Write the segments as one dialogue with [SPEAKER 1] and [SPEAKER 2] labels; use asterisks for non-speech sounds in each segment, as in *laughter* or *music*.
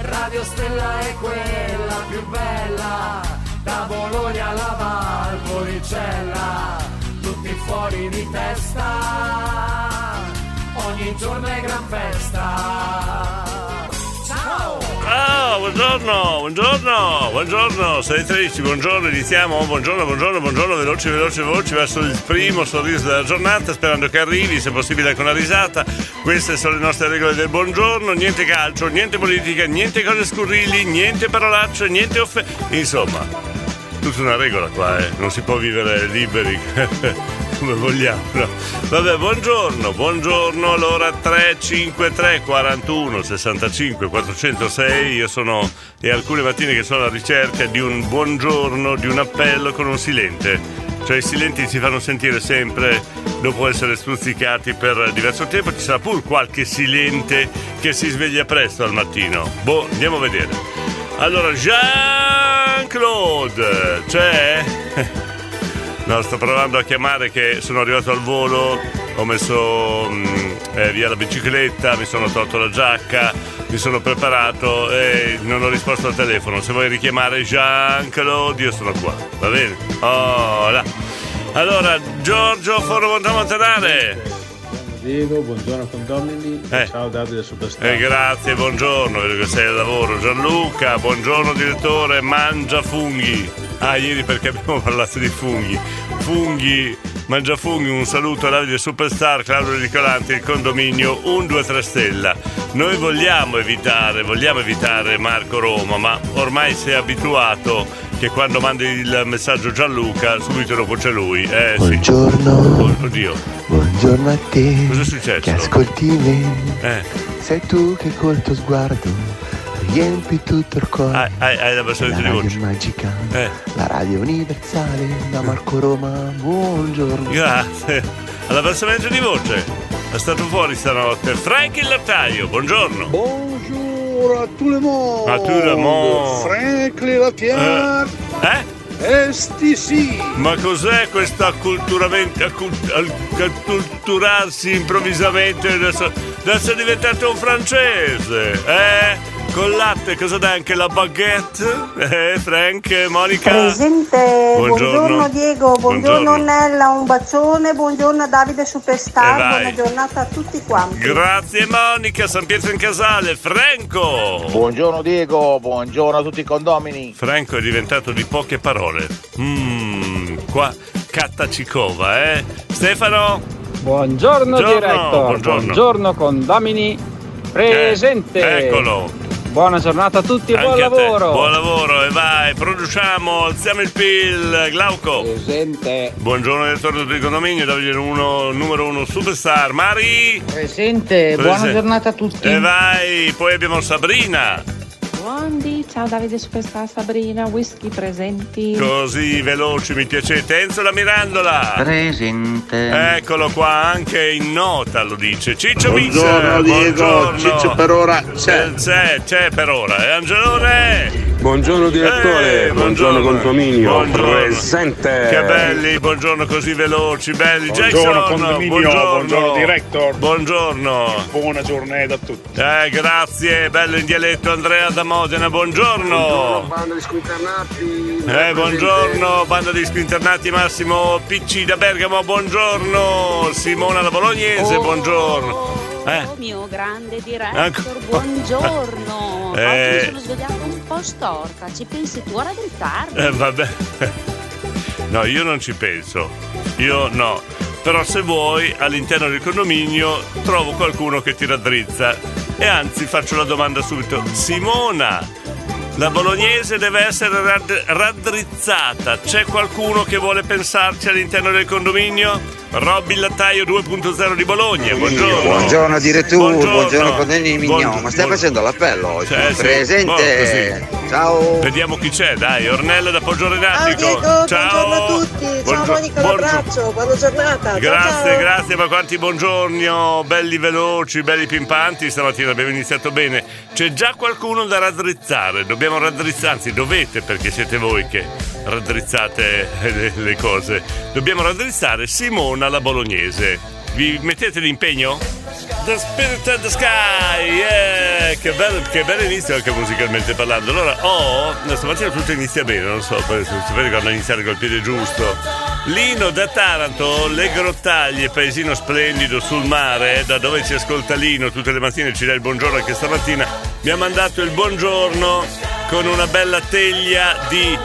[SPEAKER 1] Radio Stella è quella più bella, da Bologna alla Valpolicella, tutti fuori di testa, ogni giorno è gran festa. Ciao!
[SPEAKER 2] Ah, buongiorno, buongiorno, buongiorno, sei tredici, buongiorno, iniziamo, buongiorno, buongiorno, buongiorno, veloci, veloci, veloci verso il primo sorriso della giornata, sperando che arrivi, se possibile con una risata. Queste sono le nostre regole del buongiorno, niente calcio, niente politica, niente cose scurrili, niente parolacce, niente offe... Insomma, tutta una regola qua, eh, non si può vivere liberi. *laughs* come vogliamo. no? Vabbè, buongiorno, buongiorno. Allora 353 41 65 406. Io sono e alcune mattine che sono alla ricerca di un buongiorno, di un appello con un silente. Cioè i silenti si fanno sentire sempre dopo essere stuzzicati per diverso tempo. Ci sarà pur qualche silente che si sveglia presto al mattino. Boh, andiamo a vedere. Allora, Jean-Claude, c'è? No, sto provando a chiamare che sono arrivato al volo, ho messo mm, eh, via la bicicletta, mi sono tolto la giacca, mi sono preparato e non ho risposto al telefono. Se vuoi richiamare Jean-Claude, io sono qua, va bene? Oh, là. Allora, Giorgio Foro Montamontanare.
[SPEAKER 3] Diego, buongiorno condomini.
[SPEAKER 2] Eh.
[SPEAKER 3] Ciao Davide Superstar.
[SPEAKER 2] Eh, grazie, buongiorno, vedo che sei al lavoro. Gianluca, buongiorno direttore, mangia funghi. Ah, ieri perché abbiamo parlato di funghi. Funghi, mangia funghi, un saluto a Davide Superstar, Claudio Nicolanti, il condominio 123 Stella. Noi vogliamo evitare, vogliamo evitare Marco Roma, ma ormai sei abituato che quando mandi il messaggio Gianluca, subito dopo c'è lui. Eh sì.
[SPEAKER 4] Buongiorno.
[SPEAKER 2] Oddio.
[SPEAKER 4] Buongiorno a te.
[SPEAKER 2] Cosa è successo?
[SPEAKER 4] Che ascolti me.
[SPEAKER 2] Eh.
[SPEAKER 4] Sei tu che col tuo sguardo riempi tutto il cuore.
[SPEAKER 2] Hai, hai, hai la versione
[SPEAKER 4] la
[SPEAKER 2] di
[SPEAKER 4] radio
[SPEAKER 2] voce.
[SPEAKER 4] magica.
[SPEAKER 2] Eh.
[SPEAKER 4] La radio universale da Marco Roma. Buongiorno.
[SPEAKER 2] Grazie. Alla versamento di voce. È stato fuori stanotte. Frank il lattaio, buongiorno.
[SPEAKER 5] Bonjour à tout le monde.
[SPEAKER 2] À tout le monde.
[SPEAKER 5] Frank Lelatier.
[SPEAKER 2] Eh?
[SPEAKER 5] STC.
[SPEAKER 2] Ma cos'è questo acculturamento, acculturarsi improvvisamente? Adesso, adesso è diventato un francese, eh? Con latte, cosa dai anche la baguette? Eh, Frank, Monica?
[SPEAKER 6] Presente, buongiorno,
[SPEAKER 2] Buongiorno.
[SPEAKER 6] Diego, buongiorno,
[SPEAKER 2] Buongiorno.
[SPEAKER 6] Nella, un bacione, buongiorno a Davide Superstar, buona giornata a tutti quanti.
[SPEAKER 2] Grazie Monica, San Pietro in Casale, Franco!
[SPEAKER 7] Buongiorno Diego, buongiorno a tutti i condomini.
[SPEAKER 2] Franco è diventato di poche parole. Mmm, qua Cattacicova, eh? Stefano?
[SPEAKER 8] Buongiorno,
[SPEAKER 2] Buongiorno,
[SPEAKER 8] direttor,
[SPEAKER 2] buongiorno.
[SPEAKER 8] buongiorno condomini presente.
[SPEAKER 2] Eh, eccolo.
[SPEAKER 8] Buona giornata a tutti e buon
[SPEAKER 2] Anche a te.
[SPEAKER 8] lavoro.
[SPEAKER 2] Buon lavoro e vai, produciamo, alziamo il PIL, Glauco.
[SPEAKER 8] Presente.
[SPEAKER 2] Buongiorno direttore del condominio, Davide uno, numero uno superstar, Mari.
[SPEAKER 9] Presente, buona
[SPEAKER 2] Presente.
[SPEAKER 9] giornata a tutti.
[SPEAKER 2] E vai, poi abbiamo Sabrina.
[SPEAKER 10] Buondì, ciao Davide Superstar Sabrina, whisky presenti.
[SPEAKER 2] Così veloci, mi piacete. Enzo la Mirandola.
[SPEAKER 11] Presente.
[SPEAKER 2] Eccolo qua, anche in nota lo dice. Ciccio.
[SPEAKER 5] Buongiorno, Diego.
[SPEAKER 2] buongiorno.
[SPEAKER 5] Ciccio per ora c'è.
[SPEAKER 2] C'è, c'è per ora. E Angelone.
[SPEAKER 12] Buongiorno direttore,
[SPEAKER 2] Eh,
[SPEAKER 12] buongiorno, condominio,
[SPEAKER 2] Buongiorno.
[SPEAKER 12] presente.
[SPEAKER 2] Che belli, buongiorno così veloci, belli.
[SPEAKER 5] Buongiorno,
[SPEAKER 2] Jackson,
[SPEAKER 5] condominio,
[SPEAKER 2] buongiorno.
[SPEAKER 5] buongiorno, director.
[SPEAKER 2] Buongiorno.
[SPEAKER 5] Buona giornata a tutti.
[SPEAKER 2] Eh, grazie, bello in dialetto Andrea da Modena, buongiorno.
[SPEAKER 13] banda di squinternati
[SPEAKER 2] Eh, buongiorno, banda di iscritti internati Massimo PC da Bergamo, buongiorno. Simona da Bolognese, buongiorno. Eh,
[SPEAKER 9] Oh mio grande
[SPEAKER 2] Ecco.
[SPEAKER 9] director, buongiorno. *laughs*
[SPEAKER 2] Eh.
[SPEAKER 9] Oggi mi sono svegliata un po' storta, ci pensi tu a raddrizzarmi?
[SPEAKER 2] eh, vabbè. No, io non ci penso. Io no. Però se vuoi, all'interno del condominio trovo qualcuno che ti raddrizza. E anzi faccio la domanda subito. Simona, la bolognese deve essere rad- raddrizzata. C'è qualcuno che vuole pensarci all'interno del condominio? Robby lattaio 2.0 di Bologna, buongiorno.
[SPEAKER 11] Buongiorno direttore, buongiorno,
[SPEAKER 2] Buongiorno.
[SPEAKER 11] condominio mignon,
[SPEAKER 2] Buongiorno.
[SPEAKER 11] ma stai facendo l'appello oggi?
[SPEAKER 2] Cioè, sì.
[SPEAKER 11] Presente!
[SPEAKER 2] Così.
[SPEAKER 11] Ciao!
[SPEAKER 2] Vediamo chi c'è, dai, Ornella da Poggio
[SPEAKER 13] Ciao
[SPEAKER 2] Renatico.
[SPEAKER 13] Diego, buongiorno a tutti. Ciao Monica, un abbraccio, buona giornata. Ciao,
[SPEAKER 2] Grazie,
[SPEAKER 13] ciao.
[SPEAKER 2] grazie, ma quanti buongiorni, oh, belli veloci, belli pimpanti, stamattina abbiamo iniziato bene. C'è già qualcuno da raddrizzare, dobbiamo raddrizzare, anzi dovete perché siete voi che raddrizzate *laughs* le, le cose. Dobbiamo raddrizzare Simona la bolognese. Vi mettete l'impegno? The Spirit of the Sky, yeah! che, bello, che bello inizio anche musicalmente parlando. Allora, oh, stamattina tutto inizia bene, non so, sapete quando iniziare col piede giusto. Lino da Taranto, le grottaglie, paesino splendido sul mare, da dove ci ascolta Lino tutte le mattine, ci dà il buongiorno anche stamattina, mi ha mandato il buongiorno con una bella teglia di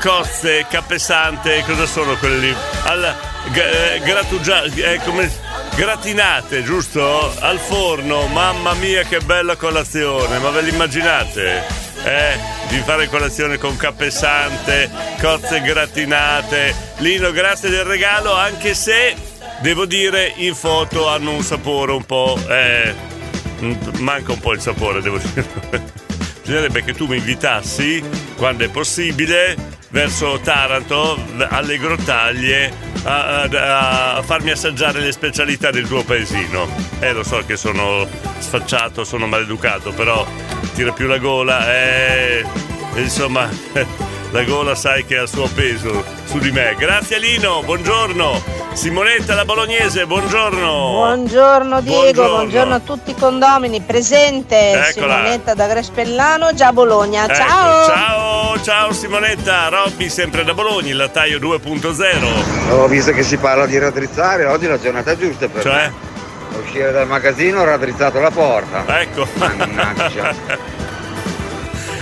[SPEAKER 2] cozze, capesante, cosa sono quelle lì? Al, g- grattugia- eh, come gratinate, giusto? Al forno, mamma mia che bella colazione, ma ve l'immaginate? Eh, di fare colazione con capesante, cozze gratinate. Lino, grazie del regalo, anche se devo dire in foto hanno un sapore un po'... Eh, manca un po' il sapore, devo dire. *laughs* Bisognerebbe che tu mi invitassi, quando è possibile, verso Taranto, alle grottaglie, a, a- a farmi assaggiare le specialità del tuo paesino. Eh, lo so che sono sfacciato, sono maleducato, però tira più la gola. Eh, insomma, *laughs* la gola sai che ha il suo peso su di me. Grazie Lino, buongiorno. Simonetta la bolognese, buongiorno.
[SPEAKER 13] Buongiorno Diego,
[SPEAKER 2] Buongiorno.
[SPEAKER 13] buongiorno. a tutti i condomini, presente
[SPEAKER 2] Eccola.
[SPEAKER 13] Simonetta da Grespellano, già Bologna,
[SPEAKER 2] Ecco,
[SPEAKER 13] ciao!
[SPEAKER 2] ciao, ciao Simonetta, Robby sempre da Bologna, il lattaio 2.0.
[SPEAKER 11] Ho visto che si parla di raddrizzare, oggi è la giornata giusta per
[SPEAKER 2] Cioè?
[SPEAKER 11] me. Uscire dal magazzino ho raddrizzato la porta.
[SPEAKER 2] Ecco.
[SPEAKER 11] Mannaggia. *laughs*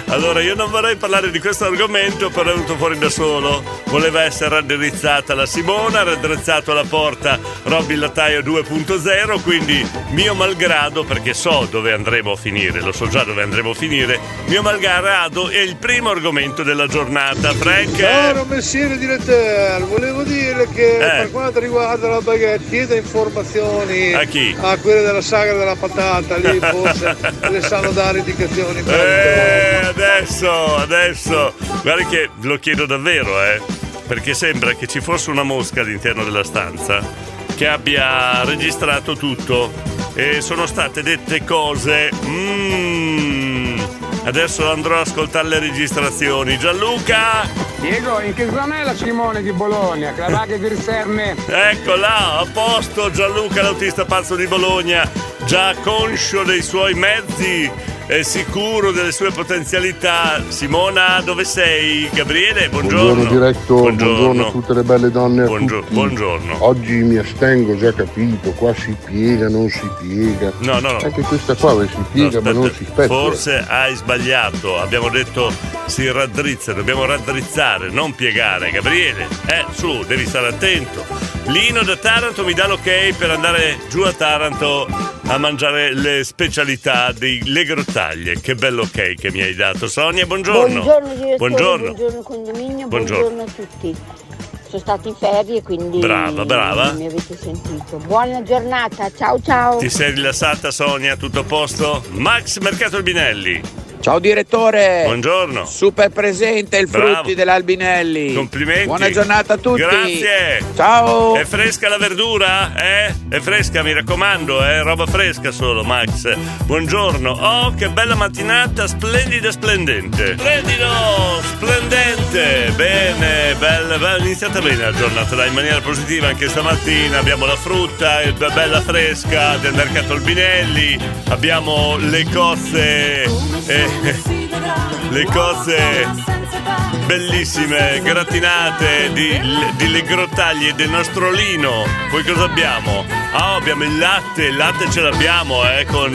[SPEAKER 2] Allora, io non vorrei parlare di questo argomento, però è venuto fuori da solo. Voleva essere raddrizzata la Simona, raddrizzato la porta Robby Lattaio 2.0, quindi mio malgrado, perché so dove andremo a finire, lo so già dove andremo a finire, mio malgrado è il primo argomento della giornata. Frank?
[SPEAKER 14] Caro messiere direttore, volevo dire che
[SPEAKER 2] Eh.
[SPEAKER 14] per quanto riguarda la baguette chieda informazioni
[SPEAKER 2] A chi?
[SPEAKER 14] a quelle della sagra della patata, lì *laughs* forse le sanno dare indicazioni.
[SPEAKER 2] Eh, adesso, adesso. Guarda che lo chiedo davvero, eh. Perché sembra che ci fosse una mosca all'interno della stanza che abbia registrato tutto e sono state dette cose. Mmm. Adesso andrò ad ascoltare le registrazioni. Gianluca!
[SPEAKER 15] Diego, in che zona è la Simone di Bologna? Clavacche di Riserne.
[SPEAKER 2] Ecco là, a posto Gianluca, l'autista pazzo di Bologna, già conscio dei suoi mezzi e sicuro delle sue potenzialità. Simona, dove sei? Gabriele, buongiorno.
[SPEAKER 16] Buongiorno diretto, buongiorno. a tutte le belle donne a
[SPEAKER 2] Buongio-
[SPEAKER 16] tutti.
[SPEAKER 2] buongiorno.
[SPEAKER 16] Oggi mi astengo, già capito, qua si piega, non si piega.
[SPEAKER 2] No, no, no.
[SPEAKER 16] Anche questa qua si piega
[SPEAKER 2] No,
[SPEAKER 16] ma non si spezza.
[SPEAKER 2] Forse hai sbagliato. Abbiamo detto si raddrizza, dobbiamo raddrizzare, non piegare. Gabriele, eh, su, devi stare attento. Lino da Taranto mi dà l'ok per andare giù a Taranto a mangiare le specialità delle grottaglie. Che bello ok che mi hai dato. Sonia, buongiorno.
[SPEAKER 17] Buongiorno direttore,
[SPEAKER 2] Buongiorno.
[SPEAKER 17] buongiorno condominio,
[SPEAKER 2] Buongiorno.
[SPEAKER 17] buongiorno. a tutti. Sono stati in ferie quindi
[SPEAKER 2] Brava, brava.
[SPEAKER 17] mi avete sentito. Buona giornata, ciao ciao.
[SPEAKER 2] Ti sei rilassata Sonia? Tutto a posto? Max Mercato Albinelli.
[SPEAKER 7] Ciao direttore!
[SPEAKER 2] Buongiorno!
[SPEAKER 7] Super presente il
[SPEAKER 2] Bravo.
[SPEAKER 7] frutti dell'Albinelli!
[SPEAKER 2] Complimenti!
[SPEAKER 7] Buona giornata a tutti!
[SPEAKER 2] Grazie!
[SPEAKER 7] Ciao!
[SPEAKER 2] È fresca la verdura? Eh? È fresca, mi raccomando, eh? Roba fresca solo, Max. Buongiorno. Oh, che bella mattinata, splendida, splendente. Splendido, splendente. Bene, bella, bella, iniziata bene la giornata, dai, in maniera positiva anche stamattina. Abbiamo la frutta, bella fresca del mercato Albinelli. Abbiamo le cozze. eh, *laughs* le cozze bellissime gratinate di, di le grottaglie del nostro lino. Poi cosa abbiamo? Ah, abbiamo il latte, il latte ce l'abbiamo, eh, con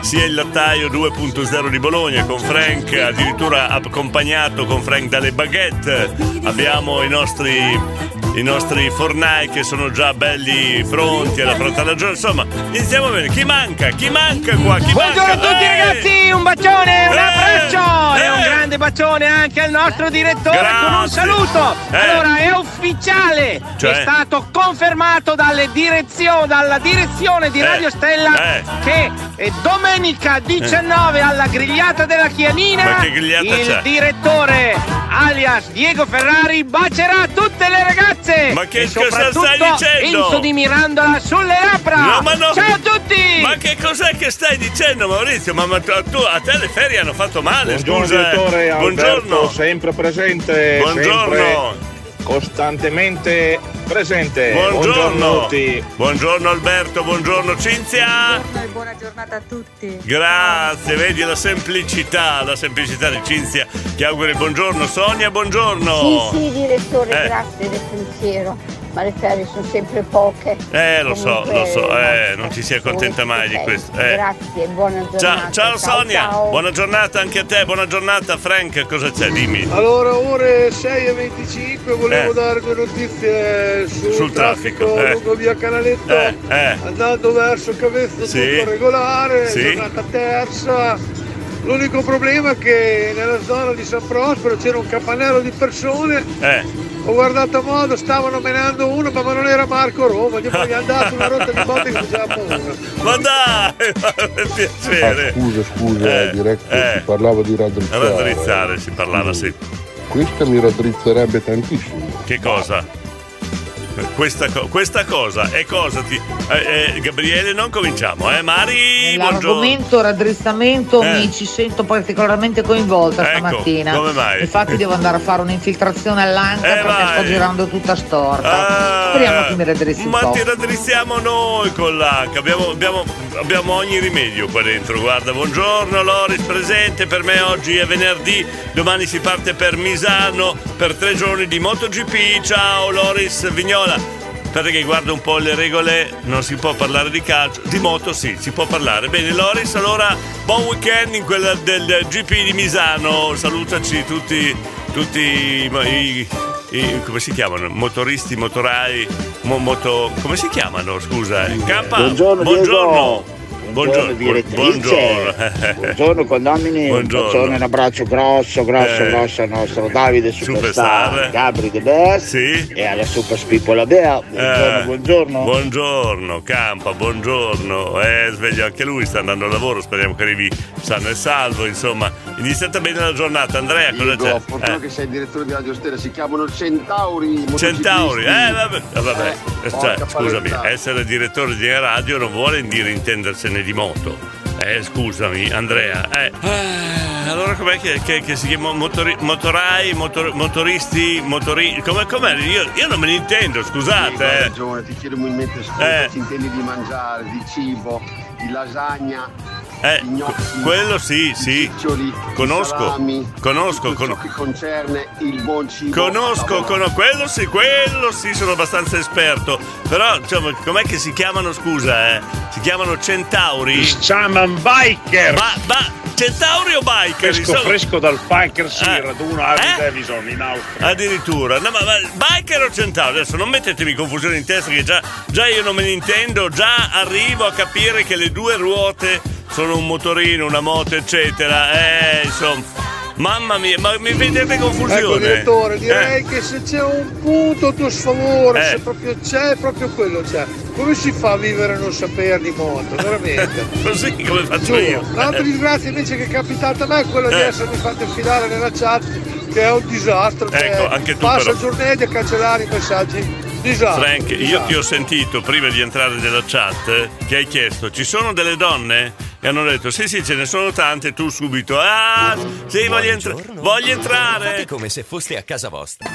[SPEAKER 2] sia il lattaio 2.0 di Bologna con Frank, addirittura accompagnato con Frank dalle baguette. Abbiamo i nostri i nostri fornai che sono già belli pronti alla pronta ragione. Insomma, iniziamo bene. Chi manca? Chi manca qua? Chi
[SPEAKER 18] Buongiorno
[SPEAKER 2] manca?
[SPEAKER 18] a tutti
[SPEAKER 2] Eh!
[SPEAKER 18] ragazzi, un bacione, un
[SPEAKER 2] Eh!
[SPEAKER 18] abbraccio e un
[SPEAKER 2] Eh!
[SPEAKER 18] grande bacione anche al nostro direttore con un
[SPEAKER 2] Grazie.
[SPEAKER 18] saluto.
[SPEAKER 2] Eh.
[SPEAKER 18] Allora, è ufficiale,
[SPEAKER 2] Cioè?
[SPEAKER 18] è stato confermato dalle direzio- dalla direzione di
[SPEAKER 2] Eh.
[SPEAKER 18] Radio Stella
[SPEAKER 2] Eh.
[SPEAKER 18] che è domenica 19 alla grigliata della Chianina
[SPEAKER 2] Ma che grigliata
[SPEAKER 18] il
[SPEAKER 2] c'è?
[SPEAKER 18] direttore alias Diego Ferrari bacerà tutte le ragazze
[SPEAKER 2] Ma che
[SPEAKER 18] e
[SPEAKER 2] cosa stai dicendo?
[SPEAKER 18] Enzo di Mirandola sulle labbra.
[SPEAKER 2] No, ma no.
[SPEAKER 18] Ciao a tutti!
[SPEAKER 2] Ma che cos'è che stai dicendo Maurizio? Ma, ma tu, a te le ferie hanno fatto male,
[SPEAKER 5] Buongiorno
[SPEAKER 2] scusa. eh.
[SPEAKER 5] direttore,
[SPEAKER 2] Buongiorno.
[SPEAKER 5] Alberto, sempre presente,
[SPEAKER 2] Buongiorno.
[SPEAKER 5] sempre costantemente presente.
[SPEAKER 2] Buongiorno.
[SPEAKER 5] a tutti.
[SPEAKER 2] Buongiorno Alberto, buongiorno Cinzia.
[SPEAKER 19] buona giornata a tutti.
[SPEAKER 2] Grazie, vedi la semplicità, la semplicità di Cinzia. Ti auguri buongiorno. Sonia, buongiorno.
[SPEAKER 17] Sì, sì, direttore,
[SPEAKER 2] Eh.
[SPEAKER 17] grazie del pensiero. Ma le ferie sono sempre poche.
[SPEAKER 2] Eh, lo so,
[SPEAKER 17] Comunque,
[SPEAKER 2] lo so, eh,
[SPEAKER 17] no,
[SPEAKER 2] non ci si accontenta mai di questo. eh.
[SPEAKER 17] Grazie, buona giornata.
[SPEAKER 2] Ciao, ciao Sonia,
[SPEAKER 17] ciao.
[SPEAKER 2] buona giornata anche a te, buona giornata Frank, cosa c'è? Dimmi.
[SPEAKER 14] Allora, ore 6 e 25 volevo
[SPEAKER 2] Eh.
[SPEAKER 14] dare due notizie sul,
[SPEAKER 2] Sul traffico, eh.
[SPEAKER 14] lungo via Canaletto.
[SPEAKER 2] Eh, eh.
[SPEAKER 14] Andando verso Cavezzo
[SPEAKER 2] Sì.
[SPEAKER 14] tutto regolare,
[SPEAKER 2] Sì.
[SPEAKER 14] giornata terza. L'unico problema è che nella zona di San Prospero c'era un capannello di persone.
[SPEAKER 2] Eh.
[SPEAKER 14] Ho guardato a modo, stavano menando uno, ma non era Marco Roma, gli poi andato una rotta di botte che faceva paura.
[SPEAKER 2] Ma dai, *laughs* per
[SPEAKER 16] Ah,
[SPEAKER 2] piacere.
[SPEAKER 16] scusa, scusa,
[SPEAKER 2] Eh,
[SPEAKER 16] diretto,
[SPEAKER 2] eh.
[SPEAKER 16] si parlava di raddrizzare.
[SPEAKER 2] Raddrizzare si parlava, sì.
[SPEAKER 16] Questa mi raddrizzerebbe tantissimo.
[SPEAKER 2] Che cosa? Questa, questa cosa è cosa ti. eh, eh, Gabriele, non cominciamo, eh? Mari, buongiorno.
[SPEAKER 19] L'argomento raddrizzamento
[SPEAKER 2] Eh.
[SPEAKER 19] mi ci sento particolarmente coinvolta
[SPEAKER 2] Ecco,
[SPEAKER 19] stamattina.
[SPEAKER 2] come mai?
[SPEAKER 19] Infatti devo andare a fare un'infiltrazione all'anca
[SPEAKER 2] Eh,
[SPEAKER 19] perché
[SPEAKER 2] vai.
[SPEAKER 19] sto girando tutta storta.
[SPEAKER 2] Ah,
[SPEAKER 19] Speriamo che mi raddrizzi un
[SPEAKER 2] Ma ti raddrizziamo noi con l'H. Abbiamo, abbiamo- abbiamo ogni rimedio qua dentro. Guarda, buongiorno Loris, presente. Per me oggi è venerdì, domani si parte per Misano per tre giorni di MotoGP. Ciao Loris Vignola. Aspetta che guarda un po' le regole, non si può parlare di calcio, di moto sì, si può parlare. Bene Loris, allora buon weekend in quella del GP di Misano, salutaci tutti, tutti i, i- come si chiamano? Motoristi, motorai, mo- moto, come si chiamano? Scusa, eh? K.
[SPEAKER 20] Buongiorno,
[SPEAKER 2] buongiorno.
[SPEAKER 20] Buongiorno, direttrice.
[SPEAKER 2] buongiorno. *laughs*
[SPEAKER 20] Buongiorno condomini, un
[SPEAKER 2] Buongiorno.
[SPEAKER 20] bacione, un abbraccio grosso, grosso,
[SPEAKER 2] Eh.
[SPEAKER 20] grosso al nostro Davide
[SPEAKER 2] Superstar.
[SPEAKER 20] Superstar, Gabri De Best
[SPEAKER 2] Sì.
[SPEAKER 20] e alla Super Spippola Bea. Buongiorno,
[SPEAKER 2] Eh,
[SPEAKER 20] buongiorno.
[SPEAKER 2] Buongiorno, Campa, buongiorno. Eh, sveglio anche lui, sta andando al lavoro, speriamo che arrivi sano e salvo, insomma. Iniziata bene la giornata. Andrea, cosa
[SPEAKER 21] Diego,
[SPEAKER 2] c'è?
[SPEAKER 21] fortuna
[SPEAKER 2] Eh,
[SPEAKER 21] che sei il direttore di Radio Stella, si chiamano Centauri.
[SPEAKER 2] Centauri, eh vabbè, eh, vabbè.
[SPEAKER 21] Eh,
[SPEAKER 2] Cioè,
[SPEAKER 21] porca
[SPEAKER 2] scusami,
[SPEAKER 21] paletta.
[SPEAKER 2] essere direttore di radio non vuole dire intendersene di moto. Eh, scusami, Andrea. Eh. Eh, allora com'è che, che- che si chiama motori- motorai, motor- motoristi, motori... Come, com'è? Io, io non me ne intendo,
[SPEAKER 21] Diego, hai scusate. eh. ragione, ti chiedo in mente scusa,
[SPEAKER 2] Eh.
[SPEAKER 21] ci intendi di mangiare, di cibo, di lasagna,
[SPEAKER 2] Eh,
[SPEAKER 21] gnocchi,
[SPEAKER 2] quello sì, sì.
[SPEAKER 21] ciccioli,
[SPEAKER 2] Conosco,
[SPEAKER 21] salami,
[SPEAKER 2] conosco, con-
[SPEAKER 21] che concerne il buon cibo.
[SPEAKER 2] Conosco, cono- quello sì, quello sì, sono abbastanza esperto. Però, insomma, com'è che si chiamano, scusa, eh? Si chiamano centauri? Si
[SPEAKER 5] chiamano biker.
[SPEAKER 2] Ma, ma, centauri o biker?
[SPEAKER 5] Fresco
[SPEAKER 2] Insomma-
[SPEAKER 5] fresco dal Biker Sea,
[SPEAKER 2] Eh.
[SPEAKER 5] raduno Harley
[SPEAKER 2] Eh?
[SPEAKER 5] Davidson in Austria.
[SPEAKER 2] Addirittura, no, ma, ma biker o centauri? Adesso non mettetemi confusione in testa che già, già io non me ne intendo, già arrivo a capire che le due ruote sono un motorino, una moto, eccetera. Eh, insomma. Mamma mia, ma mi vedete confusione?
[SPEAKER 14] Ecco direttore, direi
[SPEAKER 2] Eh.
[SPEAKER 14] che se c'è un punto a tuo sfavore,
[SPEAKER 2] Eh.
[SPEAKER 14] se proprio c'è, proprio quello c'è. Come si fa a vivere e non sapere di moto, veramente? *laughs*
[SPEAKER 2] Così come faccio
[SPEAKER 14] Giuro.
[SPEAKER 2] io.
[SPEAKER 14] L'altra disgrazia invece che è capitata a me è quella di
[SPEAKER 2] Eh.
[SPEAKER 14] essermi fatto infilare nella chat, che è un disastro.
[SPEAKER 2] Ecco,
[SPEAKER 14] che
[SPEAKER 2] anche tu
[SPEAKER 14] Passa
[SPEAKER 2] però.
[SPEAKER 14] il giornale a cancellare i messaggi. Disastro.
[SPEAKER 2] Frank, io
[SPEAKER 14] disastro.
[SPEAKER 2] ti ho sentito prima di entrare nella chat eh, che hai chiesto ci sono delle donne? E hanno detto sì sì ce ne sono tante tu subito ah sì voglio, entra- voglio entrare
[SPEAKER 22] Fate come se foste a casa vostra.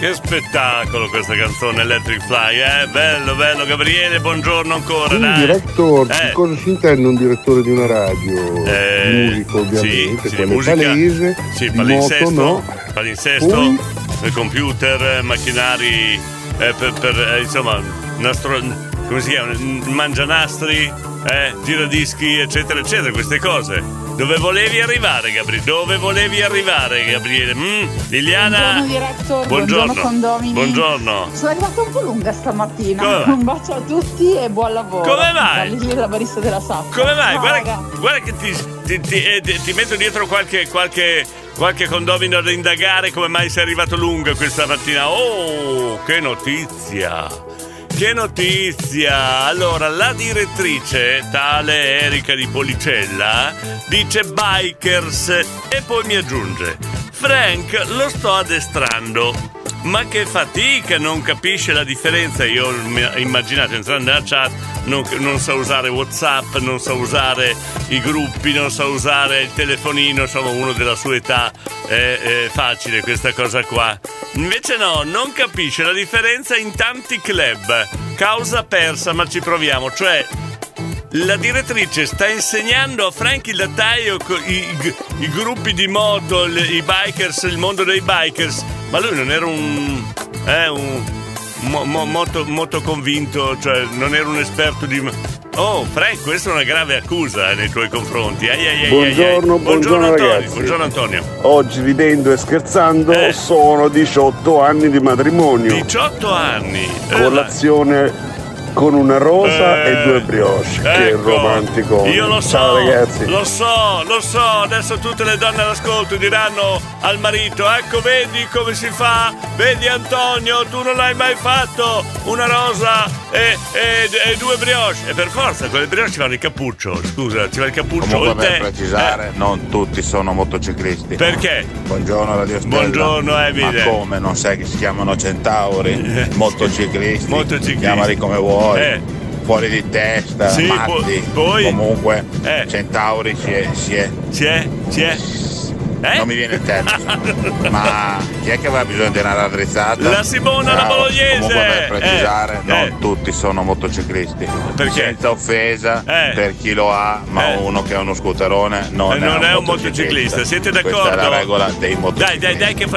[SPEAKER 2] Che spettacolo questa canzone Electric Fly, eh? Bello, bello, Gabriele, buongiorno ancora,
[SPEAKER 16] Un
[SPEAKER 2] dai.
[SPEAKER 16] direttore,
[SPEAKER 2] Eh.
[SPEAKER 16] cosa si intende un direttore di una radio?
[SPEAKER 2] Eh,
[SPEAKER 16] di musica ovviamente,
[SPEAKER 2] sì, sì, musica.
[SPEAKER 16] palese,
[SPEAKER 2] Sì, palinsesto,
[SPEAKER 16] moto no.
[SPEAKER 2] palinsesto,
[SPEAKER 16] Poi?
[SPEAKER 2] eh, computer, eh, macchinari eh, per, per, eh, insomma, nastro, come si chiama? Mangianastri, eh, giradischi, eccetera, eccetera, queste cose. Dove volevi arrivare, Gabriele? Dove volevi arrivare, Gabriele? Mm? Liliana?
[SPEAKER 23] Buongiorno direttor,
[SPEAKER 2] Buongiorno.
[SPEAKER 23] buongiorno.
[SPEAKER 2] Buongiorno.
[SPEAKER 23] Sono arrivata un po' lunga stamattina.
[SPEAKER 2] Come?
[SPEAKER 23] Un bacio a tutti e buon lavoro.
[SPEAKER 2] Come mai?
[SPEAKER 23] La barista della Sappa.
[SPEAKER 2] Come mai?
[SPEAKER 23] Ciao,
[SPEAKER 2] guarda, guarda che ti, ti- ti- eh, ti- ti metto dietro qualche, qualche, qualche condomino da indagare come mai sei arrivato lungo questa mattina. Oh, che notizia! Che notizia! Allora, la direttrice, tale Erika di Policella, dice bikers e poi mi aggiunge Frank lo sto addestrando. Ma che fatica, non capisce la differenza. Io ho im- immaginato entrando nella chat, non, non sa usare WhatsApp, non sa usare i gruppi, non sa usare il telefonino, insomma uno della sua età è, è facile questa cosa qua. Invece no, non capisce la differenza in tanti club. Causa persa, ma ci proviamo. Cioè, la direttrice sta insegnando a Frank il lattaio i, i- gruppi di moto, i bikers, il mondo dei bikers, ma lui non era un. Eh, un. Mo- mo- moto, moto convinto, cioè non era un esperto di. Oh, Frank, questa è una grave accusa eh, nei tuoi confronti. Ai, ai, ai, ai.
[SPEAKER 12] Buongiorno, buongiorno,
[SPEAKER 2] Antonio.
[SPEAKER 12] ragazzi.
[SPEAKER 2] Buongiorno Antonio.
[SPEAKER 12] Oggi ridendo e scherzando
[SPEAKER 2] Eh.
[SPEAKER 12] sono 18 anni di matrimonio.
[SPEAKER 2] 18 anni. Eh,
[SPEAKER 12] Colazione con una rosa
[SPEAKER 2] Eh,
[SPEAKER 12] e due brioche. Che
[SPEAKER 2] ecco,
[SPEAKER 12] romantico.
[SPEAKER 2] Io lo so,
[SPEAKER 12] Ciao ragazzi.
[SPEAKER 2] lo so, lo so, adesso tutte le donne all'ascolto diranno al marito, ecco vedi come si fa, vedi Antonio, tu non l'hai mai fatto, una rosa e, e- e due brioche. E per forza, con le brioche ci vanno il cappuccio, scusa, ci va il cappuccio
[SPEAKER 24] Comunque per precisare, non tutti sono motociclisti.
[SPEAKER 2] Perché?
[SPEAKER 24] Buongiorno Radio Stella.
[SPEAKER 2] Buongiorno, Emile.
[SPEAKER 24] Ma come, non sai che si chiamano centauri? Motociclisti.
[SPEAKER 2] Motociclisti.
[SPEAKER 24] Chiamali come vuoi.
[SPEAKER 2] Eh.
[SPEAKER 24] Fuori di testa,
[SPEAKER 2] Sì,
[SPEAKER 24] matti.
[SPEAKER 2] po- poi-
[SPEAKER 24] Comunque,
[SPEAKER 2] Eh.
[SPEAKER 24] centauri si è, si è.
[SPEAKER 2] Si è? Si è? Eh?
[SPEAKER 24] Non mi viene il termine. *laughs* Ma chi è che aveva bisogno di una raddrizzata?
[SPEAKER 2] La Simona, la
[SPEAKER 24] Bravo.
[SPEAKER 2] bolognese.
[SPEAKER 24] Comunque per precisare,
[SPEAKER 2] Eh,
[SPEAKER 24] non
[SPEAKER 2] eh.
[SPEAKER 24] tutti sono motociclisti.
[SPEAKER 2] Perché?
[SPEAKER 24] Senza offesa
[SPEAKER 2] Eh.
[SPEAKER 24] per chi lo ha, ma
[SPEAKER 2] Eh.
[SPEAKER 24] uno che ha uno scooterone non,
[SPEAKER 2] Eh, non è un motociclista, siete d'accordo?
[SPEAKER 24] Questa è la regola dei motociclisti.
[SPEAKER 2] Dai, dai, dai, che fa-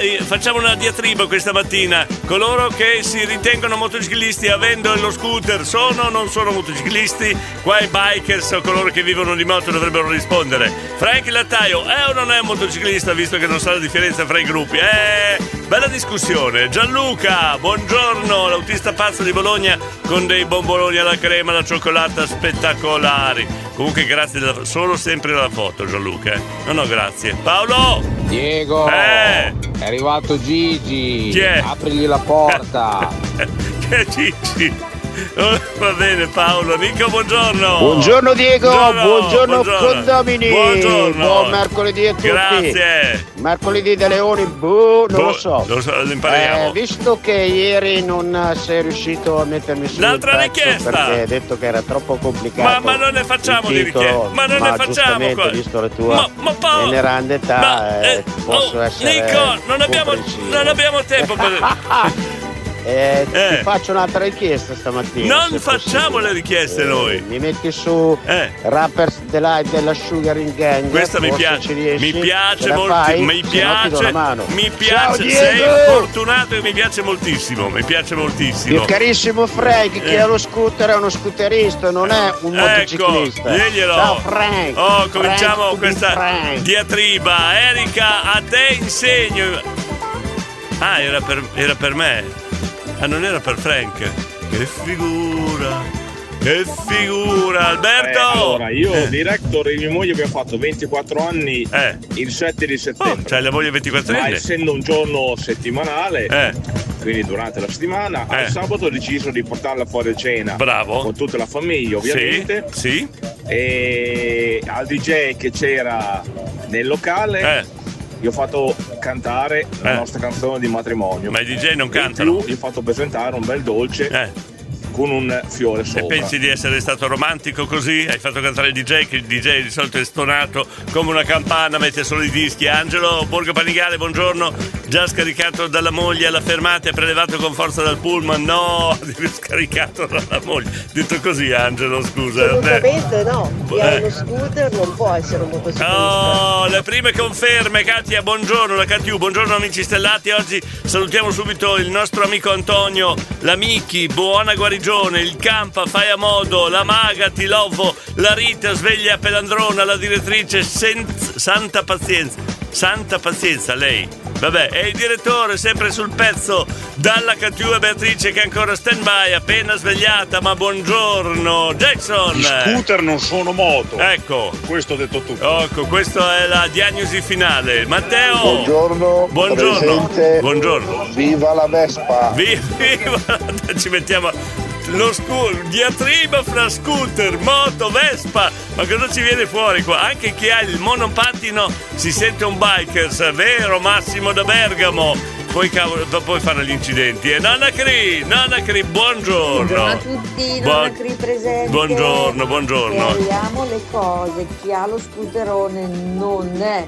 [SPEAKER 2] eh, facciamo una diatriba questa mattina. Coloro che si ritengono motociclisti avendo lo scooter sono o non sono motociclisti? Qua i bikers o coloro che vivono di moto dovrebbero rispondere. Frank il Lattaio è o non è un motociclista visto che non sa la differenza fra i gruppi? Eh, bella discussione. Gianluca, buongiorno, l'autista pazzo di Bologna con dei bomboloni alla crema, alla cioccolata spettacolari. Comunque grazie della- solo sempre la foto Gianluca. eh. No, no, grazie. Paolo!
[SPEAKER 15] Diego,
[SPEAKER 2] Eh.
[SPEAKER 15] è arrivato Gigi.
[SPEAKER 2] Chi è?
[SPEAKER 15] Aprigli la porta. *laughs*
[SPEAKER 2] che? Oh, *laughs* va bene Paolo, Nico buongiorno.
[SPEAKER 25] Buongiorno Diego, buongiorno,
[SPEAKER 2] buongiorno.
[SPEAKER 25] condomini.
[SPEAKER 2] Buongiorno.
[SPEAKER 25] Buon mercoledì a tutti.
[SPEAKER 2] Grazie.
[SPEAKER 25] Mercoledì da Leoni, boh, non
[SPEAKER 2] Boh,
[SPEAKER 25] lo so.
[SPEAKER 2] Lo, so, lo impariamo.
[SPEAKER 25] Eh, visto che ieri non sei riuscito a mettermi su
[SPEAKER 2] L'altra richiesta.
[SPEAKER 25] perché hai detto che era troppo complicato.
[SPEAKER 2] Ma, ma non ne facciamo di richieste. Ma non ne facciamo qua.
[SPEAKER 25] visto la tua
[SPEAKER 2] Ma- ma Paolo-
[SPEAKER 25] veneranda età,
[SPEAKER 2] ma,
[SPEAKER 25] eh,
[SPEAKER 2] eh,
[SPEAKER 25] posso
[SPEAKER 2] oh,
[SPEAKER 25] essere
[SPEAKER 2] Nico, non abbiamo, non abbiamo tempo per. *laughs*
[SPEAKER 25] Eh,
[SPEAKER 2] Eh.
[SPEAKER 25] Ti faccio un'altra richiesta stamattina.
[SPEAKER 2] Non facciamo
[SPEAKER 25] possibile.
[SPEAKER 2] le richieste
[SPEAKER 25] Eh,
[SPEAKER 2] noi.
[SPEAKER 25] Mi metti su
[SPEAKER 2] Eh.
[SPEAKER 25] Rappers Delight della Sugaring Gang.
[SPEAKER 2] Questa mi piace,
[SPEAKER 25] ci riesci?
[SPEAKER 2] mi
[SPEAKER 25] Ce
[SPEAKER 2] piace
[SPEAKER 25] fai?
[SPEAKER 2] mi piace, mi
[SPEAKER 25] Ciao,
[SPEAKER 2] piace, sei fortunato e mi piace moltissimo, mi piace moltissimo.
[SPEAKER 25] Il carissimo Frank che
[SPEAKER 2] Eh.
[SPEAKER 25] ha lo scooter è uno scooterista, non è un
[SPEAKER 2] Ecco,
[SPEAKER 25] motociclista.
[SPEAKER 2] diglielo.
[SPEAKER 25] Ciao Frank.
[SPEAKER 2] Oh, cominciamo
[SPEAKER 25] Frank
[SPEAKER 2] questa
[SPEAKER 25] Frank.
[SPEAKER 2] diatriba. Erika, a te insegno. Ah, era per, era per me. Ah, non era per Frank. Che figura. Che figura, Alberto.
[SPEAKER 5] Eh, allora, io,
[SPEAKER 2] Eh.
[SPEAKER 5] director e mia moglie abbiamo fatto 24 anni il 7 di settembre.
[SPEAKER 2] Oh, c'hai la moglie 24
[SPEAKER 5] Ma
[SPEAKER 2] anni?
[SPEAKER 5] essendo un giorno settimanale,
[SPEAKER 2] Eh.
[SPEAKER 5] quindi durante la settimana,
[SPEAKER 2] Eh.
[SPEAKER 5] al sabato ho deciso di portarla fuori a cena.
[SPEAKER 2] Bravo.
[SPEAKER 5] Con tutta la famiglia, ovviamente.
[SPEAKER 2] Sì.
[SPEAKER 5] E al DJ che c'era nel locale.
[SPEAKER 2] Eh.
[SPEAKER 5] Gli ho fatto cantare la
[SPEAKER 2] Eh.
[SPEAKER 5] nostra canzone di matrimonio.
[SPEAKER 2] Ma i DJ non
[SPEAKER 5] In
[SPEAKER 2] cantano?
[SPEAKER 5] più gli ho fatto presentare un bel dolce con un fiore
[SPEAKER 2] E
[SPEAKER 5] sopra.
[SPEAKER 2] pensi di essere stato romantico così? Hai fatto cantare il DJ, che il DJ di solito è stonato come una campana, mette solo i dischi. Angelo Borgo Panigale, buongiorno. già scaricato dalla moglie alla fermata e prelevato con forza dal pullman. No, *laughs* scaricato dalla moglie. Detto così, Angelo, scusa.
[SPEAKER 13] Assolutamente no. Chi ha
[SPEAKER 2] Eh.
[SPEAKER 13] uno scooter non può essere un motociclista.
[SPEAKER 2] Oh, le prime conferme, Katia, buongiorno, la KTU, buongiorno amici stellati. Oggi salutiamo subito il nostro amico Antonio, la Miki, buona guarigione, il Campa, fai a modo, la Maga, ti lovo, la Rita, sveglia Pelandrona, la direttrice, senz- santa pazienza, santa pazienza lei. Vabbè, e il direttore sempre sul pezzo dalla e Beatrice che è ancora stand by, appena svegliata, ma buongiorno, Jackson.
[SPEAKER 26] Gli scooter non sono moto.
[SPEAKER 2] Ecco.
[SPEAKER 26] Questo ho detto tutto.
[SPEAKER 2] Ecco, questa è la diagnosi finale. Matteo!
[SPEAKER 11] Buongiorno.
[SPEAKER 2] Buongiorno.
[SPEAKER 11] presente.
[SPEAKER 2] Buongiorno.
[SPEAKER 11] Viva la Vespa.
[SPEAKER 2] Vi- *laughs* Viva! Ci mettiamo lo scooter, diatriba fra scooter, moto, Vespa. Ma cosa ci viene fuori qua? Anche chi ha il monopattino si sente un bikers, vero Massimo da Bergamo? Poi cavolo, poi fanno gli incidenti. E Nonna Cri, Nonna Cri, buongiorno.
[SPEAKER 27] Buongiorno a tutti, Nonna Cri presente.
[SPEAKER 2] Buongiorno, buongiorno.
[SPEAKER 27] Chiariamo le cose, chi ha lo scooterone non è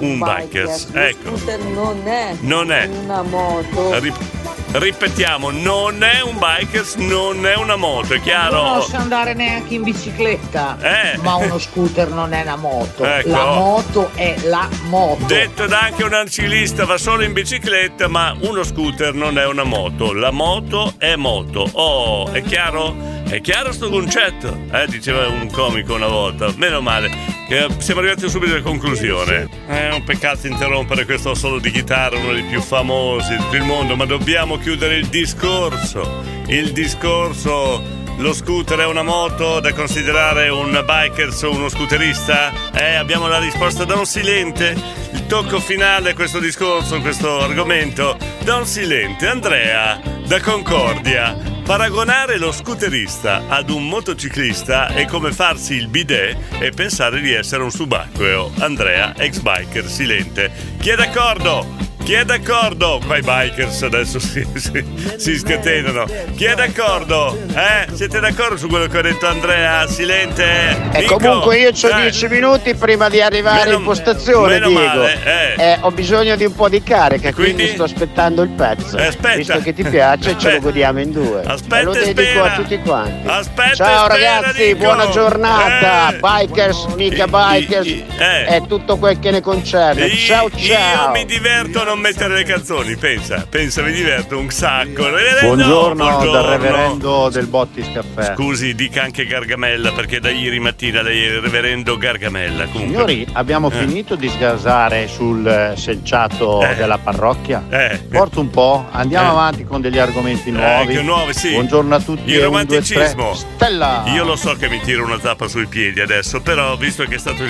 [SPEAKER 2] Un bikers,
[SPEAKER 27] Lo
[SPEAKER 2] ecco.
[SPEAKER 27] scooter non è
[SPEAKER 2] Non è.
[SPEAKER 27] una moto.
[SPEAKER 2] Rip- ripetiamo, non è un bikers, non è una moto, è chiaro?
[SPEAKER 19] Non so andare neanche in bicicletta.
[SPEAKER 2] Eh.
[SPEAKER 19] Ma uno scooter non è una moto.
[SPEAKER 2] Ecco.
[SPEAKER 19] La moto è la moto.
[SPEAKER 2] Detto da anche un ciclista va solo in bicicletta, ma uno scooter non è una moto. La moto è moto. Oh, è chiaro? È chiaro sto concetto? Eh, diceva un comico una volta. Meno male. Che siamo arrivati subito alla conclusione. È un peccato interrompere questo solo di chitarra, uno dei più famosi il mondo, ma dobbiamo chiudere il discorso. Il discorso lo scooter è una moto da considerare un bikers o uno scooterista? Eh, abbiamo la risposta da un silente. Il tocco finale a questo discorso, a questo argomento, da un silente. Andrea, da Concordia. Paragonare lo scooterista ad un motociclista è come farsi il bidet e pensare di essere un subacqueo. Andrea, ex biker silente. Chi è d'accordo? Chi è d'accordo? Qua i bikers adesso si, si, si scatenano. Chi è d'accordo? Eh? Siete d'accordo su quello che ha detto Andrea? Silente?
[SPEAKER 25] E
[SPEAKER 2] Nico?
[SPEAKER 25] comunque io ho
[SPEAKER 2] Eh,
[SPEAKER 25] 10 minuti prima di arrivare
[SPEAKER 2] Meno-
[SPEAKER 25] in postazione,
[SPEAKER 2] meno
[SPEAKER 25] Diego.
[SPEAKER 2] male, eh.
[SPEAKER 25] Eh, ho bisogno di un po' di carica, quindi,
[SPEAKER 2] Quindi?
[SPEAKER 25] sto aspettando il pezzo.
[SPEAKER 2] Eh, aspetta.
[SPEAKER 25] Visto che ti piace, ce lo godiamo in due.
[SPEAKER 2] Aspetta
[SPEAKER 25] lo dedico
[SPEAKER 2] spera.
[SPEAKER 25] a tutti quanti.
[SPEAKER 2] Aspetta
[SPEAKER 25] Ciao
[SPEAKER 2] spera,
[SPEAKER 25] ragazzi,
[SPEAKER 2] Nico.
[SPEAKER 25] buona giornata.
[SPEAKER 2] Eh.
[SPEAKER 25] Bikers, mica bikers
[SPEAKER 2] eh.
[SPEAKER 25] e tutto quel che ne concerne. Ciao ciao.
[SPEAKER 2] Io mi diverto a non mettere le canzoni, pensa, pensa, mi diverto un sacco. Reverendo,
[SPEAKER 28] Buongiorno,
[SPEAKER 2] buongiorno.
[SPEAKER 28] dal reverendo del Bottis Caffè.
[SPEAKER 2] Scusi, dica anche Gargamella perché da ieri mattina lei è il reverendo Gargamella. Comunque.
[SPEAKER 28] Signori, abbiamo
[SPEAKER 2] Eh.
[SPEAKER 28] finito di sgasare sul eh, selciato
[SPEAKER 2] Eh.
[SPEAKER 28] della parrocchia?
[SPEAKER 2] Eh.
[SPEAKER 28] Porto un po', andiamo
[SPEAKER 2] Eh.
[SPEAKER 28] avanti con degli argomenti nuovi.
[SPEAKER 2] Ecco, nuovi, sì.
[SPEAKER 28] Buongiorno a tutti.
[SPEAKER 2] Il
[SPEAKER 28] e un, due,
[SPEAKER 2] romanticismo.
[SPEAKER 28] Stella!
[SPEAKER 2] Io lo so che mi tiro una zappa sui piedi adesso, però visto che è stato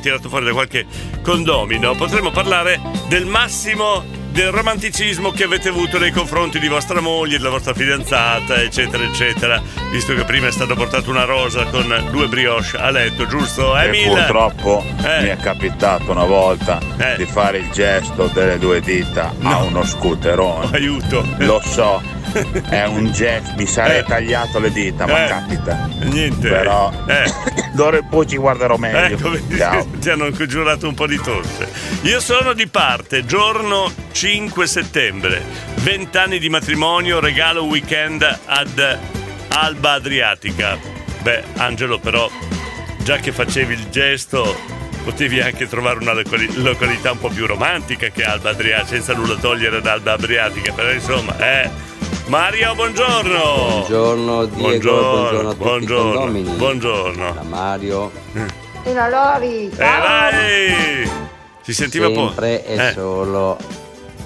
[SPEAKER 2] tirato fuori da qualche condomino, potremmo parlare del massimo ¡Vamos! Del romanticismo che avete avuto nei confronti di vostra moglie, della vostra fidanzata, eccetera, eccetera. Visto che prima è stata portata una rosa con due brioche a letto, giusto? Eh,
[SPEAKER 24] E
[SPEAKER 2] Mil?
[SPEAKER 24] purtroppo
[SPEAKER 2] Eh.
[SPEAKER 24] mi è capitato una volta
[SPEAKER 2] Eh.
[SPEAKER 24] di fare il gesto delle due dita a uno scooterone.
[SPEAKER 2] Aiuto.
[SPEAKER 24] Lo so, è *laughs* un gesto, mi sarei
[SPEAKER 2] Eh.
[SPEAKER 24] tagliato le dita, ma
[SPEAKER 2] Eh.
[SPEAKER 24] capita.
[SPEAKER 2] Niente.
[SPEAKER 24] Però
[SPEAKER 2] Eh. *laughs*
[SPEAKER 24] d'ora in poi ci guarderò meglio.
[SPEAKER 2] Ecco,
[SPEAKER 24] Ciao. *laughs*
[SPEAKER 2] ti hanno giurato un po' di tosse. Io sono di parte, giorno 5 settembre, 20 anni di matrimonio, regalo weekend ad Alba Adriatica. Beh, Angelo, però, già che facevi il gesto, potevi anche trovare una locali- località un po' più romantica che Alba Adriatica, senza nulla togliere ad Alba Adriatica, però insomma, eh. Mario, buongiorno!
[SPEAKER 29] Buongiorno Diego, buongiorno, a tutti
[SPEAKER 2] buongiorno, buongiorno.
[SPEAKER 29] Da Mario.
[SPEAKER 17] E la Lori,
[SPEAKER 2] Eh, vai! Si sentiva un po'.
[SPEAKER 29] Sempre e
[SPEAKER 2] Eh.
[SPEAKER 29] solo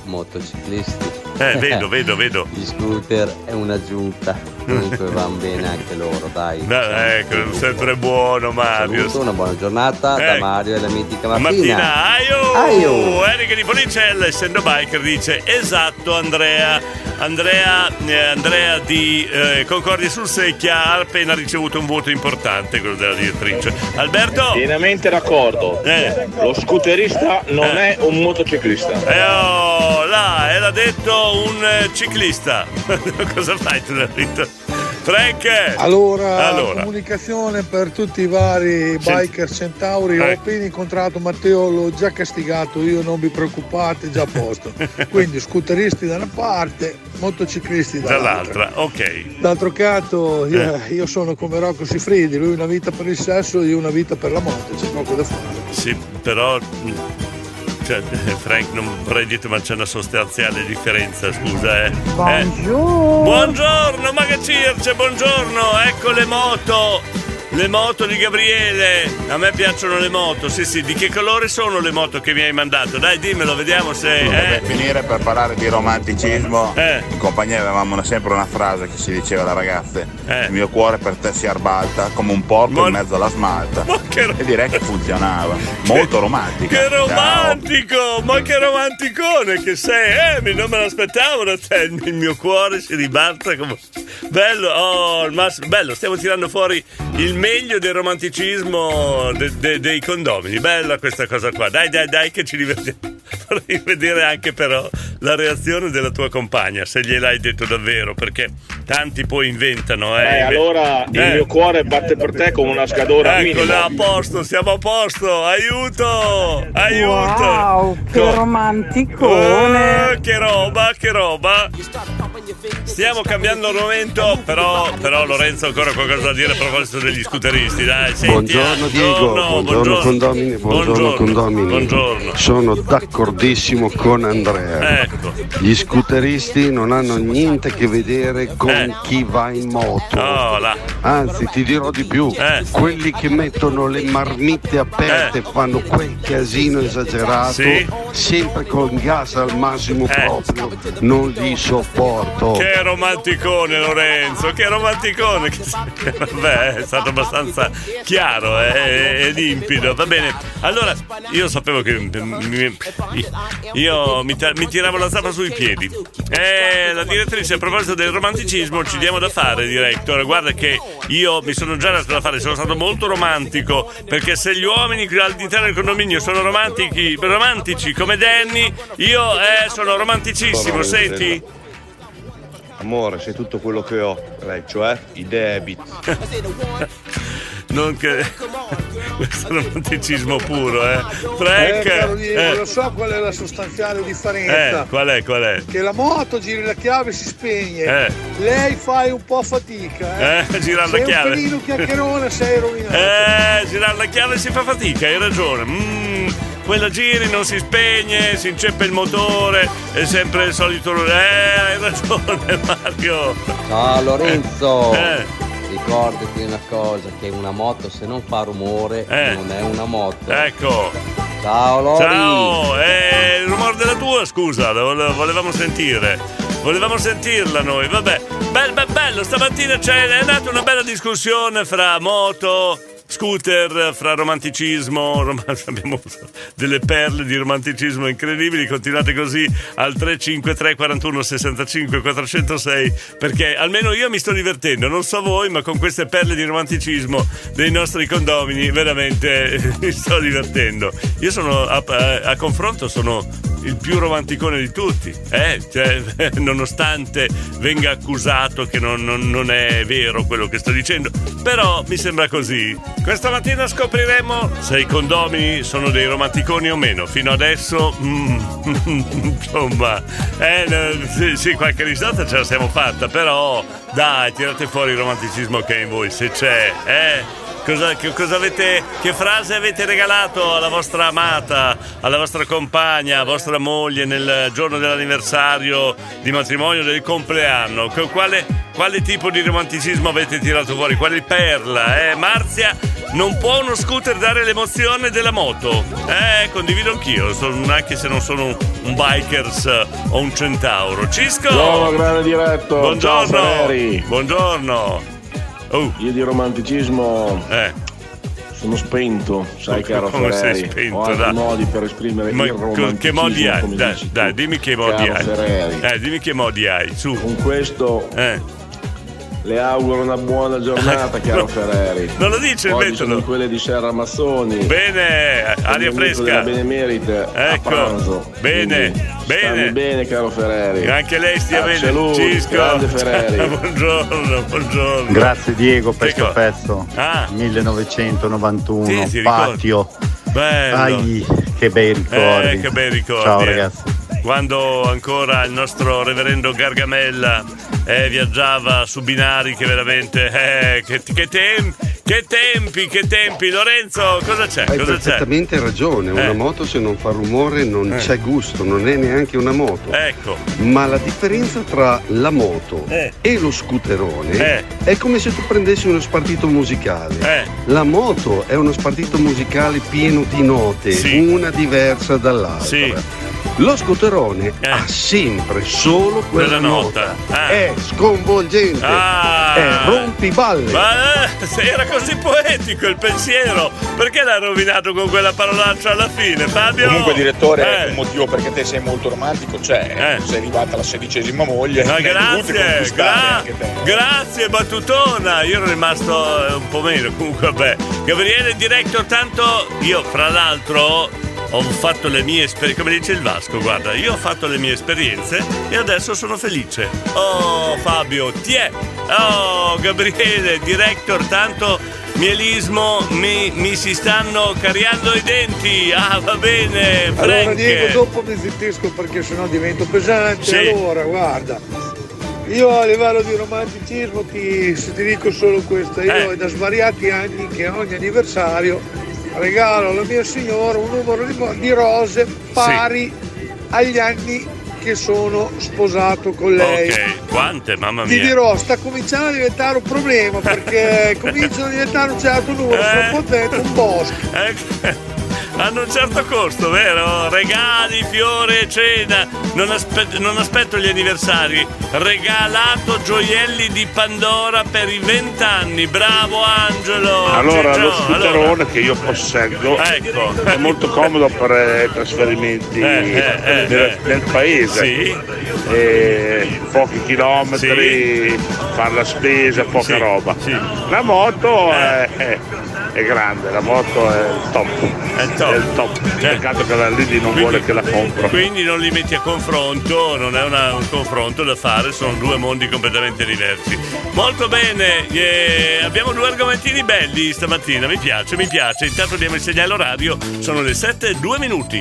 [SPEAKER 29] motociclisti.
[SPEAKER 2] Eh, vedo, vedo, vedo. *laughs*
[SPEAKER 29] Gli scooter è un'aggiunta. Comunque vanno bene anche loro, dai.
[SPEAKER 2] Beh, ecco, sempre buono Mario.
[SPEAKER 29] Saluto, una buona giornata da
[SPEAKER 2] Eh.
[SPEAKER 29] Mario e la mitica Martina.
[SPEAKER 2] Martina, aio!
[SPEAKER 29] Aio!
[SPEAKER 2] Erika di Policella, essendo biker, dice esatto Andrea. Andrea, eh, Andrea di eh, Concordia sul Secchia ha appena ricevuto un voto importante, quello della direttrice. Alberto?
[SPEAKER 5] Pienamente d'accordo.
[SPEAKER 2] Eh.
[SPEAKER 5] Lo scooterista non
[SPEAKER 2] Eh.
[SPEAKER 5] è un motociclista.
[SPEAKER 2] Eh, oh, là, era detto un eh, ciclista. *laughs* Cosa fai tu, Narito? Frank!
[SPEAKER 14] Allora,
[SPEAKER 2] Allora.
[SPEAKER 14] comunicazione per tutti i vari biker centauri. Ho
[SPEAKER 2] Ecco.
[SPEAKER 14] appena incontrato Matteo, l'ho già castigato io, non vi preoccupate, già a posto. *laughs* Quindi scooteristi da una parte, motociclisti dall'altra.
[SPEAKER 2] Dall'altra, ok.
[SPEAKER 14] D'altro canto, io,
[SPEAKER 2] Eh.
[SPEAKER 14] io sono come Rocco Sifridi, lui una vita per il sesso, io una vita per la moto, c'è poco da fare.
[SPEAKER 2] Sì, però. Cioè, *laughs* Frank, non vorrei dire, ma c'è una sostanziale differenza, scusa, eh.
[SPEAKER 23] Buongiorno.
[SPEAKER 2] Eh. Buongiorno, Maga Circe, buongiorno, ecco le moto. Le moto di Gabriele, a me piacciono le moto, sì sì, di che colore sono le moto che mi hai mandato? Dai dimmelo, vediamo se...
[SPEAKER 24] Per
[SPEAKER 2] Eh?
[SPEAKER 24] finire per parlare di romanticismo, in compagnia avevamo sempre una frase che si diceva da ragazze: Il mio cuore per te si arbalta come un porco in mezzo alla smalta. E direi che funzionava. Molto romantica.
[SPEAKER 2] Che
[SPEAKER 24] Ciao.
[SPEAKER 2] romantico! Ma che romanticone che sei! Eh, mi- non me l'aspettavo da te. Il mio cuore si ribalta come. Bello, oh, il massimo- bello, stiamo tirando fuori il meglio del romanticismo de- de- dei condomini. Bella questa cosa qua. Dai, dai, dai, che ci divertiamo. Vorrei vedere anche però la reazione della tua compagna, se gliel'hai detto davvero, perché tanti poi inventano. Eh,
[SPEAKER 5] Eh, allora il
[SPEAKER 2] Eh.
[SPEAKER 5] mio cuore batte per te come una scadora
[SPEAKER 2] Ecco,
[SPEAKER 5] minima.
[SPEAKER 2] a posto, siamo a posto. Aiuto! Aiuto!
[SPEAKER 23] Wow, che
[SPEAKER 2] Co-
[SPEAKER 23] romanticone.
[SPEAKER 2] Oh, che roba, che roba! Stiamo cambiando argomento, però, però Lorenzo ha ancora qualcosa da dire a proposito degli scooteristi, dai, senti,
[SPEAKER 30] Buongiorno
[SPEAKER 2] eh,
[SPEAKER 30] Diego, buongiorno, condomini, buongiorno, condomini.
[SPEAKER 2] buongiorno.
[SPEAKER 30] Sono d'accordissimo con Andrea.
[SPEAKER 2] Ecco.
[SPEAKER 30] Gli scooteristi non hanno niente a che vedere con chi va in moto.
[SPEAKER 2] Eh. Oh.
[SPEAKER 30] Anzi, ti dirò di più.
[SPEAKER 2] Eh.
[SPEAKER 30] Quelli che mettono le marmitte aperte fanno quel casino esagerato,
[SPEAKER 2] Sì.
[SPEAKER 30] sempre con gas al massimo proprio. Non li sopporto.
[SPEAKER 2] Che romanticone Lorenzo, che romanticone. *laughs* Vabbè, è stato abbastanza chiaro eh, e limpido. Va bene. Allora, io sapevo che io mi, ta- mi tiravo la zappa sui piedi. Eh, la direttrice a proposito del romanticismo ci diamo da fare, director. Guarda che io mi sono già dato da fare, sono stato molto romantico, perché se gli uomini all'interno del condominio sono romantici, romantici come Danny, io eh, sono romanticissimo, senti?
[SPEAKER 11] Amore, sei tutto quello che ho, lei, cioè i debiti. *laughs*
[SPEAKER 2] Non che. Questo è romanticismo puro, eh. Frank.
[SPEAKER 14] Eh, caro Diego,
[SPEAKER 2] eh,
[SPEAKER 14] lo so qual è la sostanziale differenza.
[SPEAKER 2] eh, qual è, qual è?
[SPEAKER 14] Che la moto giri la chiave e si spegne.
[SPEAKER 2] Eh.
[SPEAKER 14] Lei fai un po' fatica. Eh,
[SPEAKER 2] Eh, girare la
[SPEAKER 14] sei
[SPEAKER 2] chiave.
[SPEAKER 14] un pelino chiacchierone, sei rovinato.
[SPEAKER 2] Eh, girare la chiave si fa fatica, hai ragione. Mm, quella giri, non si spegne, si inceppa il motore, è sempre il solito. Eh, hai ragione, *laughs* Mario.
[SPEAKER 29] Ciao Lorenzo,
[SPEAKER 2] Eh.
[SPEAKER 29] Ricordati una cosa, che una moto se non fa rumore
[SPEAKER 2] Eh.
[SPEAKER 29] non è una moto.
[SPEAKER 2] Ecco.
[SPEAKER 29] Ciao Lori.
[SPEAKER 2] Ciao, eh, il rumore della tua, scusa, volevamo sentire. Volevamo sentirla noi, vabbè. Bel, bel- bello, stamattina c'è, è nata una bella discussione fra moto, scooter, fra romanticismo. rom- *laughs* abbiamo delle perle di romanticismo incredibili. Continuate così al 353 41 65 406 perché almeno io mi sto divertendo. Non so voi, ma con queste perle di romanticismo dei nostri condomini veramente *laughs* mi sto divertendo. Io sono a, a- a confronto sono il più romanticone di tutti, eh? Cioè, *laughs* nonostante venga accusato che non, non- non è vero quello che sto dicendo, però mi sembra così. Questa mattina scopriremo se i condomini sono dei romanticoni o meno. Fino adesso, mm, *laughs* insomma, eh, sì, sì, qualche risata ce la siamo fatta, però dai, tirate fuori il romanticismo che è in voi, se c'è, eh? Cosa, che, cosa avete, che frase avete regalato alla vostra amata, alla vostra compagna, a vostra moglie nel giorno dell'anniversario di matrimonio, del compleanno? Quale, quale tipo di romanticismo avete tirato fuori? Quale perla? Eh? Marzia, non può uno scooter dare l'emozione della moto? Eh, condivido anch'io, sono- anche se non sono un bikers eh, o un centauro. Cisco!
[SPEAKER 31] Buongiorno, grande diretto.
[SPEAKER 2] Buongiorno!
[SPEAKER 31] Ciao.
[SPEAKER 2] Buongiorno! Oh.
[SPEAKER 31] Io di romanticismo sono spento, sai caro
[SPEAKER 2] Come sei
[SPEAKER 31] Ferreri.
[SPEAKER 2] spento,
[SPEAKER 31] Ho
[SPEAKER 2] dai.
[SPEAKER 31] modi per esprimere
[SPEAKER 2] Ma
[SPEAKER 31] il romanticismo.
[SPEAKER 2] che modi hai?
[SPEAKER 31] come
[SPEAKER 2] Dai, dai, dimmi che modi hai.
[SPEAKER 31] Ferreri.
[SPEAKER 2] Eh, dimmi che modi hai, su.
[SPEAKER 31] Con questo
[SPEAKER 2] Eh.
[SPEAKER 31] Le auguro una buona giornata, caro *laughs* Ferreri.
[SPEAKER 2] Non lo dice il
[SPEAKER 31] Oggi
[SPEAKER 2] metodo.
[SPEAKER 31] sono quelle di Serra Massoni.
[SPEAKER 2] Bene, aria fresca.
[SPEAKER 31] Benemerite. a
[SPEAKER 2] Ecco,
[SPEAKER 31] pranzo.
[SPEAKER 2] bene,
[SPEAKER 31] Quindi,
[SPEAKER 2] bene.
[SPEAKER 31] bene, caro Ferreri.
[SPEAKER 2] Che anche lei stia bene. Cisco.
[SPEAKER 31] grande *laughs* Ferreri.
[SPEAKER 2] buongiorno, buongiorno.
[SPEAKER 28] Grazie Diego per questo pezzo.
[SPEAKER 2] Ah.
[SPEAKER 28] 1991,
[SPEAKER 2] Sì,
[SPEAKER 28] patio.
[SPEAKER 2] Bello.
[SPEAKER 28] Ai, che bei ricordi.
[SPEAKER 2] Eh, che bei ricordi.
[SPEAKER 28] Ciao
[SPEAKER 2] eh.
[SPEAKER 28] ragazzi.
[SPEAKER 2] Quando ancora il nostro reverendo Gargamella eh, viaggiava su binari che veramente... Eh, che, che tempi, che tempi, che tempi. Lorenzo, cosa c'è?
[SPEAKER 30] Hai
[SPEAKER 2] cosa c'è?
[SPEAKER 30] perfettamente ragione, una
[SPEAKER 2] Eh.
[SPEAKER 30] moto se non fa rumore non
[SPEAKER 2] Eh.
[SPEAKER 30] c'è gusto, non è neanche una moto.
[SPEAKER 2] Ecco.
[SPEAKER 30] Ma la differenza tra la moto
[SPEAKER 2] Eh.
[SPEAKER 30] e lo scooterone
[SPEAKER 2] Eh.
[SPEAKER 30] è come se tu prendessi uno spartito musicale.
[SPEAKER 2] Eh.
[SPEAKER 30] La moto è uno spartito musicale pieno di note,
[SPEAKER 2] Sì.
[SPEAKER 30] una diversa dall'altra.
[SPEAKER 2] Sì.
[SPEAKER 30] Lo scooterone ha sempre solo quella,
[SPEAKER 2] Quella nota. Ah.
[SPEAKER 30] È sconvolgente.
[SPEAKER 2] Ah.
[SPEAKER 30] È rompiballe.
[SPEAKER 2] Ma eh, era così poetico il pensiero, perché l'ha rovinato con quella parolaccia alla fine, Fabio?
[SPEAKER 32] Comunque, direttore,
[SPEAKER 2] Eh.
[SPEAKER 32] un motivo perché te sei molto romantico c'è. Sei arrivata la sedicesima moglie.
[SPEAKER 2] Ma grazie, gra- grazie battutona, io ero rimasto eh, un po' meno, comunque vabbè. Gabriele Director, tanto io fra l'altro ho fatto le mie esperienze, come dice il Vasco, guarda, io ho fatto le mie esperienze e adesso sono felice. Oh Fabio, ti è? Oh Gabriele Director, tanto mielismo mi, mi si stanno cariando i denti. Ah va bene,
[SPEAKER 14] Allora
[SPEAKER 2] Frank.
[SPEAKER 14] Diego, dopo mi zittisco perché sennò divento pesante.
[SPEAKER 2] Sì.
[SPEAKER 14] Allora, guarda, io a livello di romanticismo ti, ti dico solo questo, io
[SPEAKER 2] Eh.
[SPEAKER 14] è da svariati anni che ogni anniversario regalo alla mia signora un numero di, di rose pari agli anni che sono sposato con lei.
[SPEAKER 2] Ok, quante, mamma
[SPEAKER 14] Ti
[SPEAKER 2] mia.
[SPEAKER 14] dirò, sta cominciando a diventare un problema perché *laughs* cominciano a diventare un certo numero, un po' diventa un bosco.
[SPEAKER 2] Ecco. Hanno un certo costo, vero? Regali, fiore, cena. Non, aspe- non aspetto gli anniversari. Regalato gioielli di Pandora per i vent'anni. Bravo Angelo.
[SPEAKER 12] Allora,
[SPEAKER 2] Ciccio,
[SPEAKER 12] lo scooterone
[SPEAKER 2] allora.
[SPEAKER 12] che io posseggo
[SPEAKER 2] Ecco.
[SPEAKER 12] è molto comodo per eh, i trasferimenti
[SPEAKER 2] Eh, eh, eh,
[SPEAKER 12] nel,
[SPEAKER 2] eh.
[SPEAKER 12] nel paese.
[SPEAKER 2] Sì.
[SPEAKER 12] Pochi chilometri, fare la spesa, poca roba. La moto
[SPEAKER 2] Eh.
[SPEAKER 12] è, è grande, la moto è il top.
[SPEAKER 2] È il top.
[SPEAKER 12] il top. Peccato che la Lidi non vuole che la compro.
[SPEAKER 2] Quindi non li metti a confronto, non è una- un confronto da fare, sono due mondi completamente diversi. Molto bene, eh, abbiamo due argomentini belli stamattina, mi piace, mi piace. Intanto diamo il segnale orario, sono le 7 e 2 minuti.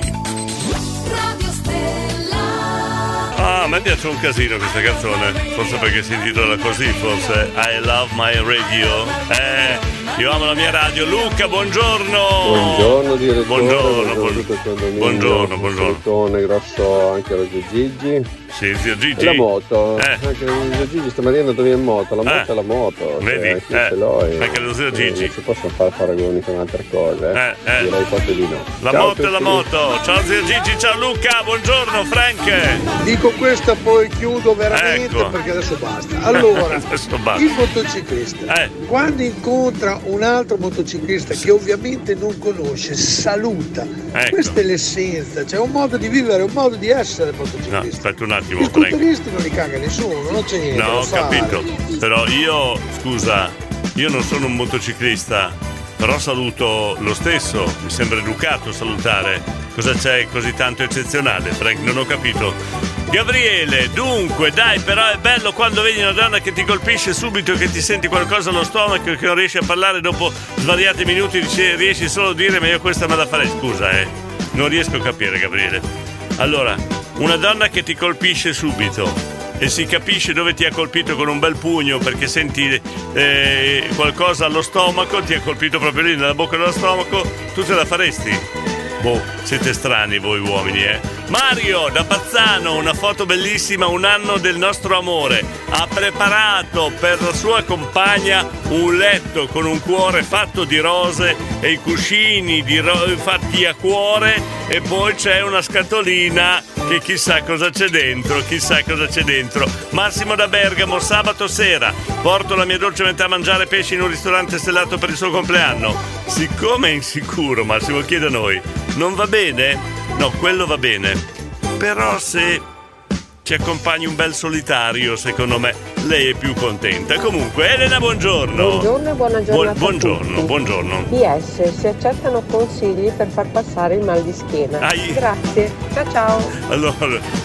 [SPEAKER 2] Ah, a me piace un casino questa canzone, forse perché si intitola così, forse I Love My Radio. Eh, io amo la mia radio. Luca, buongiorno.
[SPEAKER 33] Buongiorno direttore,
[SPEAKER 2] Buongiorno,
[SPEAKER 33] buongiorno,
[SPEAKER 2] buongiorno, buongiorno.
[SPEAKER 33] Salutone grosso anche allo zio Gigi.
[SPEAKER 2] Sì, zio Gigi.
[SPEAKER 33] E la moto,
[SPEAKER 2] Eh.
[SPEAKER 33] anche lo zio Gigi stamattina è andato via in moto, la moto
[SPEAKER 2] Eh.
[SPEAKER 33] è la moto, cioè,
[SPEAKER 2] Vedi?
[SPEAKER 33] anche io
[SPEAKER 2] Eh.
[SPEAKER 33] ce l'ho e-
[SPEAKER 2] Anche lo zio
[SPEAKER 33] e
[SPEAKER 2] Gigi.
[SPEAKER 33] Non si possono fare paragoni con altre cose, eh.
[SPEAKER 2] Eh, eh.
[SPEAKER 33] direi proprio di no.
[SPEAKER 2] La
[SPEAKER 33] Ciao a
[SPEAKER 2] moto e la moto. Ciao zio Gigi, ciao Luca, buongiorno Frank.
[SPEAKER 14] Dico questa poi chiudo veramente
[SPEAKER 2] Ecco.
[SPEAKER 14] perché adesso basta. Allora, *laughs*
[SPEAKER 2] Adesso basta.
[SPEAKER 14] il motociclista,
[SPEAKER 2] Eh.
[SPEAKER 14] quando incontra un altro motociclista che ovviamente non conosce, saluta.
[SPEAKER 2] Ecco.
[SPEAKER 14] Questa è l'essenza, c'è un modo di vivere, un modo di essere
[SPEAKER 2] No,
[SPEAKER 14] motociclista.
[SPEAKER 2] aspetta un attimo, Frank.
[SPEAKER 14] scooteristi non li caga nessuno, non c'è niente.
[SPEAKER 2] No, ho
[SPEAKER 14] fare.
[SPEAKER 2] capito. Però io, scusa, io non sono un motociclista, però saluto lo stesso. Mi sembra educato salutare. Cosa c'è così tanto eccezionale, Frank? Non ho capito. Gabriele, dunque, dai, però è bello quando vedi una donna che ti colpisce subito che ti senti qualcosa allo stomaco che non riesci a parlare dopo svariati minuti, riesci solo a dire ma io questa me la farei. Scusa, eh. Non riesco a capire, Gabriele. Allora, una donna che ti colpisce subito e si capisce dove ti ha colpito con un bel pugno perché senti eh, qualcosa allo stomaco, ti ha colpito proprio lì nella bocca dello stomaco, tu te la faresti? Boh, siete strani voi uomini, eh. Mario da Bazzano, una foto bellissima, un anno del nostro amore. Ha preparato per la sua compagna un letto con un cuore fatto di rose e i cuscini ro- fatti a cuore e poi c'è una scatolina che chissà cosa c'è dentro, chissà cosa c'è dentro. Massimo da Bergamo, sabato sera, porto la mia dolce metà a mangiare pesci in un ristorante stellato per il suo compleanno. Siccome è insicuro, Massimo chiede a noi, non va bene? No, quello va bene. Però se ci accompagni un bel solitario, secondo me. Lei è più contenta. Comunque, Elena, buongiorno.
[SPEAKER 34] Buongiorno e buona
[SPEAKER 2] Buon-
[SPEAKER 34] giornata. a
[SPEAKER 2] buongiorno, buongiorno.
[SPEAKER 34] PS, si accettano consigli per far passare il mal di schiena.
[SPEAKER 2] Ai.
[SPEAKER 34] Grazie. Ciao ciao.
[SPEAKER 2] Allora,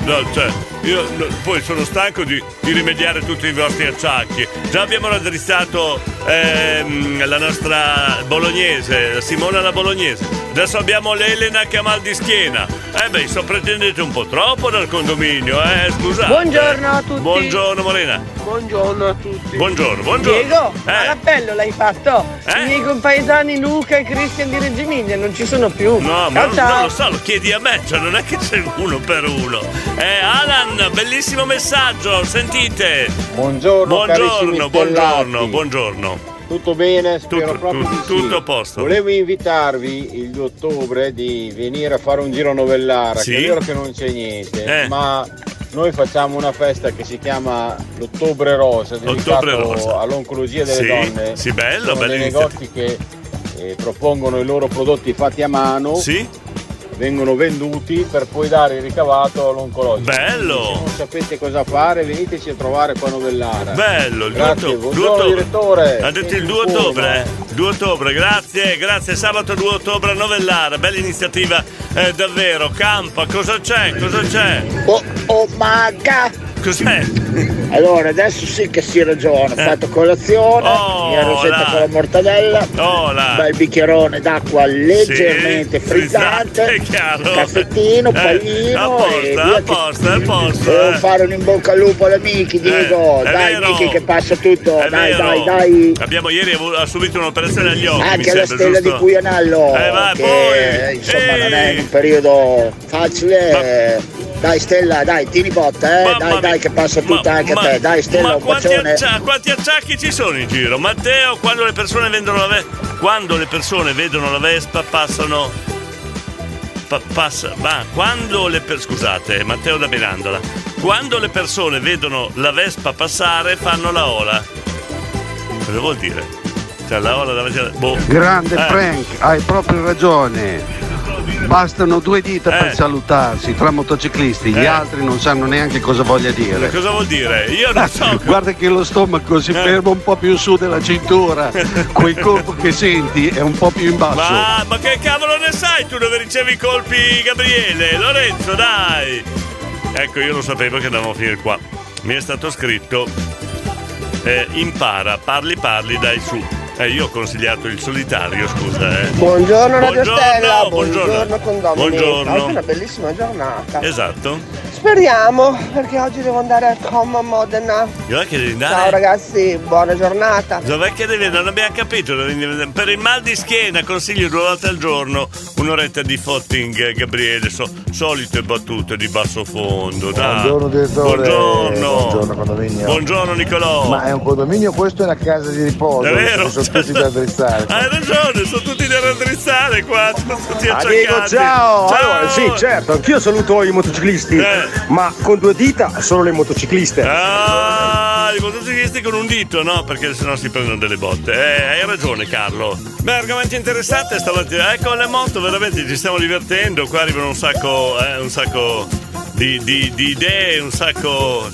[SPEAKER 2] no, cioè, io no, poi sono stanco di, di rimediare tutti i vostri acciacchi. Già abbiamo raddrizzato ehm, la nostra bolognese, Simona la bolognese. Adesso abbiamo l'Elena che ha mal di schiena. Eh beh, so pretendete un po' troppo dal condominio, eh, scusate.
[SPEAKER 35] Buongiorno a tutti.
[SPEAKER 2] Buongiorno Morena.
[SPEAKER 35] Buongiorno a tutti.
[SPEAKER 2] Buongiorno, buongiorno.
[SPEAKER 35] Diego,
[SPEAKER 2] Eh.
[SPEAKER 35] ma l'appello l'hai fatto?
[SPEAKER 2] Eh?
[SPEAKER 35] I miei compaesani Luca e Cristian di Reggio Emilia non ci sono più.
[SPEAKER 2] No, ma non, non lo so, lo chiedi a me, cioè non è che c'è uno per uno. Eh, Alan, bellissimo messaggio, sentite.
[SPEAKER 36] Buongiorno,
[SPEAKER 2] Buongiorno, buongiorno, buongiorno.
[SPEAKER 36] Tutto bene? Spero
[SPEAKER 2] Tutto-
[SPEAKER 36] proprio
[SPEAKER 2] tu-
[SPEAKER 36] di sì.
[SPEAKER 2] tutto a posto.
[SPEAKER 36] Volevo invitarvi il 2 ottobre di venire a fare un giro a Novellara,
[SPEAKER 2] Sì?
[SPEAKER 36] che è vero che non c'è niente,
[SPEAKER 2] Eh.
[SPEAKER 36] ma noi facciamo una festa che si chiama l'Ottobre Rosa, dedicato
[SPEAKER 2] Ottobre Rosa.
[SPEAKER 36] all'oncologia delle
[SPEAKER 2] Sì,
[SPEAKER 36] donne.
[SPEAKER 2] sì, bello,
[SPEAKER 36] Sono
[SPEAKER 2] bella
[SPEAKER 36] dei negozi che eh, propongono i loro prodotti fatti a mano. Vengono venduti per poi dare il ricavato all'oncologico.
[SPEAKER 2] Bello!
[SPEAKER 36] Se non sapete cosa fare, veniteci a trovare qua a Novellara.
[SPEAKER 2] Bello, il 2
[SPEAKER 36] Grazie,
[SPEAKER 2] ottobre.
[SPEAKER 36] buongiorno
[SPEAKER 2] 2 ottobre.
[SPEAKER 36] direttore.
[SPEAKER 2] Ha detto il 2
[SPEAKER 36] Senti in
[SPEAKER 2] ottobre, eh? 2 ottobre, grazie, grazie. Sabato 2 ottobre a Novellara, bella iniziativa eh, davvero. Campa, cosa c'è? Cosa c'è?
[SPEAKER 37] Oh, oh maga!
[SPEAKER 2] Cos'è?
[SPEAKER 37] Allora, adesso sì che si ragiona. Ho
[SPEAKER 2] Eh.
[SPEAKER 37] fatto colazione,
[SPEAKER 2] Oh,
[SPEAKER 37] mia rosetta
[SPEAKER 2] là.
[SPEAKER 37] con la mortadella,
[SPEAKER 2] Oh, là.
[SPEAKER 37] bel bicchierone d'acqua leggermente
[SPEAKER 2] Sì,
[SPEAKER 37] frizzante,
[SPEAKER 2] frizzante,
[SPEAKER 37] caffettino,
[SPEAKER 2] Eh,
[SPEAKER 37] paglino
[SPEAKER 2] a posto,
[SPEAKER 37] e
[SPEAKER 2] a
[SPEAKER 37] via che-
[SPEAKER 2] posto, a posto,
[SPEAKER 37] Devo
[SPEAKER 2] eh.
[SPEAKER 37] fare un in bocca al lupo ad amici, Diego.
[SPEAKER 2] è
[SPEAKER 37] dai. Miki che passa tutto. Dai, dai, dai.
[SPEAKER 2] Abbiamo ieri subito un'operazione agli occhi.
[SPEAKER 37] Anche la stella
[SPEAKER 2] giusto?
[SPEAKER 37] di Puianello,
[SPEAKER 2] Eh, va,
[SPEAKER 37] che
[SPEAKER 2] poi.
[SPEAKER 37] insomma non è
[SPEAKER 2] Ehi.
[SPEAKER 37] un periodo facile. Dai Stella, dai, tieni botta, eh. dai, dai, che passa tutta anche a te. Dai Stella,
[SPEAKER 2] ma
[SPEAKER 37] un
[SPEAKER 2] quanti, accia- quanti acciacchi ci sono in giro? Matteo, quando le persone vendono la Vespa, quando le persone vedono la Vespa passano. pa- passa, ma quando le per- scusate, Matteo da Mirandola. Quando le persone vedono la Vespa passare fanno la ola. Cosa vuol dire? Cioè la ola davanti alla. Boh.
[SPEAKER 30] Grande
[SPEAKER 2] Eh.
[SPEAKER 30] Frank, hai proprio ragione. Bastano due dita per
[SPEAKER 2] Eh.
[SPEAKER 30] salutarsi tra motociclisti, gli
[SPEAKER 2] Eh.
[SPEAKER 30] altri non sanno neanche cosa voglia dire.
[SPEAKER 2] Cosa vuol dire? Io non *laughs* so.
[SPEAKER 30] Guarda che lo stomaco si
[SPEAKER 2] Eh.
[SPEAKER 30] ferma un po' più su della cintura, *laughs* quel colpo che senti è un po' più in basso.
[SPEAKER 2] Ma, ma che cavolo ne sai tu dove ricevi i colpi, Gabriele? Lorenzo, dai! Ecco, io lo sapevo che andavamo a finire qua. Mi è stato scritto: eh, impara, parli, parli, dai su. Eh, io ho consigliato il solitario, scusa, eh.
[SPEAKER 35] Buongiorno Radio
[SPEAKER 2] Buongiorno,
[SPEAKER 35] Stella,
[SPEAKER 2] buongiorno.
[SPEAKER 35] buongiorno condomini.
[SPEAKER 2] Buongiorno.
[SPEAKER 35] Oggi è una bellissima giornata.
[SPEAKER 2] Esatto.
[SPEAKER 35] Speriamo, perché oggi devo andare al Com a Modena.
[SPEAKER 2] Dov'è che devi andare?
[SPEAKER 35] Ciao ragazzi, buona giornata.
[SPEAKER 2] Dov'è che devi Non abbiamo capito. Per il mal di schiena consiglio due volte al giorno un'oretta di footing, eh, Gabriele. So- solite battute di basso fondo. Dai.
[SPEAKER 38] Buongiorno direttore.
[SPEAKER 2] Buongiorno.
[SPEAKER 38] Buongiorno condominio.
[SPEAKER 2] Buongiorno Nicolò.
[SPEAKER 38] Ma è un condominio questo è una casa di riposo.
[SPEAKER 2] È vero.
[SPEAKER 38] Sono tutti da attrezzare.
[SPEAKER 2] Hai ragione, sono tutti da raddrizzare qua. Sono tutti acciaccati.
[SPEAKER 39] Diego, ciao! Allora, sì, certo, anch'io saluto i motociclisti,
[SPEAKER 2] Eh.
[SPEAKER 39] Ma con due dita solo le motocicliste.
[SPEAKER 2] Ah, i motociclisti con un dito, no? Perché sennò si prendono delle botte. Eh, hai ragione, Carlo. Beh, argomenti interessanti stamattina. Ecco le moto, veramente ci stiamo divertendo. Qua arrivano un sacco, eh, un sacco di, di- di idee, un sacco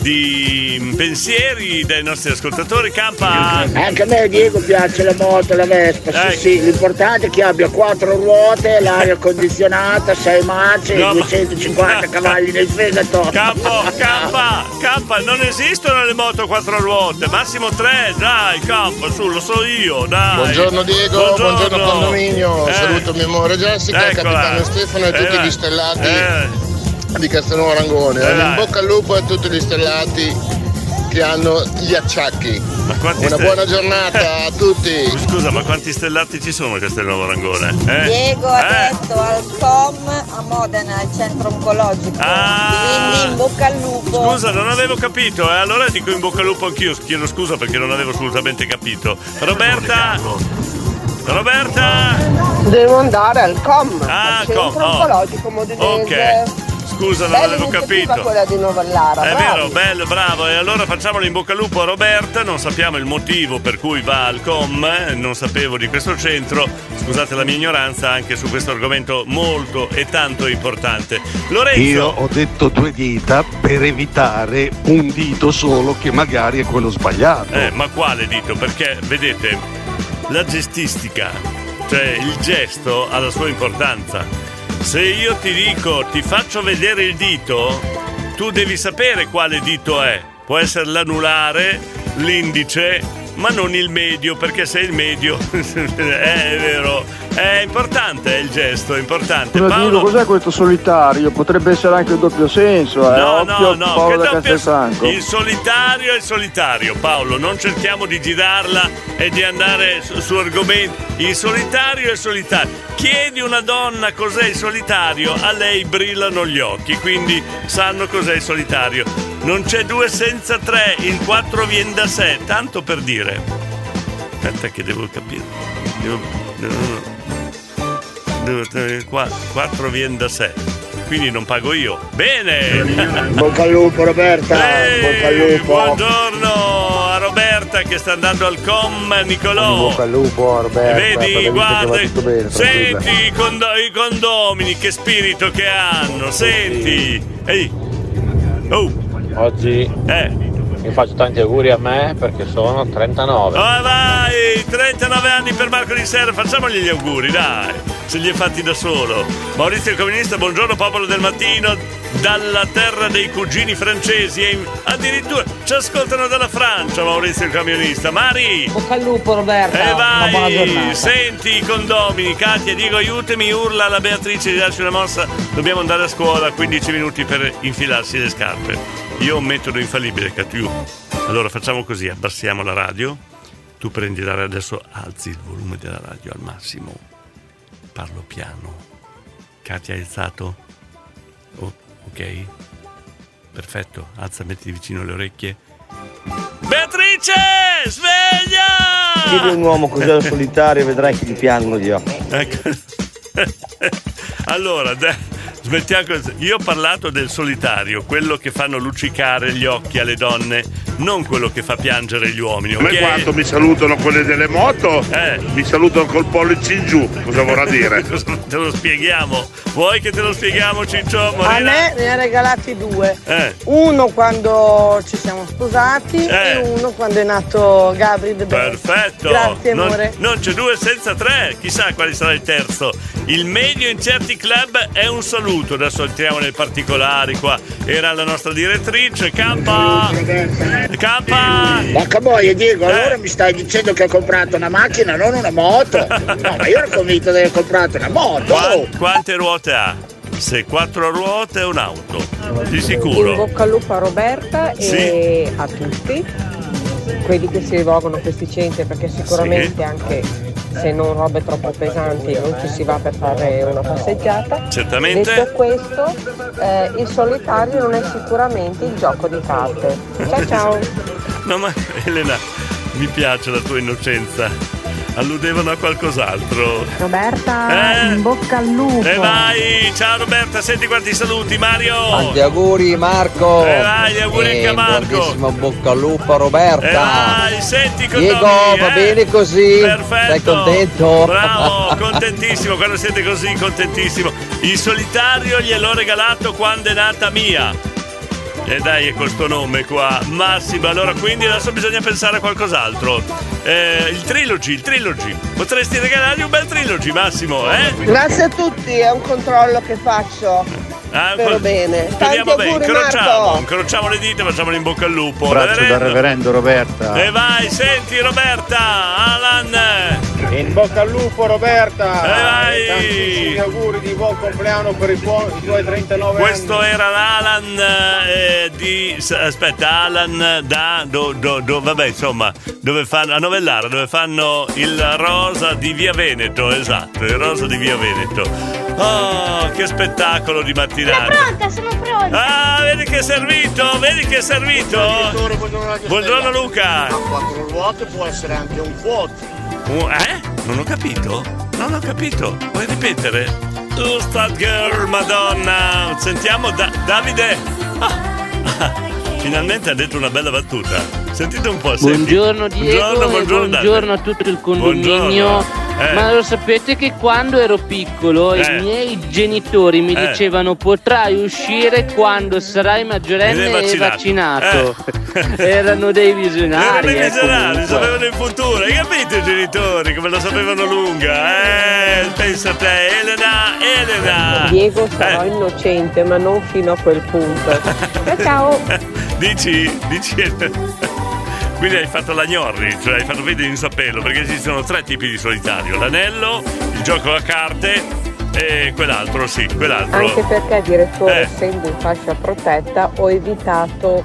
[SPEAKER 2] di pensieri dai nostri ascoltatori. Campa.
[SPEAKER 37] Anche a me Diego piace la moto, la Vespa, sì
[SPEAKER 2] Eh.
[SPEAKER 37] sì, l'importante è che abbia quattro ruote, l'aria condizionata, sei marce
[SPEAKER 2] No,
[SPEAKER 37] e
[SPEAKER 2] ma-
[SPEAKER 37] 250 *laughs* cavalli nel fegato.
[SPEAKER 2] Campo, *laughs* campa, campa, non esistono le moto a quattro ruote, massimo tre, dai, campa, su, lo so io, dai.
[SPEAKER 40] Buongiorno Diego, buongiorno, condominio,
[SPEAKER 2] Eh.
[SPEAKER 40] saluto mia amore Jessica,
[SPEAKER 2] Eccola.
[SPEAKER 40] capitano Stefano e
[SPEAKER 2] Eh,
[SPEAKER 40] tutti gli stellati
[SPEAKER 2] Eh.
[SPEAKER 40] Di Castelnuovo Rangone.
[SPEAKER 2] Eh,
[SPEAKER 40] in bocca al lupo a tutti gli stellati che hanno gli acciacchi.
[SPEAKER 2] quanti
[SPEAKER 40] Una
[SPEAKER 2] ste-
[SPEAKER 40] buona giornata *laughs* a tutti.
[SPEAKER 2] Scusa, ma quanti stellati ci sono a Castelnuovo Rangone? Eh?
[SPEAKER 17] Diego ha
[SPEAKER 2] Eh?
[SPEAKER 17] detto al COM a Modena, al centro oncologico. Quindi in bocca al lupo.
[SPEAKER 2] Ah. Scusa, non avevo capito, eh? allora dico in bocca al lupo anch'io, chiedo scusa perché non avevo assolutamente capito. Roberta! Roberta!
[SPEAKER 35] Devo andare al Com,
[SPEAKER 2] Ah,
[SPEAKER 35] al centro
[SPEAKER 2] Com, oh.
[SPEAKER 35] oncologico modenese.
[SPEAKER 2] Ok. Scusa, non avevo capito.
[SPEAKER 17] quella di Novellara,
[SPEAKER 2] È
[SPEAKER 17] bravi.
[SPEAKER 2] vero, bello, bravo. E allora facciamolo in bocca al lupo a Roberta. Non sappiamo il motivo per cui va al COM, eh, non sapevo di questo centro. Scusate la mia ignoranza anche su questo argomento molto e tanto importante. Lorenzo.
[SPEAKER 30] Io ho detto due dita per evitare un dito solo che magari è quello sbagliato.
[SPEAKER 2] Eh, ma quale dito? Perché vedete, la gestistica, cioè il gesto ha la sua importanza. Se io ti dico ti faccio vedere il dito, tu devi sapere quale dito è. Può essere l'anulare, l'indice, ma non il medio, perché se è il medio *laughs* è vero, è importante, il gesto, è importante.
[SPEAKER 38] Scusa,
[SPEAKER 2] Paolo,
[SPEAKER 38] cos'è questo solitario? Potrebbe essere anche il doppio senso, eh?
[SPEAKER 2] No,
[SPEAKER 38] Occhio,
[SPEAKER 2] no, no,
[SPEAKER 38] Paolo
[SPEAKER 2] che doppio- il solitario è il solitario, Paolo, non cerchiamo di girarla e di andare su, su argomenti. Il solitario è il solitario. Chiedi una donna cos'è il solitario, a lei brillano gli occhi, quindi sanno cos'è il solitario. Non c'è due senza tre, il quattro viene da sé, tanto per dire. Aspetta che devo capire. Devo, devo- devo- qua- quattro viene da sé. Quindi non pago io. Bene!
[SPEAKER 37] Bocca al lupo Roberta,
[SPEAKER 2] Ehi,
[SPEAKER 37] bocca al lupo.
[SPEAKER 2] Buongiorno a Roberta che sta andando al com, Nicolò.
[SPEAKER 38] Bocca al lupo, Roberta.
[SPEAKER 2] Vedi, guarda,
[SPEAKER 38] bene,
[SPEAKER 2] senti i, condo- i condomini, che spirito che hanno, senti. Ehi, oh,
[SPEAKER 36] Oggi
[SPEAKER 2] eh.
[SPEAKER 36] mi faccio tanti auguri a me perché sono 39.
[SPEAKER 2] Oh, vai, 39 anni per Marco di Serra, facciamogli gli auguri, dai, se li è fatti da solo. Maurizio il comunista, buongiorno popolo del mattino, dalla terra dei cugini francesi e addirittura ci ascoltano dalla Francia, Maurizio il camionista. Mari!
[SPEAKER 41] Bocca al lupo Roberta,
[SPEAKER 2] E
[SPEAKER 41] buona
[SPEAKER 2] vai, senti i condomini, Katia, Diego aiutami, urla alla Beatrice di darci una mossa, dobbiamo andare a scuola, 15 minuti per infilarsi le scarpe. Io ho un metodo infallibile, Catiu. Allora facciamo così, abbassiamo la radio, tu prendi la radio, adesso alzi il volume della radio al massimo, parlo piano. Katia hai alzato? Oh, ok, perfetto, alza, metti vicino le orecchie. Beatrice, sveglia!
[SPEAKER 42] Chiedi un uomo cos'è il solitario vedrai che ti piangono gli occhi.
[SPEAKER 2] Ecco. *laughs* allora, dai, smettiamo così. Io ho parlato del solitario, quello che fanno luccicare gli occhi alle donne, non quello che fa piangere gli uomini.
[SPEAKER 12] Come
[SPEAKER 2] ok?
[SPEAKER 12] quando mi salutano quelle delle moto,
[SPEAKER 2] Eh.
[SPEAKER 12] mi salutano col pollice in giù, cosa vorrà dire? *laughs*
[SPEAKER 2] te lo spieghiamo? Vuoi che te lo spieghiamo, Ciccio?
[SPEAKER 35] A
[SPEAKER 2] Morena?
[SPEAKER 35] me ne ha regalati due.
[SPEAKER 2] Eh.
[SPEAKER 35] Uno quando ci siamo sposati
[SPEAKER 2] Eh.
[SPEAKER 35] e uno quando è nato Gabri De.
[SPEAKER 2] Perfetto!
[SPEAKER 35] Grazie
[SPEAKER 2] non,
[SPEAKER 35] amore.
[SPEAKER 2] non c'è due senza tre, chissà quale sarà il terzo. Il medio in certi club è un saluto, adesso entriamo nei particolari qua. Era la nostra direttrice, K. K.
[SPEAKER 37] Porca boia Diego,
[SPEAKER 2] Eh.
[SPEAKER 37] allora mi stai dicendo che ho comprato una macchina, non una moto? No, ma io ero convinto di aver comprato una moto.
[SPEAKER 2] Qua- quante ruote ha? Se quattro ruote è un'auto, di
[SPEAKER 34] In
[SPEAKER 2] sicuro.
[SPEAKER 34] bocca al lupo a Roberta e a tutti quelli che si rivolgono a questi centri perché sicuramente anche se non robe troppo pesanti non ci si va per fare una passeggiata.
[SPEAKER 2] Certamente.
[SPEAKER 34] Detto questo, eh, il solitario non è sicuramente il gioco di carte. Ciao ciao! *laughs*
[SPEAKER 2] No, ma Elena, mi piace la tua innocenza. Alludevano a qualcos'altro.
[SPEAKER 43] Roberta,
[SPEAKER 2] Eh?
[SPEAKER 43] in bocca al lupo.
[SPEAKER 2] E vai! Ciao Roberta, senti quanti saluti, Mario!
[SPEAKER 29] Tanti auguri Marco!
[SPEAKER 2] E vai, gli auguri anche a
[SPEAKER 29] E
[SPEAKER 2] Marco.
[SPEAKER 29] grandissimo bocca al lupo Roberta!
[SPEAKER 2] E vai, senti
[SPEAKER 29] Diego,
[SPEAKER 2] condomini,
[SPEAKER 29] va
[SPEAKER 2] eh?
[SPEAKER 29] bene così?
[SPEAKER 2] Perfetto.
[SPEAKER 29] Sei contento?
[SPEAKER 2] Bravo, *laughs* contentissimo, quando siete così, contentissimo. Il solitario gliel'ho regalato quando è nata Mia. E dai, è questo nome qua, Massimo. Allora, quindi adesso bisogna pensare a qualcos'altro. Eh, il trilogy, il trilogy. Potresti regalargli un bel trilogy, Massimo, eh?
[SPEAKER 35] Grazie a tutti, è un controllo che faccio.
[SPEAKER 2] Ah,
[SPEAKER 35] Spero bene.
[SPEAKER 2] Speriamo bene, incrociamo,
[SPEAKER 35] Marco.
[SPEAKER 2] incrociamo le dita, facciamolo in bocca al lupo.
[SPEAKER 28] Braccio da reverendo Roberta.
[SPEAKER 2] E vai, senti Roberta, Alan.
[SPEAKER 36] In bocca al lupo Roberta!
[SPEAKER 2] E vai!
[SPEAKER 36] E tantissimi auguri di buon compleanno per i, tuoi- i tuoi 39
[SPEAKER 2] Questo
[SPEAKER 36] anni.
[SPEAKER 2] era l'Alan eh, di. Aspetta, Alan da. Do, do- do- vabbè, insomma, dove fanno. A Novellara, dove fanno il rosa di Via Veneto, esatto, il rosa di Via Veneto. Oh, che spettacolo di mattinata!
[SPEAKER 44] pronta, sono pronta.
[SPEAKER 2] Ah, vedi che è servito, vedi che è servito! Buongiorno Luca!
[SPEAKER 37] A quattro ruote può essere anche un quad.
[SPEAKER 2] Uh, eh? Non ho capito? Non ho capito. Puoi ripetere? That girl, Madonna? Sentiamo da- Davide. Ah. Finalmente ha detto una bella battuta. Sentite un po'. senti.
[SPEAKER 41] Buongiorno Diego
[SPEAKER 2] Buongiorno, buongiorno,
[SPEAKER 41] buongiorno, a tutto il condominio.
[SPEAKER 2] Buongiorno. Eh.
[SPEAKER 41] Ma lo sapete che quando ero piccolo
[SPEAKER 2] Eh.
[SPEAKER 41] i miei genitori mi
[SPEAKER 2] Eh.
[SPEAKER 41] dicevano potrai uscire quando sarai maggiorenne
[SPEAKER 2] Ed è
[SPEAKER 41] e
[SPEAKER 2] vaccinato."
[SPEAKER 41] vaccinato. *laughs* Erano dei visionari.
[SPEAKER 2] Erano dei
[SPEAKER 41] eh,
[SPEAKER 2] visionari, sapevano il futuro, hai capito i genitori come lo sapevano lunga? Eh, pensa a te, Elena, Elena!
[SPEAKER 34] Diego sarò innocente, ma non fino a quel punto. Ciao *laughs* ciao!
[SPEAKER 2] Dici, dici. Quindi hai fatto la gnorri, cioè hai fatto vedere in sapello, perché esistono tre tipi di solitario: l'anello, il gioco a carte e quell'altro, sì, quell'altro.
[SPEAKER 34] Anche perché, direttore,
[SPEAKER 2] Eh.
[SPEAKER 34] essendo in fascia protetta, ho evitato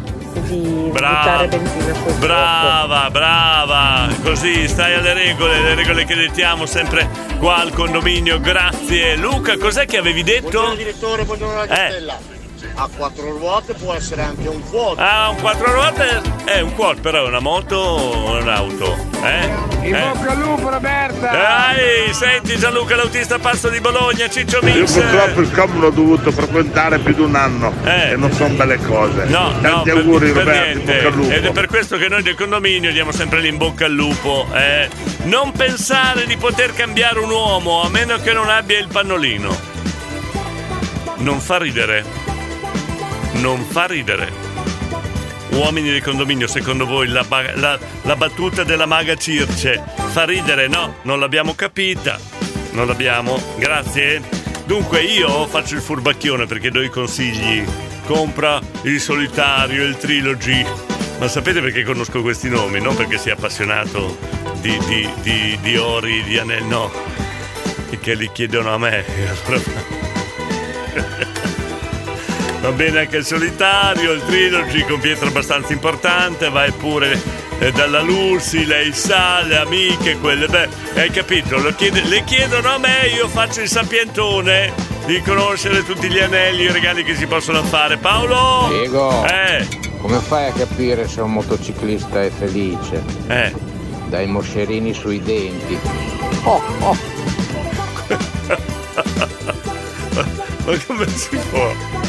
[SPEAKER 34] di
[SPEAKER 2] Brava.
[SPEAKER 34] buttare benzina sul fuoco.
[SPEAKER 2] Brava, brava, così stai alle regole, le regole che dettiamo sempre qua al condominio, grazie. Luca, cos'è che avevi detto?
[SPEAKER 37] Buongiorno direttore, buongiorno
[SPEAKER 2] Eh.
[SPEAKER 37] Ragazzetella. A quattro ruote può essere anche un quad.
[SPEAKER 2] Ah, un quattro ruote è un quad, però è una moto o un'auto? Eh?
[SPEAKER 14] In
[SPEAKER 2] Eh.
[SPEAKER 14] bocca al lupo Roberta!
[SPEAKER 2] Dai, senti Gianluca, l'autista pazzo di Bologna, Ciccio
[SPEAKER 12] Io
[SPEAKER 2] Mix.
[SPEAKER 12] purtroppo il COM l'ho dovuto frequentare più di un anno e non sono belle cose.
[SPEAKER 2] Eh. No,
[SPEAKER 12] Tanti
[SPEAKER 2] no,
[SPEAKER 12] auguri
[SPEAKER 2] per, per
[SPEAKER 12] Roberto, in
[SPEAKER 2] niente.
[SPEAKER 12] bocca al lupo.
[SPEAKER 2] Ed è per questo che noi del condominio diamo sempre l'in bocca al lupo. eh. Non pensare di poter cambiare un uomo a meno che non abbia il pannolino. Non fa ridere. Non fa ridere. Uomini del condominio, secondo voi la, ba- la- la battuta della maga Circe fa ridere? No, non l'abbiamo capita. Non l'abbiamo. Grazie. Dunque io faccio il furbacchione perché do i consigli. Compra il solitario, il trilogy. Ma sapete perché conosco questi nomi? Non perché sia appassionato di, di, di, di ori, di anelli, no. Perché li chiedono a me. *laughs* Va bene anche il solitario, il trilogy con pietra abbastanza importante, vai pure eh, dalla Lucy, lei sa, le amiche, quelle beh, hai capito? Chiede- le chiedono a me, io faccio il sapientone di conoscere tutti gli anelli, i regali che si possono fare. Paolo!
[SPEAKER 45] Diego,
[SPEAKER 2] Eh,
[SPEAKER 45] come fai a capire se un motociclista è felice?
[SPEAKER 2] Eh.
[SPEAKER 45] Dai moscerini sui denti.
[SPEAKER 2] Oh, oh. *laughs* Ma come si può?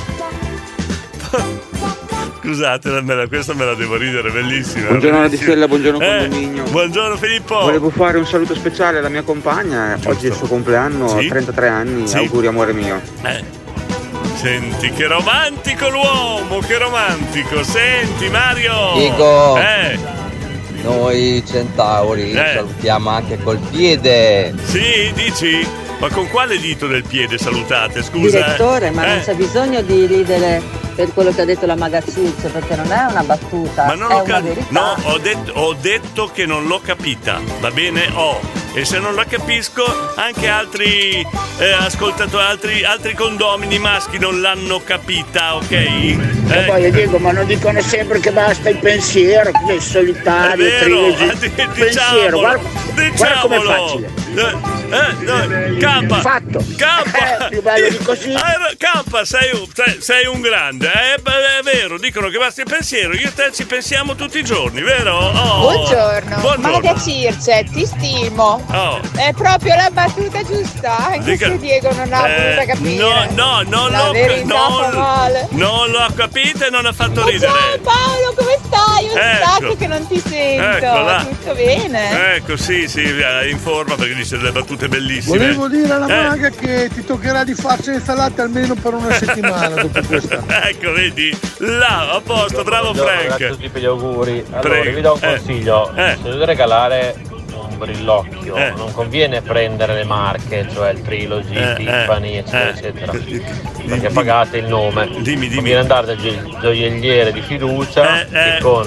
[SPEAKER 2] Scusate, me questa me la devo ridere, bellissima.
[SPEAKER 46] Buongiorno
[SPEAKER 2] bellissima.
[SPEAKER 46] Radicella, buongiorno
[SPEAKER 2] Eh,
[SPEAKER 46] condominio.
[SPEAKER 2] Buongiorno Filippo.
[SPEAKER 46] Volevo fare un saluto speciale alla mia compagna, oggi è il suo compleanno,
[SPEAKER 2] Sì.
[SPEAKER 46] 33 anni,
[SPEAKER 2] Sì.
[SPEAKER 46] auguri amore mio.
[SPEAKER 2] Eh. Senti, che romantico l'uomo, che romantico. Senti, Mario.
[SPEAKER 29] Dico.
[SPEAKER 2] Eh,
[SPEAKER 29] Noi centauri
[SPEAKER 2] Eh.
[SPEAKER 29] salutiamo anche col piede.
[SPEAKER 2] sì, dici? Ma con quale dito del piede salutate? Scusa. eh?
[SPEAKER 47] Direttore, ma
[SPEAKER 2] Eh.
[SPEAKER 47] non c'è bisogno di ridere per quello che ha detto la magazizia, perché non è una battuta,
[SPEAKER 2] Ma non
[SPEAKER 47] è
[SPEAKER 2] ho
[SPEAKER 47] una
[SPEAKER 2] capito.
[SPEAKER 47] verità.
[SPEAKER 2] No, ho detto, ho detto che non l'ho capita. Va bene? Ho. E se non la capisco, anche altri eh, ascoltatori, altri, altri condomini maschi non l'hanno capita, ok?
[SPEAKER 37] E
[SPEAKER 2] Eh,
[SPEAKER 37] poi dico, ma non dicono sempre che basta il pensiero, che è solitario,
[SPEAKER 2] È vero, *laughs* eh, diciamolo,
[SPEAKER 37] pensiero, guarda, guarda com'è
[SPEAKER 2] diciamolo.
[SPEAKER 37] facile.
[SPEAKER 2] Eh, eh, K.
[SPEAKER 37] Fatto.
[SPEAKER 2] K.
[SPEAKER 37] più bello di così. *laughs*
[SPEAKER 2] Eh, K, sei, un- sei- sei un grande, eh? Beh, è vero, dicono che basta il pensiero, io e te ci pensiamo tutti i giorni, vero? Oh.
[SPEAKER 17] Buongiorno,
[SPEAKER 2] Buongiorno.
[SPEAKER 17] Maga Circe, ti stimo.
[SPEAKER 2] Oh.
[SPEAKER 17] È proprio la battuta giusta, anche
[SPEAKER 2] Dica-
[SPEAKER 17] se Diego non ha
[SPEAKER 2] Eh,
[SPEAKER 17] voluto capire.
[SPEAKER 2] No, no, non
[SPEAKER 17] La
[SPEAKER 2] l'ho
[SPEAKER 17] fa
[SPEAKER 2] non, non l'ho capita e non ha fatto
[SPEAKER 17] Ma
[SPEAKER 2] ridere.
[SPEAKER 17] ciao Paolo, come stai? Un
[SPEAKER 2] Ecco.
[SPEAKER 17] sacco che non ti sento.
[SPEAKER 2] Ecco là.
[SPEAKER 17] Tutto bene?
[SPEAKER 2] Ecco, sì, sì, eh, in forma perché dice delle battute bellissime.
[SPEAKER 14] Volevo dire alla
[SPEAKER 2] Eh,
[SPEAKER 14] maga che ti toccherà di farci le salate almeno per una settimana dopo questa. *laughs*
[SPEAKER 2] Ecco, vedi? Là, a posto, bravo
[SPEAKER 48] Grazie a
[SPEAKER 2] Frank.
[SPEAKER 48] tutti per gli auguri. Allora,
[SPEAKER 2] Prego.
[SPEAKER 48] vi do un
[SPEAKER 2] Eh.
[SPEAKER 48] consiglio.
[SPEAKER 2] Eh.
[SPEAKER 48] Se dovete regalare un brillocchio,
[SPEAKER 2] Eh.
[SPEAKER 48] non conviene prendere le marche, cioè il Trilogy,
[SPEAKER 2] Eh,
[SPEAKER 48] Tiffany,
[SPEAKER 2] eh,
[SPEAKER 48] eccetera,
[SPEAKER 2] eh.
[SPEAKER 48] eccetera. Perché pagate il nome. Conviene andare dal gio- gioielliere di fiducia
[SPEAKER 2] Eh, eh.
[SPEAKER 48] e con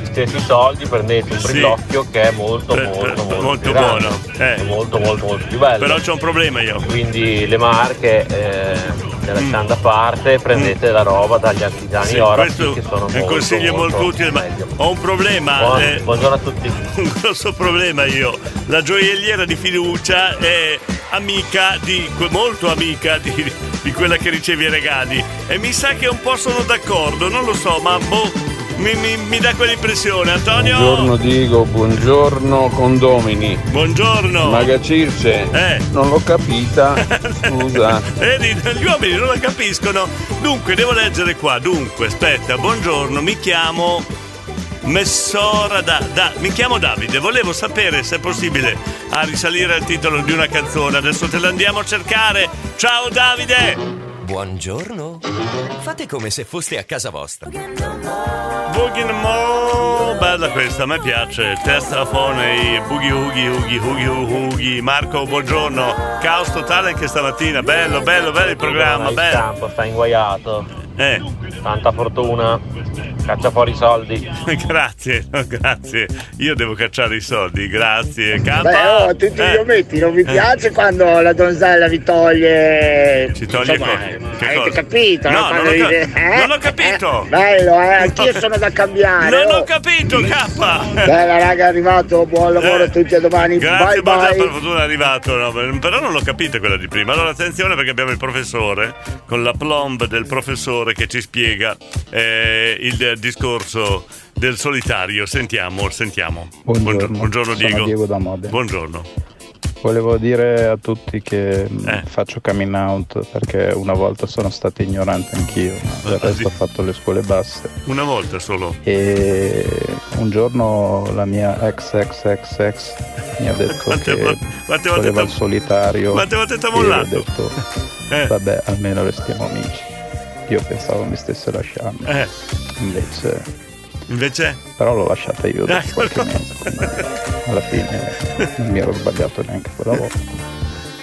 [SPEAKER 48] gli stessi soldi prendete un
[SPEAKER 2] Sì.
[SPEAKER 48] brillocchio che è molto, molto, molto,
[SPEAKER 2] molto
[SPEAKER 48] grande.
[SPEAKER 2] buono, eh.
[SPEAKER 48] Molto, molto, molto più bello.
[SPEAKER 2] Però c'è un problema io.
[SPEAKER 48] Quindi le marche eh, le lasciamo da parte, prendete la roba dagli artigiani
[SPEAKER 2] Mm. Sì, questo
[SPEAKER 48] che sono
[SPEAKER 2] è un
[SPEAKER 48] molto,
[SPEAKER 2] consiglio molto,
[SPEAKER 48] molto
[SPEAKER 2] utile, ma ho un problema.
[SPEAKER 48] Buon-
[SPEAKER 2] eh,
[SPEAKER 48] buongiorno a tutti. *laughs*
[SPEAKER 2] Un grosso problema io. La gioielliera di fiducia è amica di, molto amica di, di quella che riceve i regali. E mi sa che un po' sono d'accordo, non lo so, ma boh. Mi, mi, mi dà quell'impressione. Antonio?
[SPEAKER 36] Buongiorno Diego, buongiorno condomini.
[SPEAKER 2] Buongiorno.
[SPEAKER 36] Maga Circe,
[SPEAKER 2] Eh.
[SPEAKER 36] non l'ho capita, *laughs* scusa.
[SPEAKER 2] Vedi, gli uomini non la capiscono. Dunque, devo leggere qua. Dunque, aspetta, buongiorno, mi chiamo Messora da, da- Mi chiamo Davide, volevo sapere se è possibile a risalire al titolo di una canzone. Adesso te la andiamo a cercare. Ciao Davide!
[SPEAKER 49] Buongiorno. Fate come se foste a casa vostra.
[SPEAKER 2] Boogie Mo, bella questa, a me piace. Testafone, Boogie Oogie, Oogie, Oogie, Oogie. Marco, buongiorno. Caos totale anche stamattina. Bello, bello, bello il programma,
[SPEAKER 48] Il
[SPEAKER 2] bello.
[SPEAKER 48] campo sta inguaiato.
[SPEAKER 2] Eh.
[SPEAKER 48] Tanta fortuna. Caccia fuori i soldi. *laughs*
[SPEAKER 2] grazie, no, grazie. Io devo cacciare i soldi, grazie. Campa.
[SPEAKER 37] Beh, oh, tutti
[SPEAKER 2] Eh.
[SPEAKER 37] gli ometti, non vi
[SPEAKER 2] Eh.
[SPEAKER 37] piace quando la donzella vi toglie.
[SPEAKER 2] Ci toglie
[SPEAKER 37] Insomma,
[SPEAKER 2] co- che
[SPEAKER 37] avete
[SPEAKER 2] cosa?
[SPEAKER 37] capito?
[SPEAKER 2] No,
[SPEAKER 37] Quando
[SPEAKER 2] non ho,
[SPEAKER 37] vi- eh?
[SPEAKER 2] non ho capito.
[SPEAKER 37] Eh, bello, eh, anch'io *laughs* sono da cambiare.
[SPEAKER 2] Non
[SPEAKER 37] oh.
[SPEAKER 2] ho capito, K.
[SPEAKER 37] Bella raga, è arrivato, buon lavoro a tutti a domani.
[SPEAKER 2] Eh. Grazie,
[SPEAKER 37] bye bye.
[SPEAKER 2] per fortuna è arrivato, no, però non l'ho capito quella di prima. Allora attenzione perché abbiamo il professore, con la plomb del professore che ci spiega eh, il discorso del solitario. Sentiamo, sentiamo.
[SPEAKER 28] Buongiorno,
[SPEAKER 2] buongiorno Diego.
[SPEAKER 28] Diego da Modena.
[SPEAKER 2] Buongiorno.
[SPEAKER 28] Volevo dire a tutti che mh,
[SPEAKER 2] Eh.
[SPEAKER 28] faccio coming out perché una volta sono stato ignorante anch'io, ma del
[SPEAKER 2] Ah,
[SPEAKER 28] resto ho fatto le scuole basse.
[SPEAKER 2] Una volta solo.
[SPEAKER 28] E un giorno la mia ex ex ex ex mi ha *laughs* detto
[SPEAKER 2] Quante
[SPEAKER 28] che
[SPEAKER 2] vo- quante volte
[SPEAKER 28] voleva il solitario.
[SPEAKER 2] quante volte t'ha
[SPEAKER 28] io ho
[SPEAKER 2] mollato?
[SPEAKER 28] detto
[SPEAKER 2] Eh.
[SPEAKER 28] vabbè almeno restiamo amici. Io pensavo mi stesse lasciando.
[SPEAKER 2] Eh.
[SPEAKER 28] Invece
[SPEAKER 2] Invece?
[SPEAKER 28] però l'ho lasciata io dopo
[SPEAKER 2] Eh, *laughs*
[SPEAKER 28] qualche mese. Alla fine non mi ero sbagliato neanche quella volta.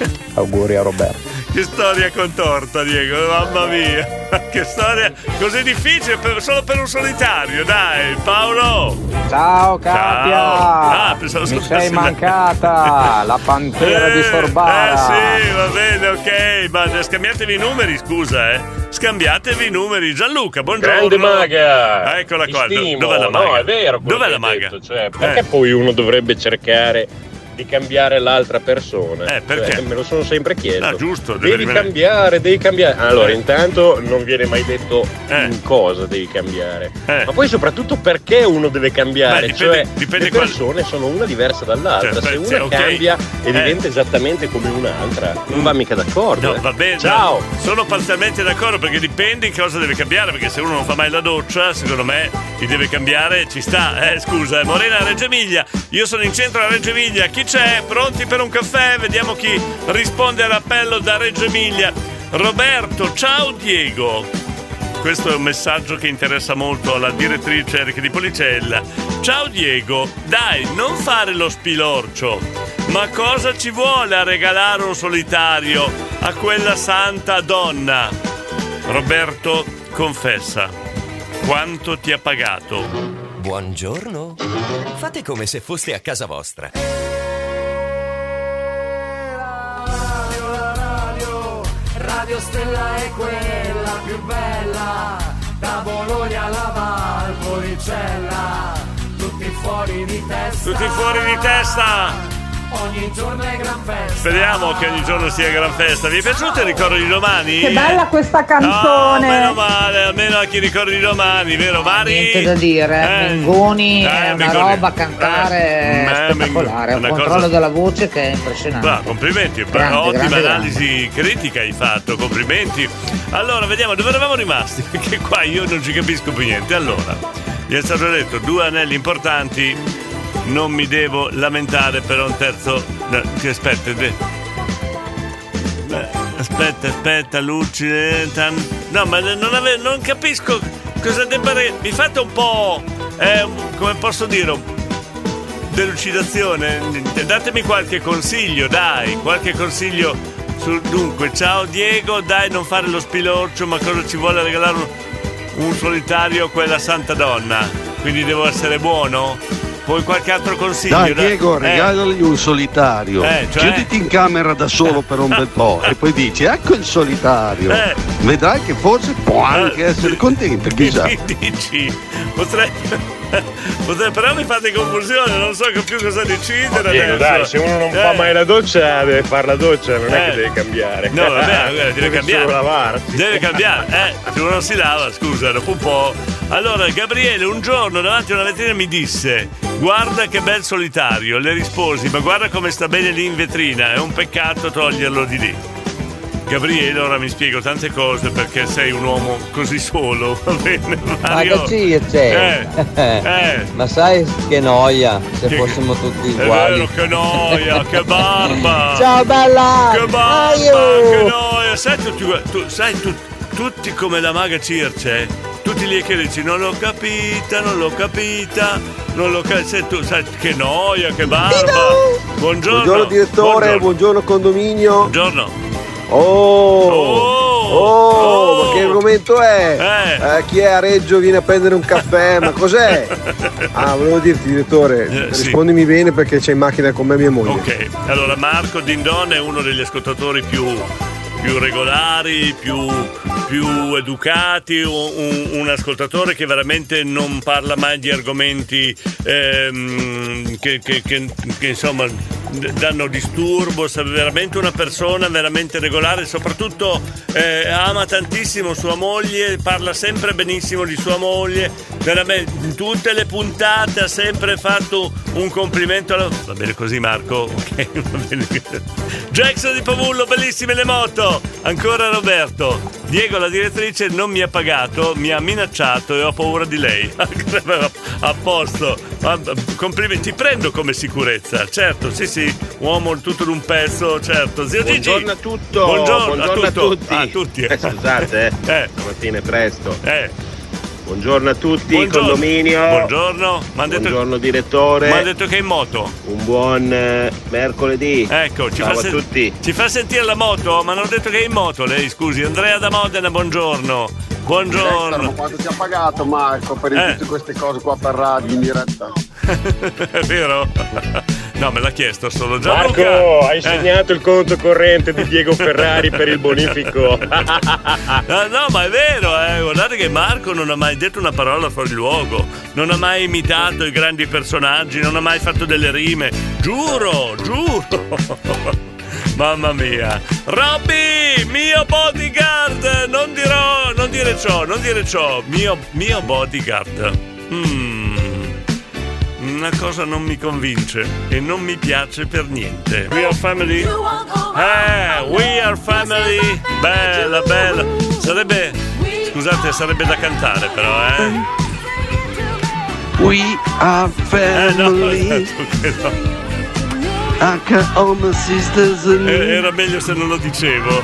[SPEAKER 28] *laughs* Auguri a Roberto.
[SPEAKER 2] Che storia contorta, Diego, mamma mia. *laughs* Che storia così difficile per- solo per un solitario, dai, Paolo.
[SPEAKER 50] Ciao Katia!
[SPEAKER 2] Ciao. Ah,
[SPEAKER 50] Mi sei mancata! La pantera di Sorbara!
[SPEAKER 2] Eh sì, va bene, ok. Ma scambiatevi i numeri, scusa, eh. Scambiatevi i numeri. Gianluca, buongiorno.
[SPEAKER 36] Grande maga!
[SPEAKER 2] Ah, eccola qua. Dov'è la maga?
[SPEAKER 36] No, è vero
[SPEAKER 2] Dov'è la maga?
[SPEAKER 36] detto, cioè, perché
[SPEAKER 2] Eh.
[SPEAKER 36] poi uno dovrebbe cercare di cambiare l'altra persona?
[SPEAKER 2] Eh, perché?
[SPEAKER 36] Cioè, me lo sono sempre chiesto.
[SPEAKER 2] Ah, giusto,
[SPEAKER 36] Devi
[SPEAKER 2] rimanere-
[SPEAKER 36] cambiare, devi cambiare. Allora,
[SPEAKER 2] Eh.
[SPEAKER 36] intanto non viene mai detto
[SPEAKER 2] Eh.
[SPEAKER 36] in cosa devi cambiare.
[SPEAKER 2] Eh.
[SPEAKER 36] Ma poi soprattutto perché uno deve cambiare?
[SPEAKER 2] Beh, dipende-
[SPEAKER 36] cioè,
[SPEAKER 2] dipende
[SPEAKER 36] le
[SPEAKER 2] qual-
[SPEAKER 36] persone sono una diversa dall'altra.
[SPEAKER 2] Cioè,
[SPEAKER 36] Se una
[SPEAKER 2] sì, ok.
[SPEAKER 36] cambia e
[SPEAKER 2] Eh.
[SPEAKER 36] diventa esattamente come un'altra, non va mica d'accordo.
[SPEAKER 2] No,
[SPEAKER 36] eh.
[SPEAKER 2] va bene.
[SPEAKER 36] Ciao!
[SPEAKER 2] no, sono parzialmente d'accordo perché dipende in cosa deve cambiare. Perché se uno non fa mai la doccia, secondo me ti deve cambiare, ci sta. Eh, scusa, eh, Morena Reggio Emilia. Io sono in centro a Reggio Emilia. Chi c'è? Pronti per un caffè? Vediamo chi risponde all'appello da Reggio Emilia. Roberto, ciao Diego. Questo è un messaggio che interessa molto alla direttrice Erika di Policella. Ciao Diego, dai, non fare lo spilorcio. Ma cosa ci vuole a regalare un solitario a quella santa donna? Roberto, confessa, quanto ti ha pagato?
[SPEAKER 49] Buongiorno. Fate come se foste a casa vostra.
[SPEAKER 51] Radio Stella è quella più bella, da Bologna alla Valpolicella, tutti fuori di testa.
[SPEAKER 2] Tutti fuori di testa!
[SPEAKER 51] Ogni giorno è gran festa.
[SPEAKER 2] Speriamo che ogni giorno sia gran festa. Vi è piaciuto il ricordo di domani?
[SPEAKER 43] Che bella questa canzone!
[SPEAKER 2] meno male, almeno a chi ricorda di domani, vero Mari?
[SPEAKER 47] Niente da dire,
[SPEAKER 2] Eh.
[SPEAKER 47] Mengoni
[SPEAKER 2] Eh,
[SPEAKER 47] è una
[SPEAKER 2] Mengoni.
[SPEAKER 47] roba a cantare
[SPEAKER 2] Eh,
[SPEAKER 47] spettacolare,
[SPEAKER 2] Mengoni,
[SPEAKER 47] un controllo
[SPEAKER 2] cosa-
[SPEAKER 47] della voce che è impressionante.
[SPEAKER 2] Bravo, complimenti,
[SPEAKER 47] Grande,
[SPEAKER 2] ottima
[SPEAKER 47] grande, grande.
[SPEAKER 2] analisi critica hai fatto, complimenti. Allora, vediamo dove eravamo rimasti, *laughs* perché qua io non ci capisco più niente. Allora, mi è stato detto due anelli importanti, non mi devo lamentare per un terzo. aspetta, eh, aspetta, aspetta, eh, tan- No, ma non, ave- non capisco cosa debba. re- Mi fate un po'. eh, come posso dire? delucidazione. Datemi qualche consiglio, dai, qualche consiglio. Sul, dunque, ciao Diego, dai, non fare lo spilorcio, ma cosa ci vuole regalare un solitario a quella santa donna? Quindi devo essere buono? Poi qualche altro consiglio?
[SPEAKER 30] Dai Diego,
[SPEAKER 2] Eh,
[SPEAKER 30] regalagli un solitario.
[SPEAKER 2] Eh, cioè?
[SPEAKER 30] Chiuditi in camera da solo per un bel po' e poi dici ecco il solitario.
[SPEAKER 2] Eh.
[SPEAKER 30] Vedrai che forse può anche essere contento, chissà. *laughs*
[SPEAKER 2] Dici? Potrei. *laughs* Però mi fate confusione, non so più cosa decidere
[SPEAKER 36] Diego,
[SPEAKER 2] adesso.
[SPEAKER 36] dai, se uno non
[SPEAKER 2] Eh.
[SPEAKER 36] fa mai la doccia, deve fare la doccia, non è
[SPEAKER 2] Eh.
[SPEAKER 36] che deve cambiare.
[SPEAKER 2] No, vabbè, *laughs* vabbè, deve, cambiare.
[SPEAKER 36] solo lavarsi.
[SPEAKER 2] Deve cambiare, eh. Se uno non si lava, scusa, dopo un po'. Allora, Gabriele un giorno davanti a una vetrina mi disse: Guarda che bel solitario. Le risposi: Ma guarda come sta bene lì in vetrina, è un peccato toglierlo di lì. Gabriele, ora mi spiego tante cose perché sei un uomo così solo, *laughs* va bene? Mario?
[SPEAKER 29] Ma che c'è?
[SPEAKER 2] Eh, *laughs* eh.
[SPEAKER 29] Ma sai che noia se
[SPEAKER 2] Che-
[SPEAKER 29] fossimo tutti
[SPEAKER 2] È
[SPEAKER 29] uguali.
[SPEAKER 2] vero, che noia, *laughs* che barba!
[SPEAKER 29] Ciao bella!
[SPEAKER 2] Che barba,
[SPEAKER 29] Aio!
[SPEAKER 2] che noia! Sai tutti, tu, sai tu- tutti come la maga Circe? Tutti lì che dici non l'ho capita, non l'ho capita, non l'ho capita. Tu sai che noia, che barba! Buongiorno!
[SPEAKER 52] Buongiorno direttore,
[SPEAKER 2] Buongiorno.
[SPEAKER 52] buongiorno condominio.
[SPEAKER 2] Buongiorno.
[SPEAKER 52] Oh, oh, ma che argomento è? Eh, chi è a Reggio viene a prendere un caffè, ma cos'è? Ah, volevo dirti direttore,
[SPEAKER 2] Eh, sì.
[SPEAKER 52] rispondimi bene perché c'è in macchina con me mia moglie.
[SPEAKER 2] Ok, allora Marco Dindon è uno degli ascoltatori più, più regolari, più, più educati, un, un- ascoltatore che veramente non parla mai di argomenti ehm, che, che- che- che, insomma danno disturbo, veramente una persona veramente regolare, soprattutto eh, ama tantissimo sua moglie, parla sempre benissimo di sua moglie, veramente in tutte le puntate ha sempre fatto un complimento alla... Va bene così Marco? *laughs* Ok, va bene. Jackson di Pavullo, bellissime le moto! Ancora Roberto. Diego, la direttrice, non mi ha pagato, mi ha minacciato e ho paura di lei. *laughs* a posto. Complimenti, ti prendo come sicurezza. Certo, sì, sì, uomo tutto d'un pezzo, certo. Zio Gigi.
[SPEAKER 53] Buongiorno a tutto,
[SPEAKER 2] Buongiorno,
[SPEAKER 53] buongiorno a,
[SPEAKER 2] tutto.
[SPEAKER 53] tutti.
[SPEAKER 2] Ah, a tutti.
[SPEAKER 53] Eh, scusate, eh. *laughs*
[SPEAKER 2] Eh.
[SPEAKER 53] stamattina è presto.
[SPEAKER 2] Eh.
[SPEAKER 53] Buongiorno a tutti,
[SPEAKER 2] Buongiorno.
[SPEAKER 53] condominio.
[SPEAKER 2] Buongiorno. M'han detto-
[SPEAKER 53] Buongiorno direttore.
[SPEAKER 2] Mi ha detto che è in moto.
[SPEAKER 53] Un buon eh, mercoledì.
[SPEAKER 2] Ecco, ci
[SPEAKER 53] Ciao
[SPEAKER 2] fa,
[SPEAKER 53] a
[SPEAKER 2] sen-
[SPEAKER 53] tutti.
[SPEAKER 2] ci fa sentire la moto, ma non ho detto che è in moto lei, scusi. Andrea da Modena, buongiorno. Buongiorno.
[SPEAKER 28] Ma quanto ti ha pagato Marco per
[SPEAKER 2] Eh.
[SPEAKER 28] tutte queste cose qua per radio in diretta? *laughs*
[SPEAKER 2] è vero? *laughs* No, me l'ha chiesto solo Gianluca.
[SPEAKER 54] Marco, hai
[SPEAKER 2] Eh.
[SPEAKER 54] segnato il conto corrente di Diego Ferrari per il bonifico. *laughs*
[SPEAKER 2] No, no, ma è vero, eh. guardate che Marco non ha mai detto una parola fuori luogo, non ha mai imitato i grandi personaggi, non ha mai fatto delle rime. Giuro, giuro. *laughs* Mamma mia. Robby, mio bodyguard, non dirò, non dire ciò, non dire ciò, mio, mio bodyguard. Mm. Una cosa non mi convince e non mi piace per niente. We are family? Eh, we are family. Bella, bella. Sarebbe. Scusate, sarebbe da cantare però, eh.
[SPEAKER 30] We are
[SPEAKER 2] Eh no,
[SPEAKER 30] family. *laughs*
[SPEAKER 2] no.
[SPEAKER 30] Sisters and
[SPEAKER 2] Eh, Era meglio se non lo dicevo.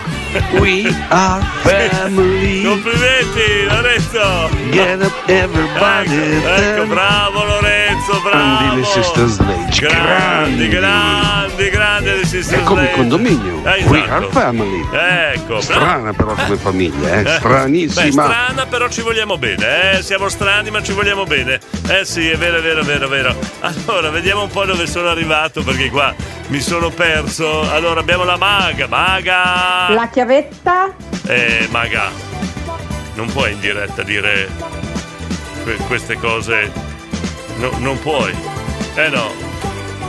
[SPEAKER 30] We are *laughs* family.
[SPEAKER 2] Complimenti, Lorenzo.
[SPEAKER 30] Get up everybody.
[SPEAKER 2] Ecco, ecco, bravo Lorenzo, bravo.
[SPEAKER 30] Grandi le Sister Sledge.
[SPEAKER 2] Grandi, grandi, grandi le Sister
[SPEAKER 30] È come
[SPEAKER 2] Sledge.
[SPEAKER 30] condominio.
[SPEAKER 2] Eh,
[SPEAKER 30] We
[SPEAKER 2] esatto.
[SPEAKER 30] are family.
[SPEAKER 2] Ecco, bravo.
[SPEAKER 30] Strana però come famiglia, eh?
[SPEAKER 2] Eh, Beh,
[SPEAKER 30] Stranissima.
[SPEAKER 2] strana, però ci vogliamo bene, eh? Siamo strani, ma ci vogliamo bene. Eh sì, è vero, è vero, è vero, è vero. Allora, vediamo un po' dove sono arrivato, perché qua mi sono perso. Allora, abbiamo la maga, maga.
[SPEAKER 43] La chiavetta?
[SPEAKER 2] Eh, maga. Non puoi in diretta dire que- queste cose. No, non puoi. Eh no.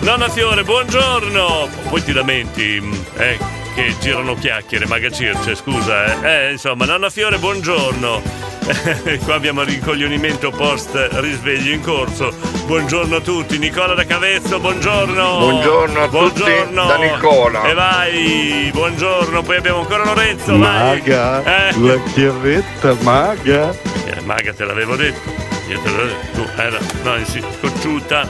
[SPEAKER 2] Nonna Fiore, buongiorno! Poi ti lamenti, mh, eh, che girano chiacchiere, maga Circe, scusa, eh. Eh, insomma, Nonna Fiore, buongiorno! *laughs* Qua abbiamo il rincoglionimento post risveglio in corso. Buongiorno a tutti, Nicola da Cavezzo, buongiorno!
[SPEAKER 55] Buongiorno a tutti
[SPEAKER 2] Buongiorno.
[SPEAKER 55] da Nicola.
[SPEAKER 2] E vai, buongiorno, poi abbiamo ancora Lorenzo, vai!
[SPEAKER 30] Maga,
[SPEAKER 2] Eh.
[SPEAKER 30] la chiavetta maga.
[SPEAKER 2] Eh, Maga te l'avevo detto. Io te l'avevo detto. Tu era. No, sì, cocciuta.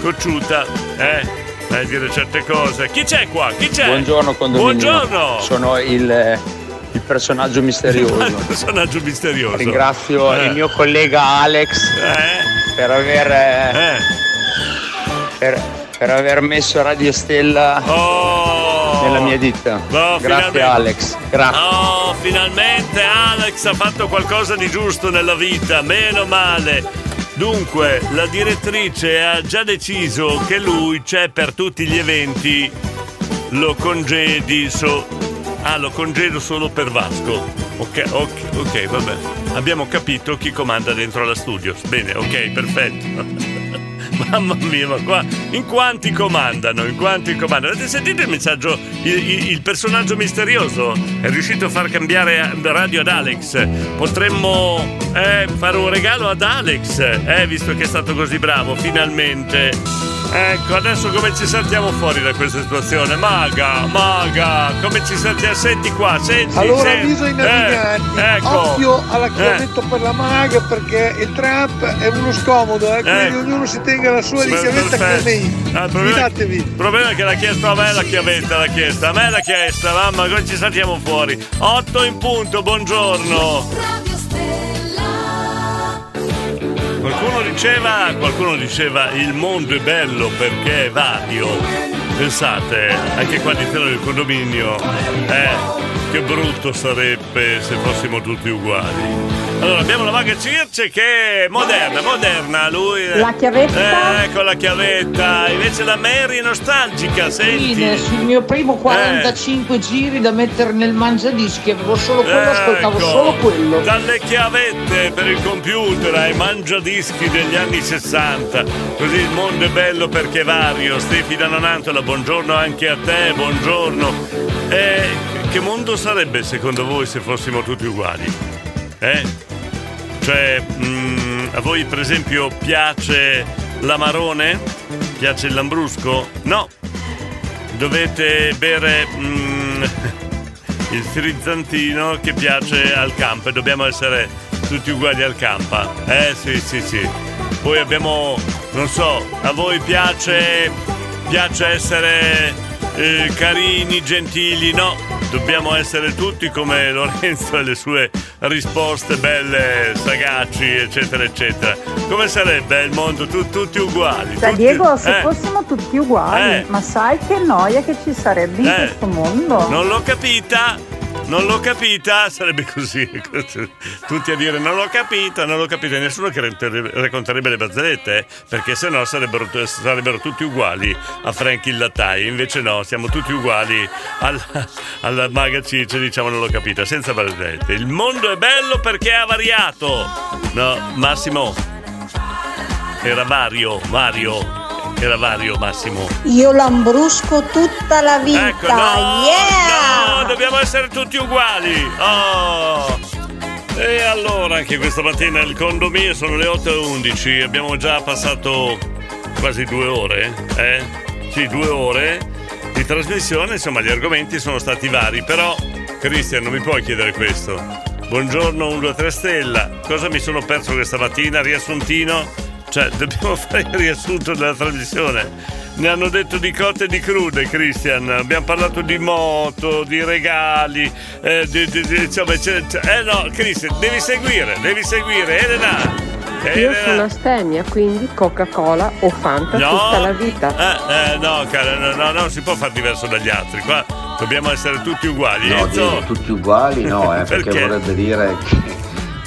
[SPEAKER 2] Cocciuta. Eh. Dai dire certe cose. Chi c'è qua? Chi c'è?
[SPEAKER 50] Buongiorno condominio.
[SPEAKER 2] Buongiorno.
[SPEAKER 50] Sono il, il personaggio misterioso. *laughs*
[SPEAKER 2] Il personaggio misterioso.
[SPEAKER 50] Ringrazio
[SPEAKER 2] Eh.
[SPEAKER 50] il mio collega Alex per aver eh, per, per aver messo Radio Stella nella mia ditta.
[SPEAKER 2] Oh,
[SPEAKER 50] Grazie
[SPEAKER 2] finalmente.
[SPEAKER 50] Alex. Grazie.
[SPEAKER 2] Oh, finalmente Alex ha fatto qualcosa di giusto nella vita, meno male. Dunque, la direttrice ha già deciso che lui c'è per tutti gli eventi. Lo congedi so- Ah, lo congedo solo per Vasco. Ok, ok, ok, vabbè. Abbiamo capito chi comanda dentro la studio. Bene, ok, perfetto. *laughs* *laughs* Mamma mia, ma qua in quanti comandano? In quanti comandano? Avete sentito il messaggio? Il, il- personaggio misterioso è riuscito a far cambiare radio ad Alex. Potremmo eh, fare un regalo ad Alex, eh, visto che è stato così bravo, finalmente. Ecco, adesso come ci saltiamo fuori da questa situazione? Maga, maga, come ci saltiamo? Senti qua, senti.
[SPEAKER 14] Allora
[SPEAKER 2] senti.
[SPEAKER 14] avviso ai naviganti,
[SPEAKER 2] Eh, ecco.
[SPEAKER 14] occhio alla
[SPEAKER 2] Eh.
[SPEAKER 14] per la maga perché il Trump è uno scomodo, eh, quindi
[SPEAKER 2] Ecco.
[SPEAKER 14] ognuno si tenga la sua di
[SPEAKER 2] Beh,
[SPEAKER 14] chiavetta
[SPEAKER 2] perfetto.
[SPEAKER 14] KMI.
[SPEAKER 2] Ah, il problema, il problema è che l'ha chiesto a me la chiavetta, l'ha chiesta, a me l'ha chiesta, mamma, come ci saltiamo fuori? 8 in punto, buongiorno. Qualcuno diceva, qualcuno diceva il mondo è bello perché è vario. Pensate, anche qua all'interno del condominio, eh, che brutto sarebbe se fossimo tutti uguali. Allora, abbiamo la maga Circe che è moderna, moderna, lui...
[SPEAKER 43] La chiavetta?
[SPEAKER 2] Eh, ecco la chiavetta, invece la Mary è nostalgica, senti...
[SPEAKER 43] Fine, sul mio primo 45 giri da mettere nel mangiadischi avevo solo quello, ascoltavo
[SPEAKER 2] Ecco,
[SPEAKER 43] solo quello.
[SPEAKER 2] Dalle chiavette per il computer ai mangiadischi degli anni 60. Così il mondo è bello perché è vario. Stefi da Nonantola, buongiorno anche a te, buongiorno. Eh, che mondo sarebbe secondo voi se fossimo tutti uguali? Eh? Cioè, mm, a voi per esempio piace l'amarone? Piace il lambrusco? No. Dovete bere mm, *laughs* il frizzantino che piace al camp. Dobbiamo essere tutti uguali al campa. Eh sì, sì, sì. Poi abbiamo, non so, a voi piace, piace essere eh, carini, gentili? No, dobbiamo essere tutti come *laughs* Lorenzo e le sue risposte belle, sagaci, eccetera, eccetera. Come sarebbe il mondo? Tu- tutti uguali.
[SPEAKER 43] Sai
[SPEAKER 2] tutti-
[SPEAKER 43] Diego, se
[SPEAKER 2] eh,
[SPEAKER 43] fossimo tutti uguali,
[SPEAKER 2] Eh.
[SPEAKER 43] ma sai che noia che ci sarebbe in
[SPEAKER 2] Eh.
[SPEAKER 43] questo mondo?
[SPEAKER 2] Non l'ho capita. Non l'ho capita, sarebbe così. Tutti a dire non l'ho capita, non l'ho capita. Nessuno che racconterebbe le barzellette, eh, perché sennò sarebbero, sarebbero tutti uguali a Frank il lattaio. Invece no, siamo tutti uguali alla, alla maga Ciccia, diciamo non l'ho capita, senza barzellette. Il mondo è bello perché ha variato. No, Massimo. Era vario, vario. Era vario, Massimo.
[SPEAKER 17] Io lambrusco tutta la vita.
[SPEAKER 2] Ecco, no,
[SPEAKER 17] yeah!
[SPEAKER 2] no, dobbiamo essere tutti uguali. Oh. E allora, anche questa mattina il condominio sono le 8.11, abbiamo già passato quasi due ore, eh? Sì, due ore di trasmissione, insomma gli argomenti sono stati vari, però Cristian non mi puoi chiedere questo. Buongiorno 1, 2, 3 Stella, cosa mi sono perso questa mattina? Riassuntino? Cioè, dobbiamo *laughs* fare il riassunto della trasmissione. Ne hanno detto di cotte e di crude, Christian. Abbiamo parlato di moto, di regali. Eh, di, di- di- insomma, c'è- c'è- eh no, Christian, devi seguire, devi seguire. Elena!
[SPEAKER 56] Io
[SPEAKER 2] Elena!
[SPEAKER 56] sono astemia, quindi Coca-Cola o Fanta
[SPEAKER 2] No.
[SPEAKER 56] tutta la vita.
[SPEAKER 2] Eh, eh, no, cara, no, no, no, non si può fare diverso dagli altri. Qua dobbiamo essere tutti uguali.
[SPEAKER 57] No,
[SPEAKER 2] Enzo?
[SPEAKER 57] Tutti uguali no, eh, *laughs* perché,
[SPEAKER 2] Perché?
[SPEAKER 57] vorrebbe dire che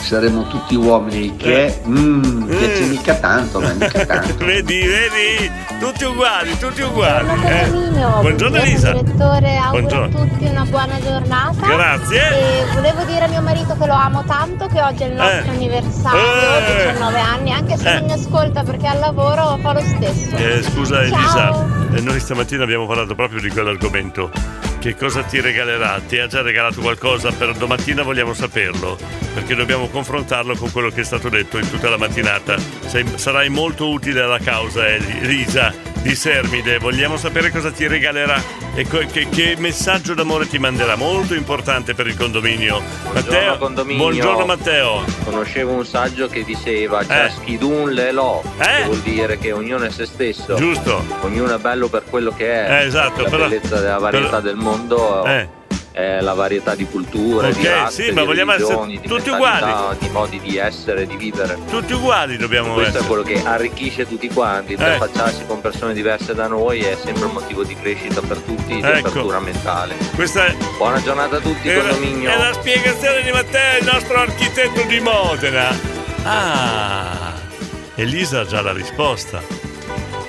[SPEAKER 57] saremo tutti uomini, che mm, piace mica tanto, ma mica *laughs* tanto.
[SPEAKER 2] vedi, vedi? Tutti uguali, tutti uguali. eh.
[SPEAKER 58] Buongiorno,
[SPEAKER 2] Buongiorno Elisa.
[SPEAKER 58] direttore, auguro
[SPEAKER 2] Buongiorno.
[SPEAKER 58] a tutti una buona giornata.
[SPEAKER 2] Grazie.
[SPEAKER 58] E volevo dire a mio marito che lo amo tanto, che oggi è il nostro
[SPEAKER 2] Eh.
[SPEAKER 58] anniversario,
[SPEAKER 2] Eh.
[SPEAKER 58] 19 anni, anche se
[SPEAKER 2] Eh.
[SPEAKER 58] non mi ascolta perché al lavoro fa lo stesso.
[SPEAKER 2] Eh, scusa
[SPEAKER 58] Ciao.
[SPEAKER 2] Elisa, eh, noi stamattina abbiamo parlato proprio di quell'argomento. Che cosa ti regalerà? Ti ha già regalato qualcosa? Per domattina vogliamo saperlo, perché dobbiamo confrontarlo con quello che è stato detto in tutta la mattinata. Sei- sarai molto utile alla causa, Eli- Elisa, di Sermide. Vogliamo sapere cosa ti regalerà e co- che, che messaggio d'amore ti manderà. Molto importante per il condominio. Matteo,
[SPEAKER 29] condominio.
[SPEAKER 2] buongiorno Matteo.
[SPEAKER 29] Conoscevo un saggio che diceva Ciaschidun le lo, che vuol dire che ognuno è se stesso.
[SPEAKER 2] Eh? Giusto.
[SPEAKER 29] Ognuno è bello per quello che è.
[SPEAKER 2] Eh, esatto,
[SPEAKER 29] La
[SPEAKER 2] però-
[SPEAKER 29] bellezza della varietà
[SPEAKER 2] però-
[SPEAKER 29] del mondo
[SPEAKER 2] Eh.
[SPEAKER 29] È la varietà di culture, di
[SPEAKER 2] Ok,
[SPEAKER 29] razze,
[SPEAKER 2] sì, ma
[SPEAKER 29] di
[SPEAKER 2] vogliamo essere
[SPEAKER 29] di
[SPEAKER 2] tutti uguali.
[SPEAKER 29] di modi di essere, di vivere.
[SPEAKER 2] Tutti uguali dobbiamo
[SPEAKER 29] Questo
[SPEAKER 2] essere.
[SPEAKER 29] è quello che arricchisce tutti quanti,
[SPEAKER 2] Eh.
[SPEAKER 29] interfacciarsi con persone diverse da noi è sempre un motivo di crescita per tutti, di
[SPEAKER 2] Ecco.
[SPEAKER 29] apertura mentale.
[SPEAKER 2] Questa è,
[SPEAKER 29] Buona giornata a tutti,
[SPEAKER 2] è la,
[SPEAKER 29] condominio.
[SPEAKER 2] è la spiegazione di Matteo, il nostro architetto di Modena. Ah, Elisa ha già la risposta.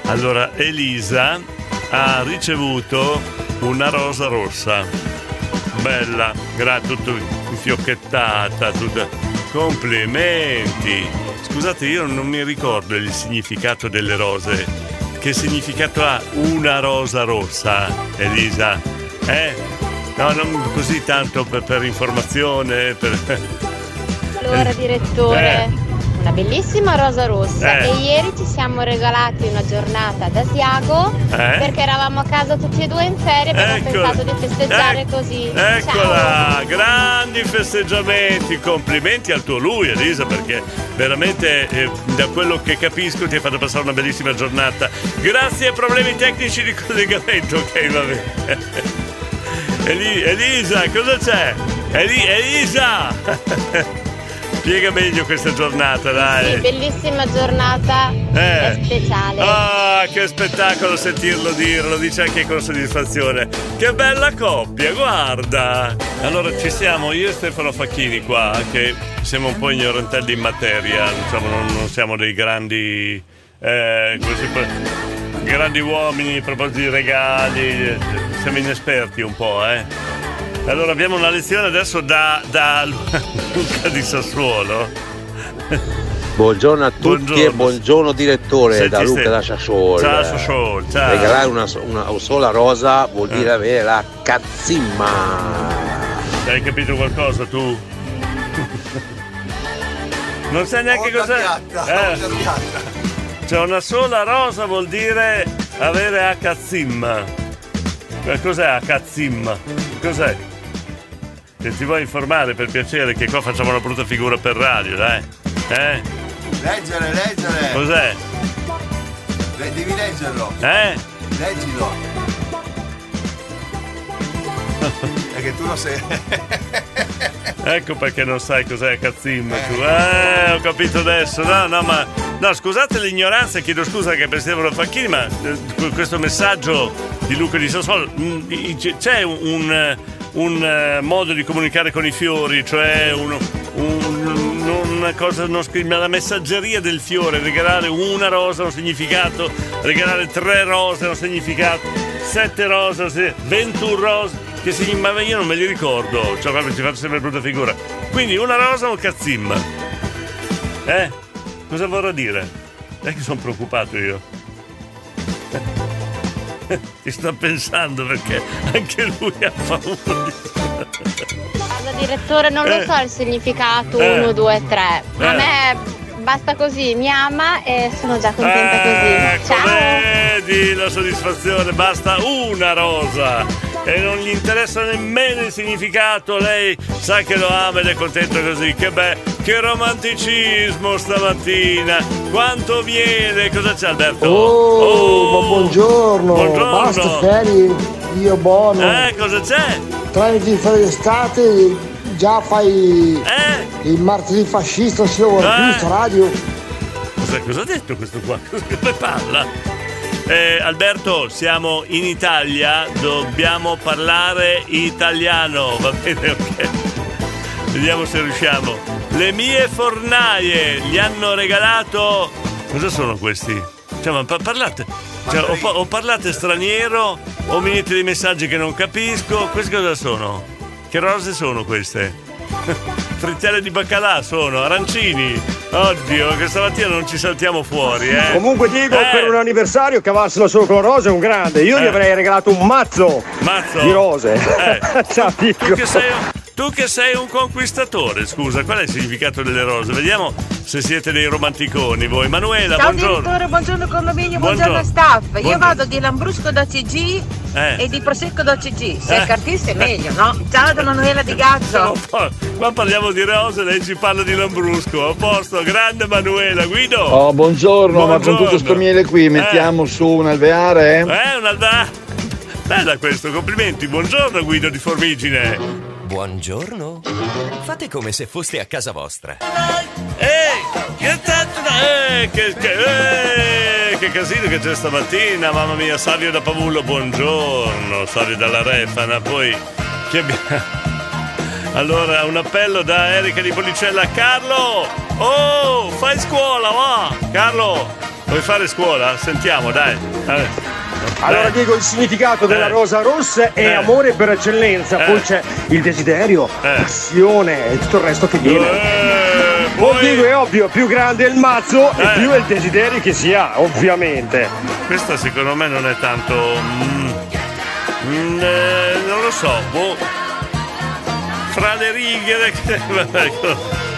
[SPEAKER 2] Allora, Elisa ha ricevuto una rosa rossa. Bella, gra- tutto infiocchettata, tutta... Complimenti! scusate, io non mi ricordo il significato delle rose. Che significato ha una rosa rossa, Elisa? Eh? No, non così tanto per, per informazione. Per...
[SPEAKER 58] Allora, direttore,
[SPEAKER 2] Eh.
[SPEAKER 58] Una bellissima rosa rossa.
[SPEAKER 2] Eh.
[SPEAKER 58] E ieri ci siamo regalati una giornata ad Asiago
[SPEAKER 2] Eh?
[SPEAKER 58] perché eravamo a casa tutti e due in ferie e abbiamo
[SPEAKER 2] Eccola.
[SPEAKER 58] pensato di festeggiare così. Ciao.
[SPEAKER 2] Eccola, grandi festeggiamenti, complimenti al tuo lui Elisa perché veramente eh, da quello che capisco ti hai fatto passare una bellissima giornata. Grazie ai problemi tecnici di collegamento, ok va bene. *laughs* Eli- Elisa, cosa c'è? Eli- Elisa! *laughs* Spiega meglio questa giornata,
[SPEAKER 58] Sì,
[SPEAKER 2] dai.
[SPEAKER 58] bellissima giornata
[SPEAKER 2] Eh.
[SPEAKER 58] speciale.
[SPEAKER 2] Ah, che spettacolo sentirlo dire, lo dice anche con soddisfazione. Che bella coppia, guarda! Allora ci siamo io e Stefano Facchini qua, che siamo un po' ignorantelli in materia, diciamo, non, non siamo dei grandi. eh, può- grandi uomini a proposito di regali, eh, siamo inesperti un po', eh. Allora abbiamo una lezione adesso da, da *laughs* Luca di Sassuolo.
[SPEAKER 52] Buongiorno a tutti
[SPEAKER 2] Buongiorno.
[SPEAKER 52] e buongiorno direttore
[SPEAKER 2] Senti,
[SPEAKER 52] da Luca
[SPEAKER 2] Ste-
[SPEAKER 52] da Sassuolo.
[SPEAKER 2] Ciao, Sassuolo, ciao.
[SPEAKER 52] Regalare una, una sola rosa vuol dire
[SPEAKER 2] Eh.
[SPEAKER 52] avere la cazzimma.
[SPEAKER 2] Hai capito qualcosa tu? Non sai neanche cos'è? Eh. C'è una sola rosa vuol dire avere a cazzimma. Ma cos'è a cazzimma? Cos'è? Se ti vuoi informare per piacere che qua facciamo una brutta figura per radio, dai. Eh?
[SPEAKER 59] Leggere, leggere.
[SPEAKER 2] Cos'è?
[SPEAKER 59] Le- devi leggerlo.
[SPEAKER 2] Eh?
[SPEAKER 59] Leggilo. *laughs* Perché tu lo sai. *laughs*
[SPEAKER 2] Ecco perché non sai cos'è cazzimma tu. Eh, ho capito adesso. No, no, ma. No, scusate l'ignoranza, chiedo scusa che per Stefano Facchini, ma eh, questo messaggio di Luca di Sassuolo. mm, C'è un, un, un, eh, modo di comunicare con i fiori, cioè un- un- una cosa, scri- la messaggeria del fiore, regalare una rosa ha un significato, regalare tre rose ha un significato, sette rose, sì, 21 rose. Che si, ma io non me li ricordo, cioè proprio ci faccio sempre brutta figura. Quindi una rosa o un cazzimma? Eh? Cosa vorrà dire? È che sono preoccupato io. Ti sta pensando perché anche lui ha paura di...
[SPEAKER 58] Guarda, direttore, non lo
[SPEAKER 2] Eh.
[SPEAKER 58] so il significato
[SPEAKER 2] Eh.
[SPEAKER 58] 1, 2, 3. A
[SPEAKER 2] Eh.
[SPEAKER 58] me basta così, mi ama e sono già contenta
[SPEAKER 2] Ecco,
[SPEAKER 58] così. Ciao!
[SPEAKER 2] vedi la soddisfazione, basta una rosa e non gli interessa nemmeno il significato, lei sa che lo ama ed è contenta così, che beh, che romanticismo stamattina, quanto miele, cosa c'è Alberto?
[SPEAKER 60] Oh, ma buongiorno.
[SPEAKER 2] buongiorno.
[SPEAKER 60] Basta ferie, io buono.
[SPEAKER 2] Eh, cosa c'è?
[SPEAKER 60] Tramite in ferie d'estate già fai il martedì fascista, più,
[SPEAKER 2] Eh.
[SPEAKER 60] radio.
[SPEAKER 2] Cosa, cosa ha detto questo qua? *laughs* Come parla? Eh, Alberto, siamo in Italia, dobbiamo parlare italiano, va bene? Ok. Vediamo se riusciamo. Le mie fornaie gli hanno regalato. Cosa sono questi? Cioè, ma pa- parlate. Cioè, o, pa- o parlate straniero o mi dite dei messaggi che non capisco. Queste cosa sono? Che rose sono queste? *laughs* Frittelle di baccalà sono, arancini. Oddio, che stamattina non ci saltiamo fuori, eh.
[SPEAKER 54] Comunque dico,
[SPEAKER 2] Eh.
[SPEAKER 54] per un anniversario cavarselo solo con rose è un grande. Io gli
[SPEAKER 2] Eh.
[SPEAKER 54] avrei regalato un mazzo,
[SPEAKER 2] Mazzo.
[SPEAKER 54] di rose.
[SPEAKER 2] Eh. *laughs*
[SPEAKER 54] Ciao
[SPEAKER 2] Tu
[SPEAKER 54] Dico.
[SPEAKER 2] che, sei, tu che sei un conquistatore, scusa, qual è il significato delle rose? Vediamo se siete dei romanticoni voi. Manuela,
[SPEAKER 61] Ciao
[SPEAKER 2] buongiorno.
[SPEAKER 61] direttore, buongiorno condominio,
[SPEAKER 2] Buongiorno.
[SPEAKER 61] buongiorno, staff. Io
[SPEAKER 2] Buongiorno.
[SPEAKER 61] vado di Lambrusco da CG
[SPEAKER 2] Eh.
[SPEAKER 61] e di Prosecco da CG. Se
[SPEAKER 2] Eh.
[SPEAKER 61] è cartista è meglio, no? Ciao da Manuela di Gazzo. *laughs*
[SPEAKER 2] Poi, Qua parliamo di rose, lei ci parla di Lambrusco. A posto, grande Manuela, Guido.
[SPEAKER 28] Oh, buongiorno, ma con
[SPEAKER 2] Buongiorno.
[SPEAKER 28] tutto sto miele qui mettiamo su un alveare?
[SPEAKER 2] Eh, un alda. Bella questo, complimenti. Buongiorno Guido di Formigine.
[SPEAKER 49] Buongiorno. Fate come se foste a casa vostra.
[SPEAKER 2] Ehi, che tanto eh, che, che, eh, che casino che c'è stamattina, mamma mia, Savio da Pavullo, buongiorno, Savio dalla Refana, poi chi abbiamo? *laughs* Allora, un appello da Erika di Policella, Carlo! Oh, fai scuola, va! Carlo, vuoi fare scuola? Sentiamo, dai. Dai.
[SPEAKER 54] Allora
[SPEAKER 2] Dai.
[SPEAKER 54] dico il significato della
[SPEAKER 2] Eh.
[SPEAKER 54] rosa rossa è
[SPEAKER 2] Eh.
[SPEAKER 54] amore per eccellenza,
[SPEAKER 2] Eh.
[SPEAKER 54] poi c'è il desiderio, passione e tutto il resto che viene.
[SPEAKER 2] Eh,
[SPEAKER 54] Poi è ovvio, più grande il mazzo
[SPEAKER 2] Eh.
[SPEAKER 54] e più è il desiderio che si ha, ovviamente.
[SPEAKER 2] Questa secondo me non è tanto. mm, mm, eh, non lo so, boh. Fra le righe. *laughs*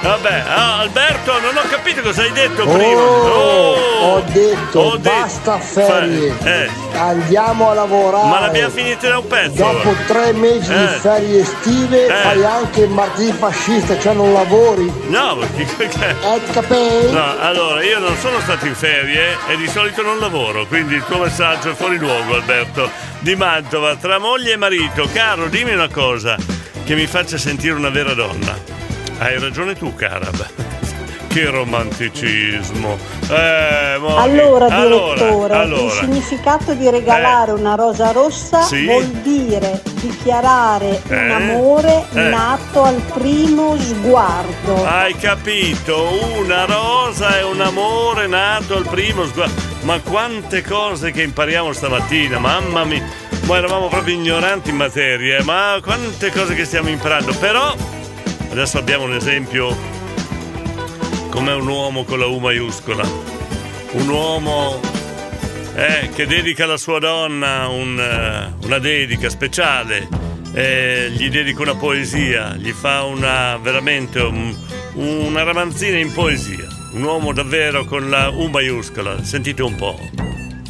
[SPEAKER 2] Vabbè, ah, Alberto, non ho capito cosa hai detto prima.
[SPEAKER 60] Oh, ho detto
[SPEAKER 2] ho de-
[SPEAKER 60] basta ferie.
[SPEAKER 2] Eh,
[SPEAKER 60] Andiamo a lavorare.
[SPEAKER 2] ma l'abbiamo finita da un pezzo.
[SPEAKER 60] Dopo tre mesi di
[SPEAKER 2] Eh.
[SPEAKER 60] ferie estive
[SPEAKER 2] Eh.
[SPEAKER 60] fai anche il martedì fascista, cioè non lavori.
[SPEAKER 2] No, perché.
[SPEAKER 60] Eh, capì?
[SPEAKER 2] No, allora io non sono stato in ferie e di solito non lavoro, quindi il tuo messaggio è fuori luogo, Alberto. Di Mantova, tra moglie e marito. Caro, dimmi una cosa che mi faccia sentire una vera donna. Hai ragione tu, Carab. Che romanticismo. Eh, mo-
[SPEAKER 62] Allora,
[SPEAKER 2] allora,
[SPEAKER 62] direttore, il
[SPEAKER 2] allora.
[SPEAKER 62] significato di regalare una rosa rossa
[SPEAKER 2] Sì.
[SPEAKER 62] vuol dire dichiarare un
[SPEAKER 2] Eh?
[SPEAKER 62] amore
[SPEAKER 2] Eh.
[SPEAKER 62] nato al primo sguardo.
[SPEAKER 2] Hai capito? Una rosa e un amore nato al primo sguardo. Ma quante cose che impariamo stamattina, mamma mia. Ma eravamo proprio ignoranti in materia, ma quante cose che stiamo imparando. Però adesso abbiamo un esempio come un uomo con la U maiuscola. Un uomo eh, che dedica alla sua donna un, eh, una dedica speciale, eh, gli dedica una poesia, gli fa una veramente un- una ramanzina in poesia. Un uomo davvero con la U maiuscola, sentite un po'.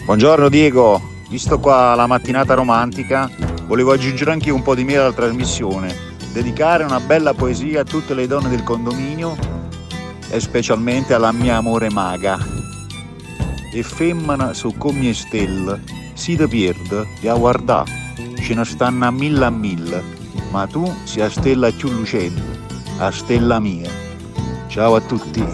[SPEAKER 28] Buongiorno Diego, visto qua la mattinata romantica, volevo aggiungere anche un po' di miele alla trasmissione. Dedicare una bella poesia a tutte le donne del condominio e specialmente alla mia amore maga. E femmina su come stelle, si te pierde e a guardà, ce ne stanno a mille a mille, ma tu sei la stella più lucente, la stella mia. Ciao a tutti.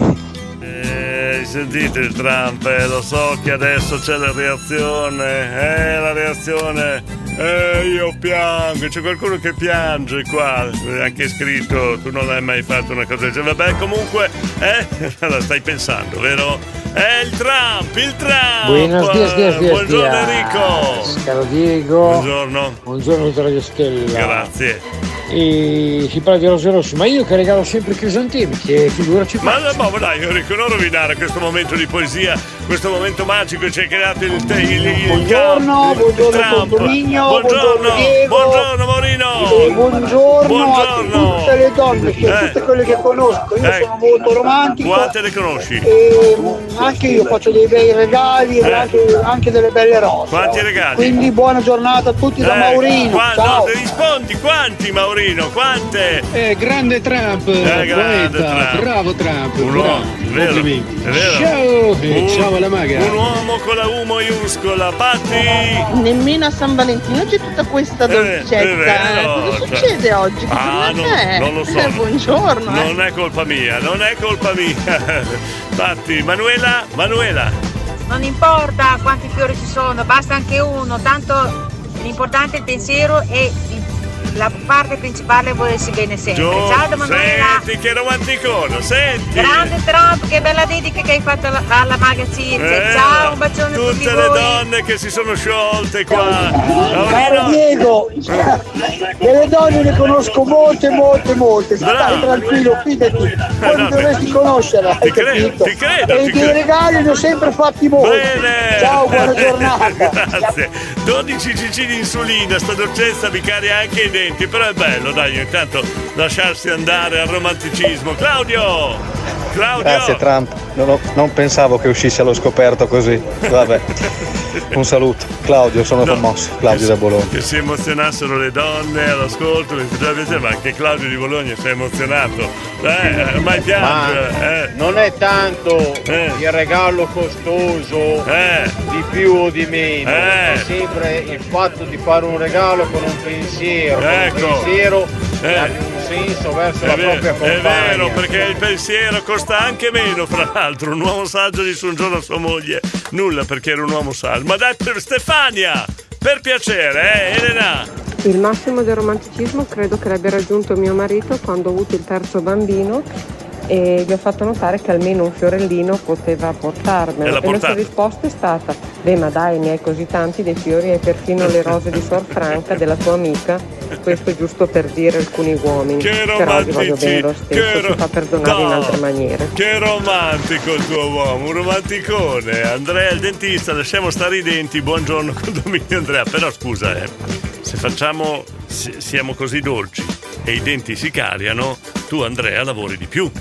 [SPEAKER 2] Eh, sentite il Trump, eh, lo so che adesso c'è la reazione, eh, la reazione, eh, io piango, c'è qualcuno che piange qua, è anche scritto, tu non hai mai fatto una cosa del genere, vabbè comunque, eh, *laughs* la stai pensando, vero? È il Trump, il Trump!
[SPEAKER 60] Buenos dias, dias, dias,
[SPEAKER 2] Buongiorno
[SPEAKER 60] dias.
[SPEAKER 2] Enrico!
[SPEAKER 60] Caro Diego.
[SPEAKER 2] Buongiorno.
[SPEAKER 60] Buongiorno Radio Stella.
[SPEAKER 2] Grazie.
[SPEAKER 60] E si parla di rose rosse, ma io che regalo sempre i crisantemi, che figura ci
[SPEAKER 2] Ma no, ma dai Enrico, non rovinare questo momento di poesia, questo momento magico, ci hai creato il, il, il, il
[SPEAKER 60] Buongiorno,
[SPEAKER 2] il
[SPEAKER 60] buongiorno
[SPEAKER 2] Trump.
[SPEAKER 60] condominio,
[SPEAKER 2] buongiorno,
[SPEAKER 60] buongiorno Diego.
[SPEAKER 2] buongiorno Morino.
[SPEAKER 60] E buongiorno,
[SPEAKER 2] Buongiorno.
[SPEAKER 60] a tutte le donne, che
[SPEAKER 2] Eh.
[SPEAKER 60] tutte quelle che conosco. Io
[SPEAKER 2] Eh.
[SPEAKER 60] sono molto romantico.
[SPEAKER 2] Quante le conosci?
[SPEAKER 60] E mm, anche io faccio dei bei regali e
[SPEAKER 2] Eh.
[SPEAKER 60] anche, anche delle belle rose.
[SPEAKER 2] Quanti regali?
[SPEAKER 60] Quindi buona giornata a tutti da
[SPEAKER 2] Eh,
[SPEAKER 60] Maurino.
[SPEAKER 2] qua-
[SPEAKER 60] Ciao.
[SPEAKER 2] no, rispondi, quanti Maurino, quante?
[SPEAKER 63] Eh, grande Trump,
[SPEAKER 2] Eh, grande Trump.
[SPEAKER 63] bravo Trump,
[SPEAKER 2] Un
[SPEAKER 63] bravo.
[SPEAKER 2] uomo, vero, vero.
[SPEAKER 63] Ciao,
[SPEAKER 2] Un-
[SPEAKER 63] ciao alla maga.
[SPEAKER 2] Un uomo con la U maiuscola, Patti!
[SPEAKER 55] Nemmeno a San Valentino c'è tutta questa
[SPEAKER 2] Eh,
[SPEAKER 55] dolcezza.
[SPEAKER 2] è vero,
[SPEAKER 55] Cosa
[SPEAKER 2] cioè.
[SPEAKER 55] succede oggi? Che
[SPEAKER 2] Ah, non, non lo so.
[SPEAKER 55] Eh, buongiorno. eh.
[SPEAKER 2] Non è colpa mia, non è colpa mia. *laughs* Infatti, Manuela, Manuela.
[SPEAKER 61] Non importa quanti fiori ci sono, basta anche uno, tanto l'importante è il pensiero e il- la parte principale è volersi bene sempre.
[SPEAKER 2] Giù,
[SPEAKER 61] Ciao da Manuela!
[SPEAKER 2] senti che romanticone, senti.
[SPEAKER 61] Grande Trump, che bella dedica che hai fatto alla, alla maga Circe.
[SPEAKER 2] Eh,
[SPEAKER 61] Ciao, un bacione a tutti
[SPEAKER 2] Tutte le
[SPEAKER 61] voi.
[SPEAKER 2] donne che si sono sciolte qua.
[SPEAKER 60] Caro Diego, delle donne ne conosco molte, molte, molte. Stai tranquillo, fidati. Poi
[SPEAKER 2] no,
[SPEAKER 60] mi dovresti conoscere, hai
[SPEAKER 2] Ti credo,
[SPEAKER 60] capito?
[SPEAKER 2] ti credo,
[SPEAKER 60] E
[SPEAKER 2] ti
[SPEAKER 60] dei
[SPEAKER 2] credo.
[SPEAKER 60] regali ne ho sempre fatti molti.
[SPEAKER 2] Bene!
[SPEAKER 60] Ciao, buona giornata. *laughs*
[SPEAKER 2] Grazie. 12 cc di insulina, sta dolcezza mi carica anche i denti, però è bello, dai, intanto lasciarsi andare al romanticismo. Claudio! Claudio!
[SPEAKER 64] Grazie Trump, non, ho- non pensavo che uscisse allo scoperto così. Vabbè. *laughs* Un saluto. Claudio, sono commosso. Claudio da Bologna.
[SPEAKER 2] Che si emozionassero le donne all'ascolto, mi faceva piacere, ma anche Claudio di Bologna si è emozionato. Eh, ormai piange. eh.
[SPEAKER 36] Non è tanto il regalo costoso di più o di meno,
[SPEAKER 2] Eh.
[SPEAKER 36] è sempre il fatto di fare un regalo con un pensiero, con
[SPEAKER 2] Ecco.
[SPEAKER 36] un pensiero
[SPEAKER 2] Eh.
[SPEAKER 36] Che abbia un senso verso
[SPEAKER 2] È
[SPEAKER 36] la
[SPEAKER 2] vero,
[SPEAKER 36] propria
[SPEAKER 2] è
[SPEAKER 36] compagna.
[SPEAKER 2] vero, perché il pensiero costa anche meno, fra l'altro. Un uomo saggio disse un giorno a sua moglie: Nulla perché era un uomo saggio. Ma dai, per Stefania, per piacere, eh, Elena.
[SPEAKER 56] Il massimo del romanticismo credo che l'abbia raggiunto mio marito quando ho avuto il terzo bambino e gli ho fatto notare che almeno un fiorellino poteva
[SPEAKER 2] E
[SPEAKER 56] portarmelo.
[SPEAKER 2] l'ha
[SPEAKER 56] E la sua risposta è stata: Beh, ma dai, ne hai così tanti dei fiori, hai perfino le rose di Sor Franca, della tua amica. Questo è giusto per dire alcuni uomini.
[SPEAKER 2] Che
[SPEAKER 56] Però voglio
[SPEAKER 2] romantici,
[SPEAKER 56] bene lo
[SPEAKER 2] che
[SPEAKER 56] stesso,
[SPEAKER 2] ro-
[SPEAKER 56] si fa perdonare in
[SPEAKER 2] No.
[SPEAKER 56] altre maniere.
[SPEAKER 2] Che romantico il tuo uomo, un romanticone. Andrea il dentista, lasciamo stare i denti. Buongiorno condominio Andrea. Però scusa, eh, se facciamo, se siamo così dolci e i denti si cariano, tu Andrea lavori di più.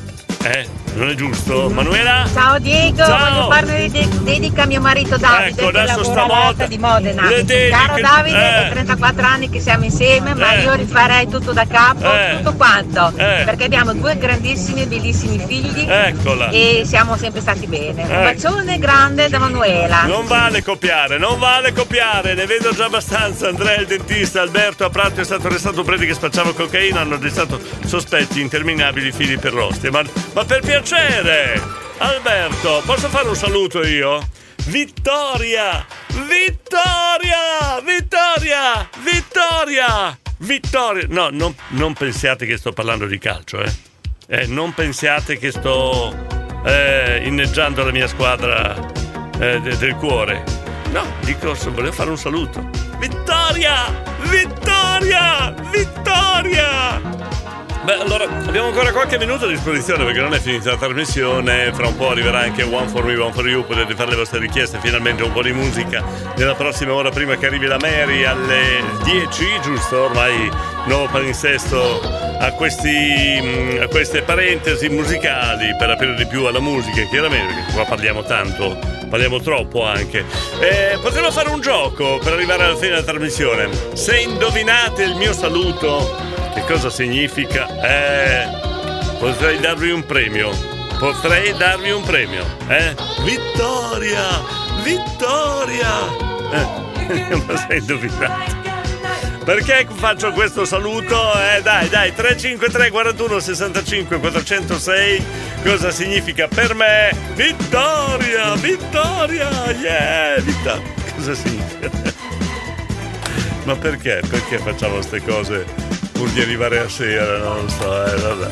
[SPEAKER 2] Eh? Non è giusto? Manuela?
[SPEAKER 61] Ciao Diego,
[SPEAKER 2] Ciao.
[SPEAKER 61] voglio fare de- dedica a mio marito Davide
[SPEAKER 2] Ecco,
[SPEAKER 61] che
[SPEAKER 2] adesso
[SPEAKER 61] lavora
[SPEAKER 2] sta
[SPEAKER 61] all'Alta
[SPEAKER 2] moda.
[SPEAKER 61] di Modena.
[SPEAKER 2] Dediche-
[SPEAKER 61] Caro Davide,
[SPEAKER 2] eh.
[SPEAKER 61] è 34 anni che siamo insieme, ma
[SPEAKER 2] Eh.
[SPEAKER 61] io rifarei tutto da capo,
[SPEAKER 2] Eh.
[SPEAKER 61] tutto quanto.
[SPEAKER 2] Eh.
[SPEAKER 61] Perché abbiamo due grandissimi e bellissimi figli
[SPEAKER 2] Eccola.
[SPEAKER 61] e siamo sempre stati bene. Un
[SPEAKER 2] Eh.
[SPEAKER 61] bacione grande da Manuela.
[SPEAKER 2] Non vale copiare, non vale copiare, ne vedo già abbastanza. Andrea il dentista, Alberto a Prato è stato arrestato preti che spacciava cocaina, hanno arrestato sospetti interminabili fili per l'ostia. Ma, ma per piacere! Alberto, posso fare un saluto io? Vittoria! Vittoria! Vittoria! Vittoria! Vittoria! No, non, non pensiate che sto parlando di calcio, eh. Eh, non pensiate che sto eh, inneggiando la mia squadra eh, de- del cuore. No, dico, se volevo fare un saluto. Vittoria! Vittoria! Vittoria! Beh, allora abbiamo ancora qualche minuto a disposizione perché non è finita la trasmissione. Fra un po' arriverà anche One for Me, One for You. Potete fare le vostre richieste. Finalmente un po' di musica nella prossima ora prima che arrivi la Mary alle 10, giusto? Ormai nuovo palinsesto a, questi, mm, a queste parentesi musicali per aprire di più alla musica, chiaramente, perché qua parliamo tanto, parliamo troppo anche. Eh, potremmo fare un gioco per arrivare alla fine della trasmissione. Se indovinate il mio saluto, che cosa significa? Eh, potrei darvi un premio. Potrei darvi un premio. Eh? Vittoria! Vittoria! Eh, *laughs* non sei indovinato. Perché faccio questo saluto? Eh dai, dai, 353 41 65 406 cosa significa per me? Vittoria! Vittoria! Yeah! Vita- Cosa significa? *laughs* Ma perché? Perché facciamo queste cose pur di arrivare a sera? Non so, eh, vabbè.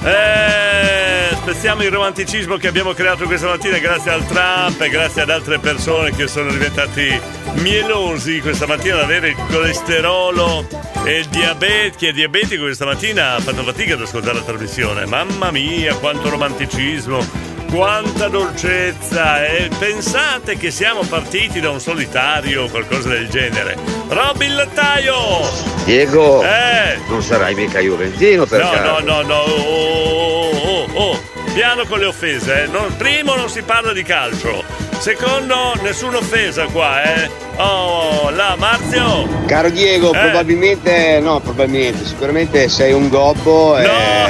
[SPEAKER 2] Eh, spezziamo il romanticismo che abbiamo creato questa mattina grazie al Trump e grazie ad altre persone che sono diventati mielosi questa mattina ad avere il colesterolo e il diabete. Chi è diabetico questa mattina ha fatto fatica ad ascoltare la trasmissione. Mamma mia, quanto romanticismo! Quanta dolcezza! E pensate che siamo partiti da un solitario o qualcosa del genere. Robby il lattaio!
[SPEAKER 52] Diego,
[SPEAKER 2] Eh!
[SPEAKER 52] non sarai mica Juventino per
[SPEAKER 2] No,
[SPEAKER 52] caso?
[SPEAKER 2] no, no, no, oh, oh, oh, oh. Piano con le offese. eh. Non- primo non si parla di calcio, secondo nessuna offesa qua, eh. Oh, là, Marzio!
[SPEAKER 52] Caro Diego,
[SPEAKER 2] Eh.
[SPEAKER 52] probabilmente, no, probabilmente, sicuramente sei un gobbo e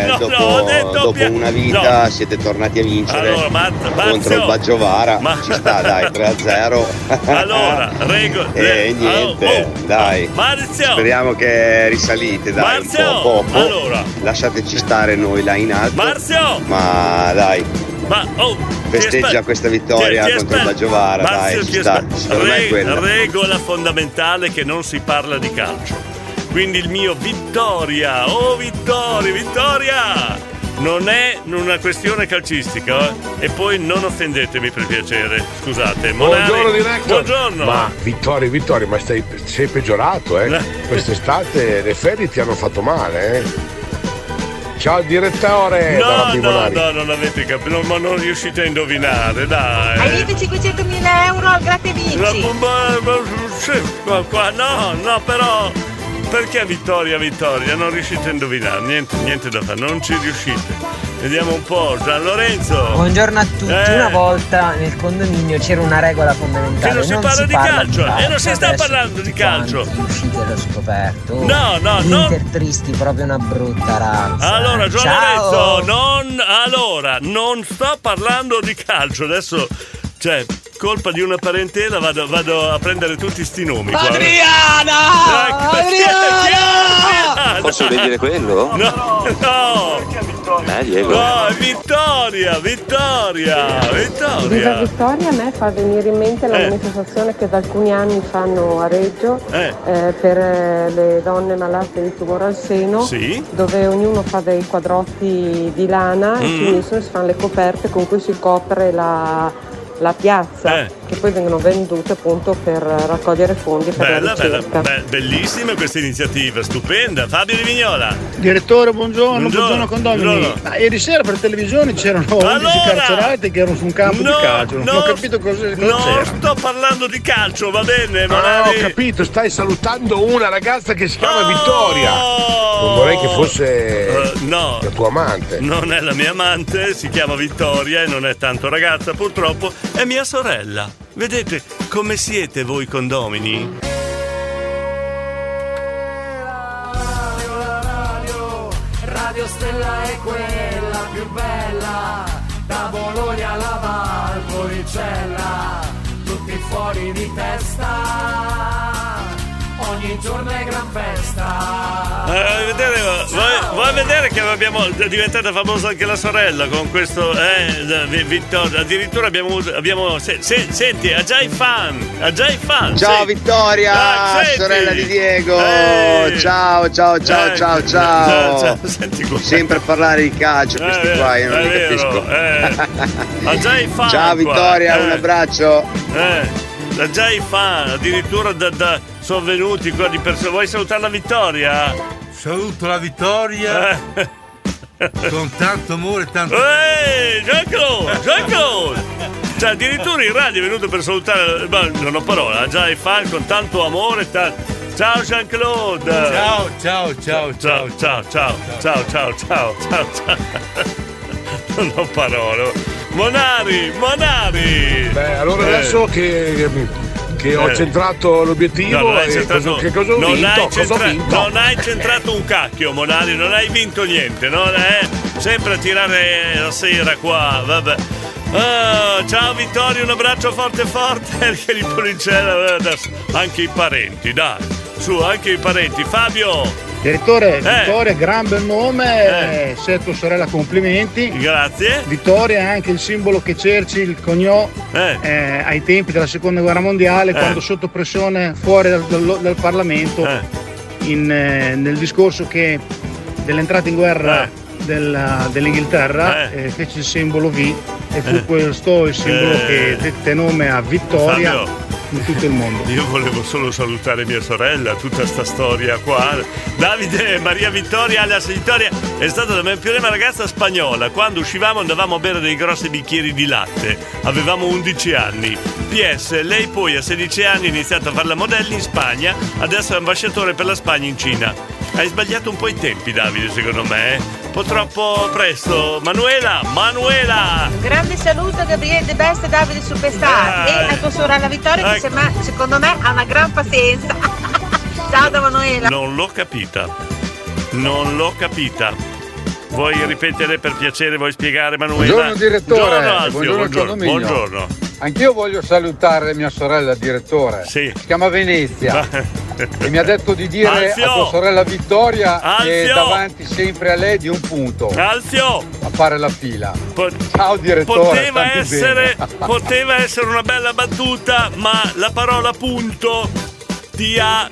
[SPEAKER 2] no,
[SPEAKER 52] dopo,
[SPEAKER 2] no, ho detto
[SPEAKER 52] dopo
[SPEAKER 2] pia-
[SPEAKER 52] una vita
[SPEAKER 2] no.
[SPEAKER 52] siete tornati a vincere
[SPEAKER 2] Allora,
[SPEAKER 52] contro
[SPEAKER 2] Marzio.
[SPEAKER 52] il Baggiovara.
[SPEAKER 2] Ma-
[SPEAKER 52] Ci sta, dai, *laughs* 3-0.
[SPEAKER 2] Allora, rego- *laughs*
[SPEAKER 52] E niente,
[SPEAKER 2] oh,
[SPEAKER 52] dai.
[SPEAKER 2] Marzio!
[SPEAKER 52] Speriamo che risalite, dai,
[SPEAKER 2] Marzio,
[SPEAKER 52] un po' a poco.
[SPEAKER 2] allora.
[SPEAKER 52] Lasciateci stare noi là in alto.
[SPEAKER 2] Marzio!
[SPEAKER 52] Ma dai,
[SPEAKER 2] Ma, oh,
[SPEAKER 52] festeggia
[SPEAKER 2] aspe-
[SPEAKER 52] questa vittoria
[SPEAKER 2] ti- ti
[SPEAKER 52] contro il
[SPEAKER 2] aspe-
[SPEAKER 52] Baggiovara,
[SPEAKER 2] Marzio,
[SPEAKER 52] dai, ci sta.
[SPEAKER 2] aspe-
[SPEAKER 52] Secondo me è
[SPEAKER 2] Re-
[SPEAKER 52] quella.
[SPEAKER 2] regola fondamentale che non si parla di calcio. Quindi il mio vittoria, oh vittoria, vittoria! Non è una questione calcistica, eh? E poi non offendetemi per piacere, scusate. Monari,
[SPEAKER 65] Buongiorno diretto.
[SPEAKER 2] Buongiorno.
[SPEAKER 65] Ma Vittorio, Vittorio, ma stai, sei peggiorato, eh? *laughs* Quest'estate le ferie ti hanno fatto male, eh? Ciao direttore
[SPEAKER 2] No, no, no, non avete capito, ma non riuscite a indovinare, dai.
[SPEAKER 61] Hai vinto 500.000 euro al gratte
[SPEAKER 2] La
[SPEAKER 61] vinci.
[SPEAKER 2] bomba- ma- sì, ma qua no, no, però perché Vittoria, Vittoria? Non riuscite a indovinare, niente, niente da fare, non ci riuscite. Vediamo un po', Gian Lorenzo.
[SPEAKER 66] Buongiorno a tutti.
[SPEAKER 2] Eh.
[SPEAKER 66] Una volta nel condominio c'era una regola fondamentale.
[SPEAKER 2] Che non si parla di calcio, e non si sta parlando di calcio.
[SPEAKER 66] Uscite allo scoperto.
[SPEAKER 2] No, no, no.
[SPEAKER 66] Tristi, proprio una brutta razza.
[SPEAKER 2] Allora, Gian
[SPEAKER 66] Ciao.
[SPEAKER 2] Lorenzo, non, allora, non sto parlando di calcio, adesso, cioè, colpa di una parentela vado, vado a prendere tutti sti nomi. qua.
[SPEAKER 55] Adriana!
[SPEAKER 2] Ecco,
[SPEAKER 55] Adriana!
[SPEAKER 67] Posso vedere quello?
[SPEAKER 2] No, no!
[SPEAKER 67] Eh, Diego.
[SPEAKER 2] No, è Vittoria, Vittoria,
[SPEAKER 56] Viva
[SPEAKER 2] Vittoria.
[SPEAKER 56] Vittoria a me fa venire in mente la
[SPEAKER 2] Eh.
[SPEAKER 56] manifestazione che da alcuni anni fanno a Reggio
[SPEAKER 2] Eh.
[SPEAKER 56] eh, per eh, le donne malate di tumore al seno,
[SPEAKER 2] Sì.
[SPEAKER 56] dove ognuno fa dei quadrotti di lana e
[SPEAKER 2] Mm.
[SPEAKER 56] finiscono si fanno le coperte con cui si copre la, la piazza,
[SPEAKER 2] Eh.
[SPEAKER 56] Che poi vengono vendute appunto per raccogliere fondi per
[SPEAKER 2] Bella,
[SPEAKER 56] la
[SPEAKER 2] bella,
[SPEAKER 56] ricerca.
[SPEAKER 2] be- bellissima questa iniziativa, stupenda. Fabio Di Vignola.
[SPEAKER 63] Direttore, buongiorno,
[SPEAKER 2] Buongiorno,
[SPEAKER 63] buongiorno, condomini.
[SPEAKER 2] buongiorno.
[SPEAKER 63] Ma ieri sera per televisione c'erano 11
[SPEAKER 2] Allora!
[SPEAKER 63] carcerati che erano su un campo
[SPEAKER 2] No,
[SPEAKER 63] di calcio. Non
[SPEAKER 2] no,
[SPEAKER 63] ho capito cosa, cosa
[SPEAKER 2] Non
[SPEAKER 63] c'era.
[SPEAKER 2] sto parlando di calcio, va bene,
[SPEAKER 65] Ah,
[SPEAKER 2] magari.
[SPEAKER 65] ho capito, stai salutando una ragazza che si chiama
[SPEAKER 2] Oh!
[SPEAKER 65] Vittoria. Non vorrei che fosse
[SPEAKER 2] Eh, no.
[SPEAKER 65] la tua amante.
[SPEAKER 2] Non è la mia amante, si chiama Vittoria e non è tanto ragazza, purtroppo, è mia sorella. Vedete come siete voi condomini?
[SPEAKER 55] Radio Stella è quella più bella, da Bologna alla Valpolicella, tutti fuori di testa, ogni giorno è gran festa.
[SPEAKER 2] Eh, vedere, vuoi, vuoi vedere che abbiamo, è diventata famosa anche la sorella con questo eh, Vi- Vittoria addirittura abbiamo, abbiamo se- se- senti ha già i fan ha già i fan
[SPEAKER 52] Ciao
[SPEAKER 2] senti.
[SPEAKER 52] Vittoria,
[SPEAKER 2] senti.
[SPEAKER 52] sorella di Diego.
[SPEAKER 2] Ehi.
[SPEAKER 52] Ciao, ciao, ciao,
[SPEAKER 2] Eh,
[SPEAKER 52] ciao,
[SPEAKER 2] ciao,
[SPEAKER 52] ciao.
[SPEAKER 2] ciao, senti qua.
[SPEAKER 52] Sempre a parlare di calcio questi
[SPEAKER 2] Eh,
[SPEAKER 52] qua, io non li capisco.
[SPEAKER 2] eh. ha già i fan
[SPEAKER 52] Ciao
[SPEAKER 2] qua,
[SPEAKER 52] Vittoria,
[SPEAKER 2] eh.
[SPEAKER 52] un abbraccio.
[SPEAKER 2] Eh, ha già i fan, addirittura da, da- sono venuti qua di persone. Vuoi salutare la Vittoria?
[SPEAKER 59] Saluto la Vittoria con tanto amore e tanto
[SPEAKER 2] Ehi, Jean-Claude, Jean-Claude! Cioè, addirittura in radio è venuto per salutare, ma non ho parola, ha già i fan con tanto amore. ta- Ciao Jean-Claude!
[SPEAKER 59] Ciao, ciao, ciao,
[SPEAKER 2] ciao, ciao, ciao, ciao, ciao, ciao, ciao, ciao. Non ho parole. Monari, Monari!
[SPEAKER 65] Beh, allora
[SPEAKER 2] Eh.
[SPEAKER 65] adesso che, che ho
[SPEAKER 2] Eh.
[SPEAKER 65] centrato l'obiettivo,
[SPEAKER 2] No, non hai centrato,
[SPEAKER 65] cosa, che cosa ho
[SPEAKER 2] non
[SPEAKER 65] vinto?
[SPEAKER 2] hai
[SPEAKER 65] Cosa ho vinto?
[SPEAKER 2] non hai centrato un cacchio, Monari, non hai vinto niente, non è sempre a tirare la sera qua, vabbè. Ah, ciao Vittorio, un abbraccio forte forte *laughs* perché di Policella anche i parenti, dai. Su, anche i parenti. Fabio!
[SPEAKER 63] Direttore,
[SPEAKER 2] Eh.
[SPEAKER 63] Vittoria, gran bel nome, eh. sei tua sorella complimenti.
[SPEAKER 2] Grazie.
[SPEAKER 63] Vittoria è anche il simbolo che Churchill coniò eh, ai tempi della seconda guerra mondiale,
[SPEAKER 2] Eh.
[SPEAKER 63] quando sotto pressione fuori dal, dal- dal Parlamento, in, eh, nel discorso che dell'entrata in guerra della- dell'Inghilterra eh, fece il simbolo V e fu
[SPEAKER 2] Eh.
[SPEAKER 63] questo il simbolo
[SPEAKER 2] Eh.
[SPEAKER 63] che dette nome a Vittoria
[SPEAKER 2] Fabio.
[SPEAKER 63] In tutto il mondo.
[SPEAKER 2] Io volevo solo salutare mia sorella, tutta sta storia qua. Davide Maria Vittoria, alias Vittoria, è stata la mia prima ragazza spagnola. Quando uscivamo andavamo a bere dei grossi bicchieri di latte. Avevamo 11 anni. PS, lei poi a 16 anni ha iniziato a fare la modella in Spagna, adesso è ambasciatore per la Spagna in Cina. Hai sbagliato un po' i tempi, Davide, secondo me. Po' troppo presto. Manuela, Manuela!
[SPEAKER 61] Grande saluto a Gabriele De Best e Davide Superstar
[SPEAKER 2] Dai.
[SPEAKER 61] e a tua sorella Vittoria che
[SPEAKER 2] Ecco.
[SPEAKER 61] sembra- secondo me ha una gran pazienza. *laughs* Ciao da Manuela.
[SPEAKER 2] Non l'ho capita. Non l'ho capita. Vuoi ripetere per piacere? Vuoi spiegare, Manuela?
[SPEAKER 68] Buongiorno direttore,
[SPEAKER 2] Buongiorno, Alfio,
[SPEAKER 68] buongiorno,
[SPEAKER 2] buongiorno.
[SPEAKER 68] Anch'io voglio salutare mia sorella direttore.
[SPEAKER 2] Sì.
[SPEAKER 68] Si chiama Venezia. e mi ha detto di dire
[SPEAKER 2] Alfio!
[SPEAKER 68] a tua sorella Vittoria che
[SPEAKER 2] Alfio!
[SPEAKER 68] davanti sempre a lei di un punto.
[SPEAKER 2] Alfio!
[SPEAKER 68] A fare la fila.
[SPEAKER 2] Po-
[SPEAKER 68] Ciao direttore.
[SPEAKER 2] Poteva essere, *laughs* poteva essere una bella battuta, ma la parola punto ti ha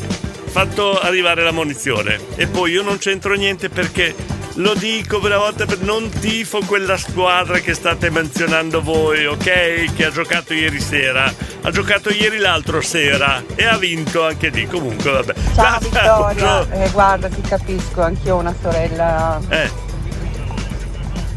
[SPEAKER 2] fatto arrivare la munizione. E poi io non c'entro niente perché lo dico per una volta, per- non tifo quella squadra che state menzionando voi, ok? Che ha giocato ieri sera. Ha giocato ieri l'altro sera e ha vinto anche lì. Comunque, vabbè.
[SPEAKER 69] Ciao Vittoria,
[SPEAKER 2] Buongiorno.
[SPEAKER 69] Eh, guarda ti capisco, anch'io ho una sorella.
[SPEAKER 2] Eh.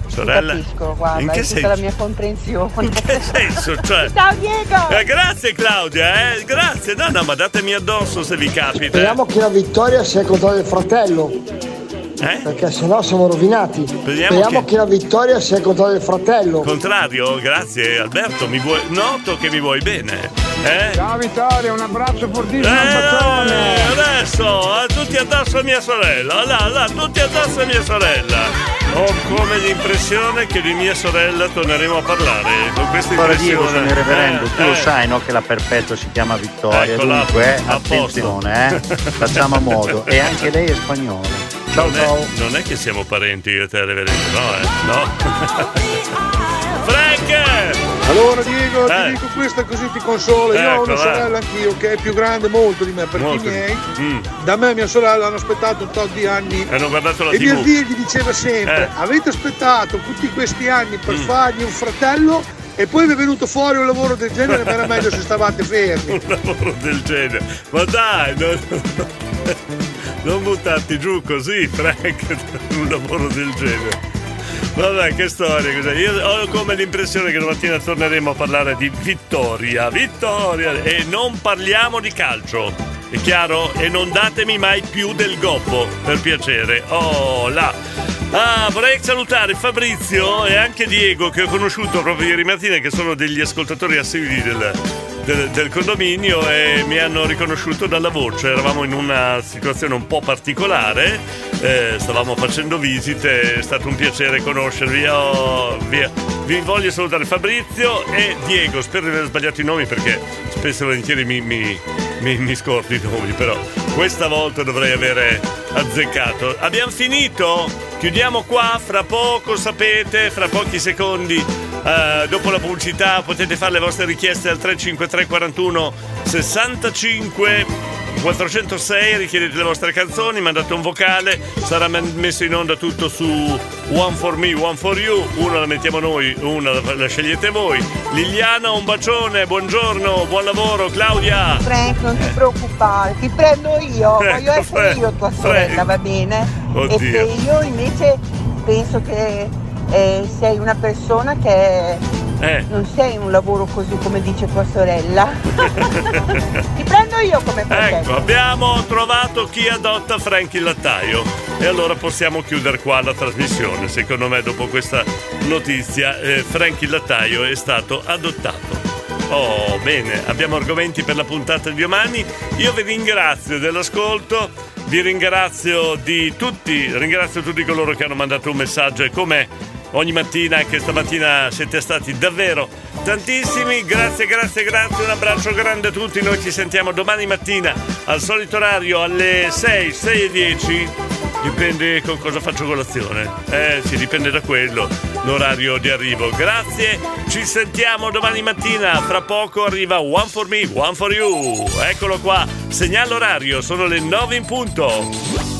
[SPEAKER 69] Ti
[SPEAKER 2] Sorella?
[SPEAKER 69] capisco, guarda,
[SPEAKER 2] In che senso?
[SPEAKER 69] la mia comprensione.
[SPEAKER 2] In che senso? Cioè, *laughs*
[SPEAKER 69] Ciao Diego!
[SPEAKER 2] Eh, grazie Claudia, eh, grazie. No, no, ma datemi addosso se vi capita.
[SPEAKER 60] Speriamo che la vittoria sia contro il fratello.
[SPEAKER 2] Eh?
[SPEAKER 60] Perché sennò siamo rovinati.
[SPEAKER 2] Speriamo
[SPEAKER 60] Speriamo
[SPEAKER 2] che-
[SPEAKER 60] che... la vittoria sia contro il fratello.
[SPEAKER 2] Contrario, grazie Alberto, mi vuoi... noto che mi vuoi bene. Eh?
[SPEAKER 68] Ciao Vittoria, un abbraccio fortissimo,
[SPEAKER 2] Eh, adesso, eh, tutti addosso a mia sorella, là, là, tutti addosso a mia sorella. Ho come l'impressione che di mia sorella torneremo a parlare. Con questa impressione.
[SPEAKER 28] Il reverendo,
[SPEAKER 2] Eh,
[SPEAKER 28] tu lo
[SPEAKER 2] eh.
[SPEAKER 28] sai no, che la perpetua si chiama Vittoria,
[SPEAKER 2] Eccola,
[SPEAKER 28] dunque
[SPEAKER 2] a
[SPEAKER 28] attenzione, eh, facciamo a *laughs* modo. E anche lei è spagnola. Ciao
[SPEAKER 2] non,
[SPEAKER 28] ciao.
[SPEAKER 2] È, non è che siamo parenti io e te, reverendo, no, eh? No. *laughs* Frank!
[SPEAKER 70] Allora Diego,
[SPEAKER 2] Eh.
[SPEAKER 70] ti dico questa così ti consola. Io ho
[SPEAKER 2] Ecco,
[SPEAKER 70] una sorella anch'io che è più grande molto di me, perché
[SPEAKER 2] Molto.
[SPEAKER 70] i miei,
[SPEAKER 2] Mm.
[SPEAKER 70] da me e mia sorella hanno aspettato un tot di anni.
[SPEAKER 2] Hanno guardato la
[SPEAKER 70] e mia
[SPEAKER 2] TV.
[SPEAKER 70] zia gli diceva sempre,
[SPEAKER 2] Eh.
[SPEAKER 70] avete aspettato tutti questi anni per
[SPEAKER 2] Mm.
[SPEAKER 70] fargli un fratello e poi vi è venuto fuori un lavoro del genere, ma era *laughs* meglio se stavate fermi.
[SPEAKER 2] un lavoro del genere. Ma dai, non, non buttarti giù così, Frank, un lavoro del genere. Vabbè, che storia. cos'è? Io ho come l'impressione che domattina torneremo a parlare di vittoria. Vittoria! E non parliamo di calcio. È chiaro? E non datemi mai più del gobbo, per piacere. Oh, là. Ah, vorrei salutare Fabrizio e anche Diego che ho conosciuto proprio ieri mattina, che sono degli ascoltatori assidui del, del, del condominio e mi hanno riconosciuto dalla voce. Eravamo in una situazione un po' particolare, eh, stavamo facendo visite, è stato un piacere conoscervi. Oh. Vi voglio salutare Fabrizio e Diego. Spero di aver sbagliato i nomi perché spesso e volentieri mi, mi, mi, mi scordo i nomi, però questa volta dovrei avere azzeccato. Abbiamo finito? Chiudiamo qua, fra poco sapete, fra pochi secondi, eh, dopo la pubblicità potete fare le vostre richieste al 353 41 65 406, richiedete le vostre canzoni, mandate un vocale, sarà messo in onda tutto su One for Me, One for You, una la mettiamo noi, una la, scegliete voi. Liliana, un bacione, buongiorno, buon lavoro, Claudia.
[SPEAKER 69] Frank, non ti preoccupare, ti prendo io,
[SPEAKER 2] Ecco,
[SPEAKER 69] voglio essere
[SPEAKER 2] Frank,
[SPEAKER 69] io tua sorella, va bene?
[SPEAKER 2] Oddio.
[SPEAKER 69] E che io invece penso che eh, sei una persona che
[SPEAKER 2] Eh.
[SPEAKER 69] non sei un lavoro così come dice tua sorella. *laughs* ti prendo io come fratello.
[SPEAKER 2] Ecco, abbiamo trovato chi adotta Frank il lattaio. E allora possiamo chiudere qua la trasmissione. Secondo me, dopo questa notizia, eh, Frank il lattaio è stato adottato. Oh, bene, abbiamo argomenti per la puntata di domani. Io vi ringrazio dell'ascolto, vi ringrazio di tutti, ringrazio tutti coloro che hanno mandato un messaggio e come ogni mattina, anche stamattina siete stati davvero tantissimi. Grazie, grazie, grazie, un abbraccio grande a tutti. Noi ci sentiamo domani mattina al solito orario alle 6, 6 e 10. Dipende con cosa faccio colazione. Eh sì, dipende da quello, l'orario di arrivo. Grazie, ci sentiamo domani mattina. Fra poco arriva One for Me, One for You. Eccolo qua, segnale orario, sono le 9 in punto.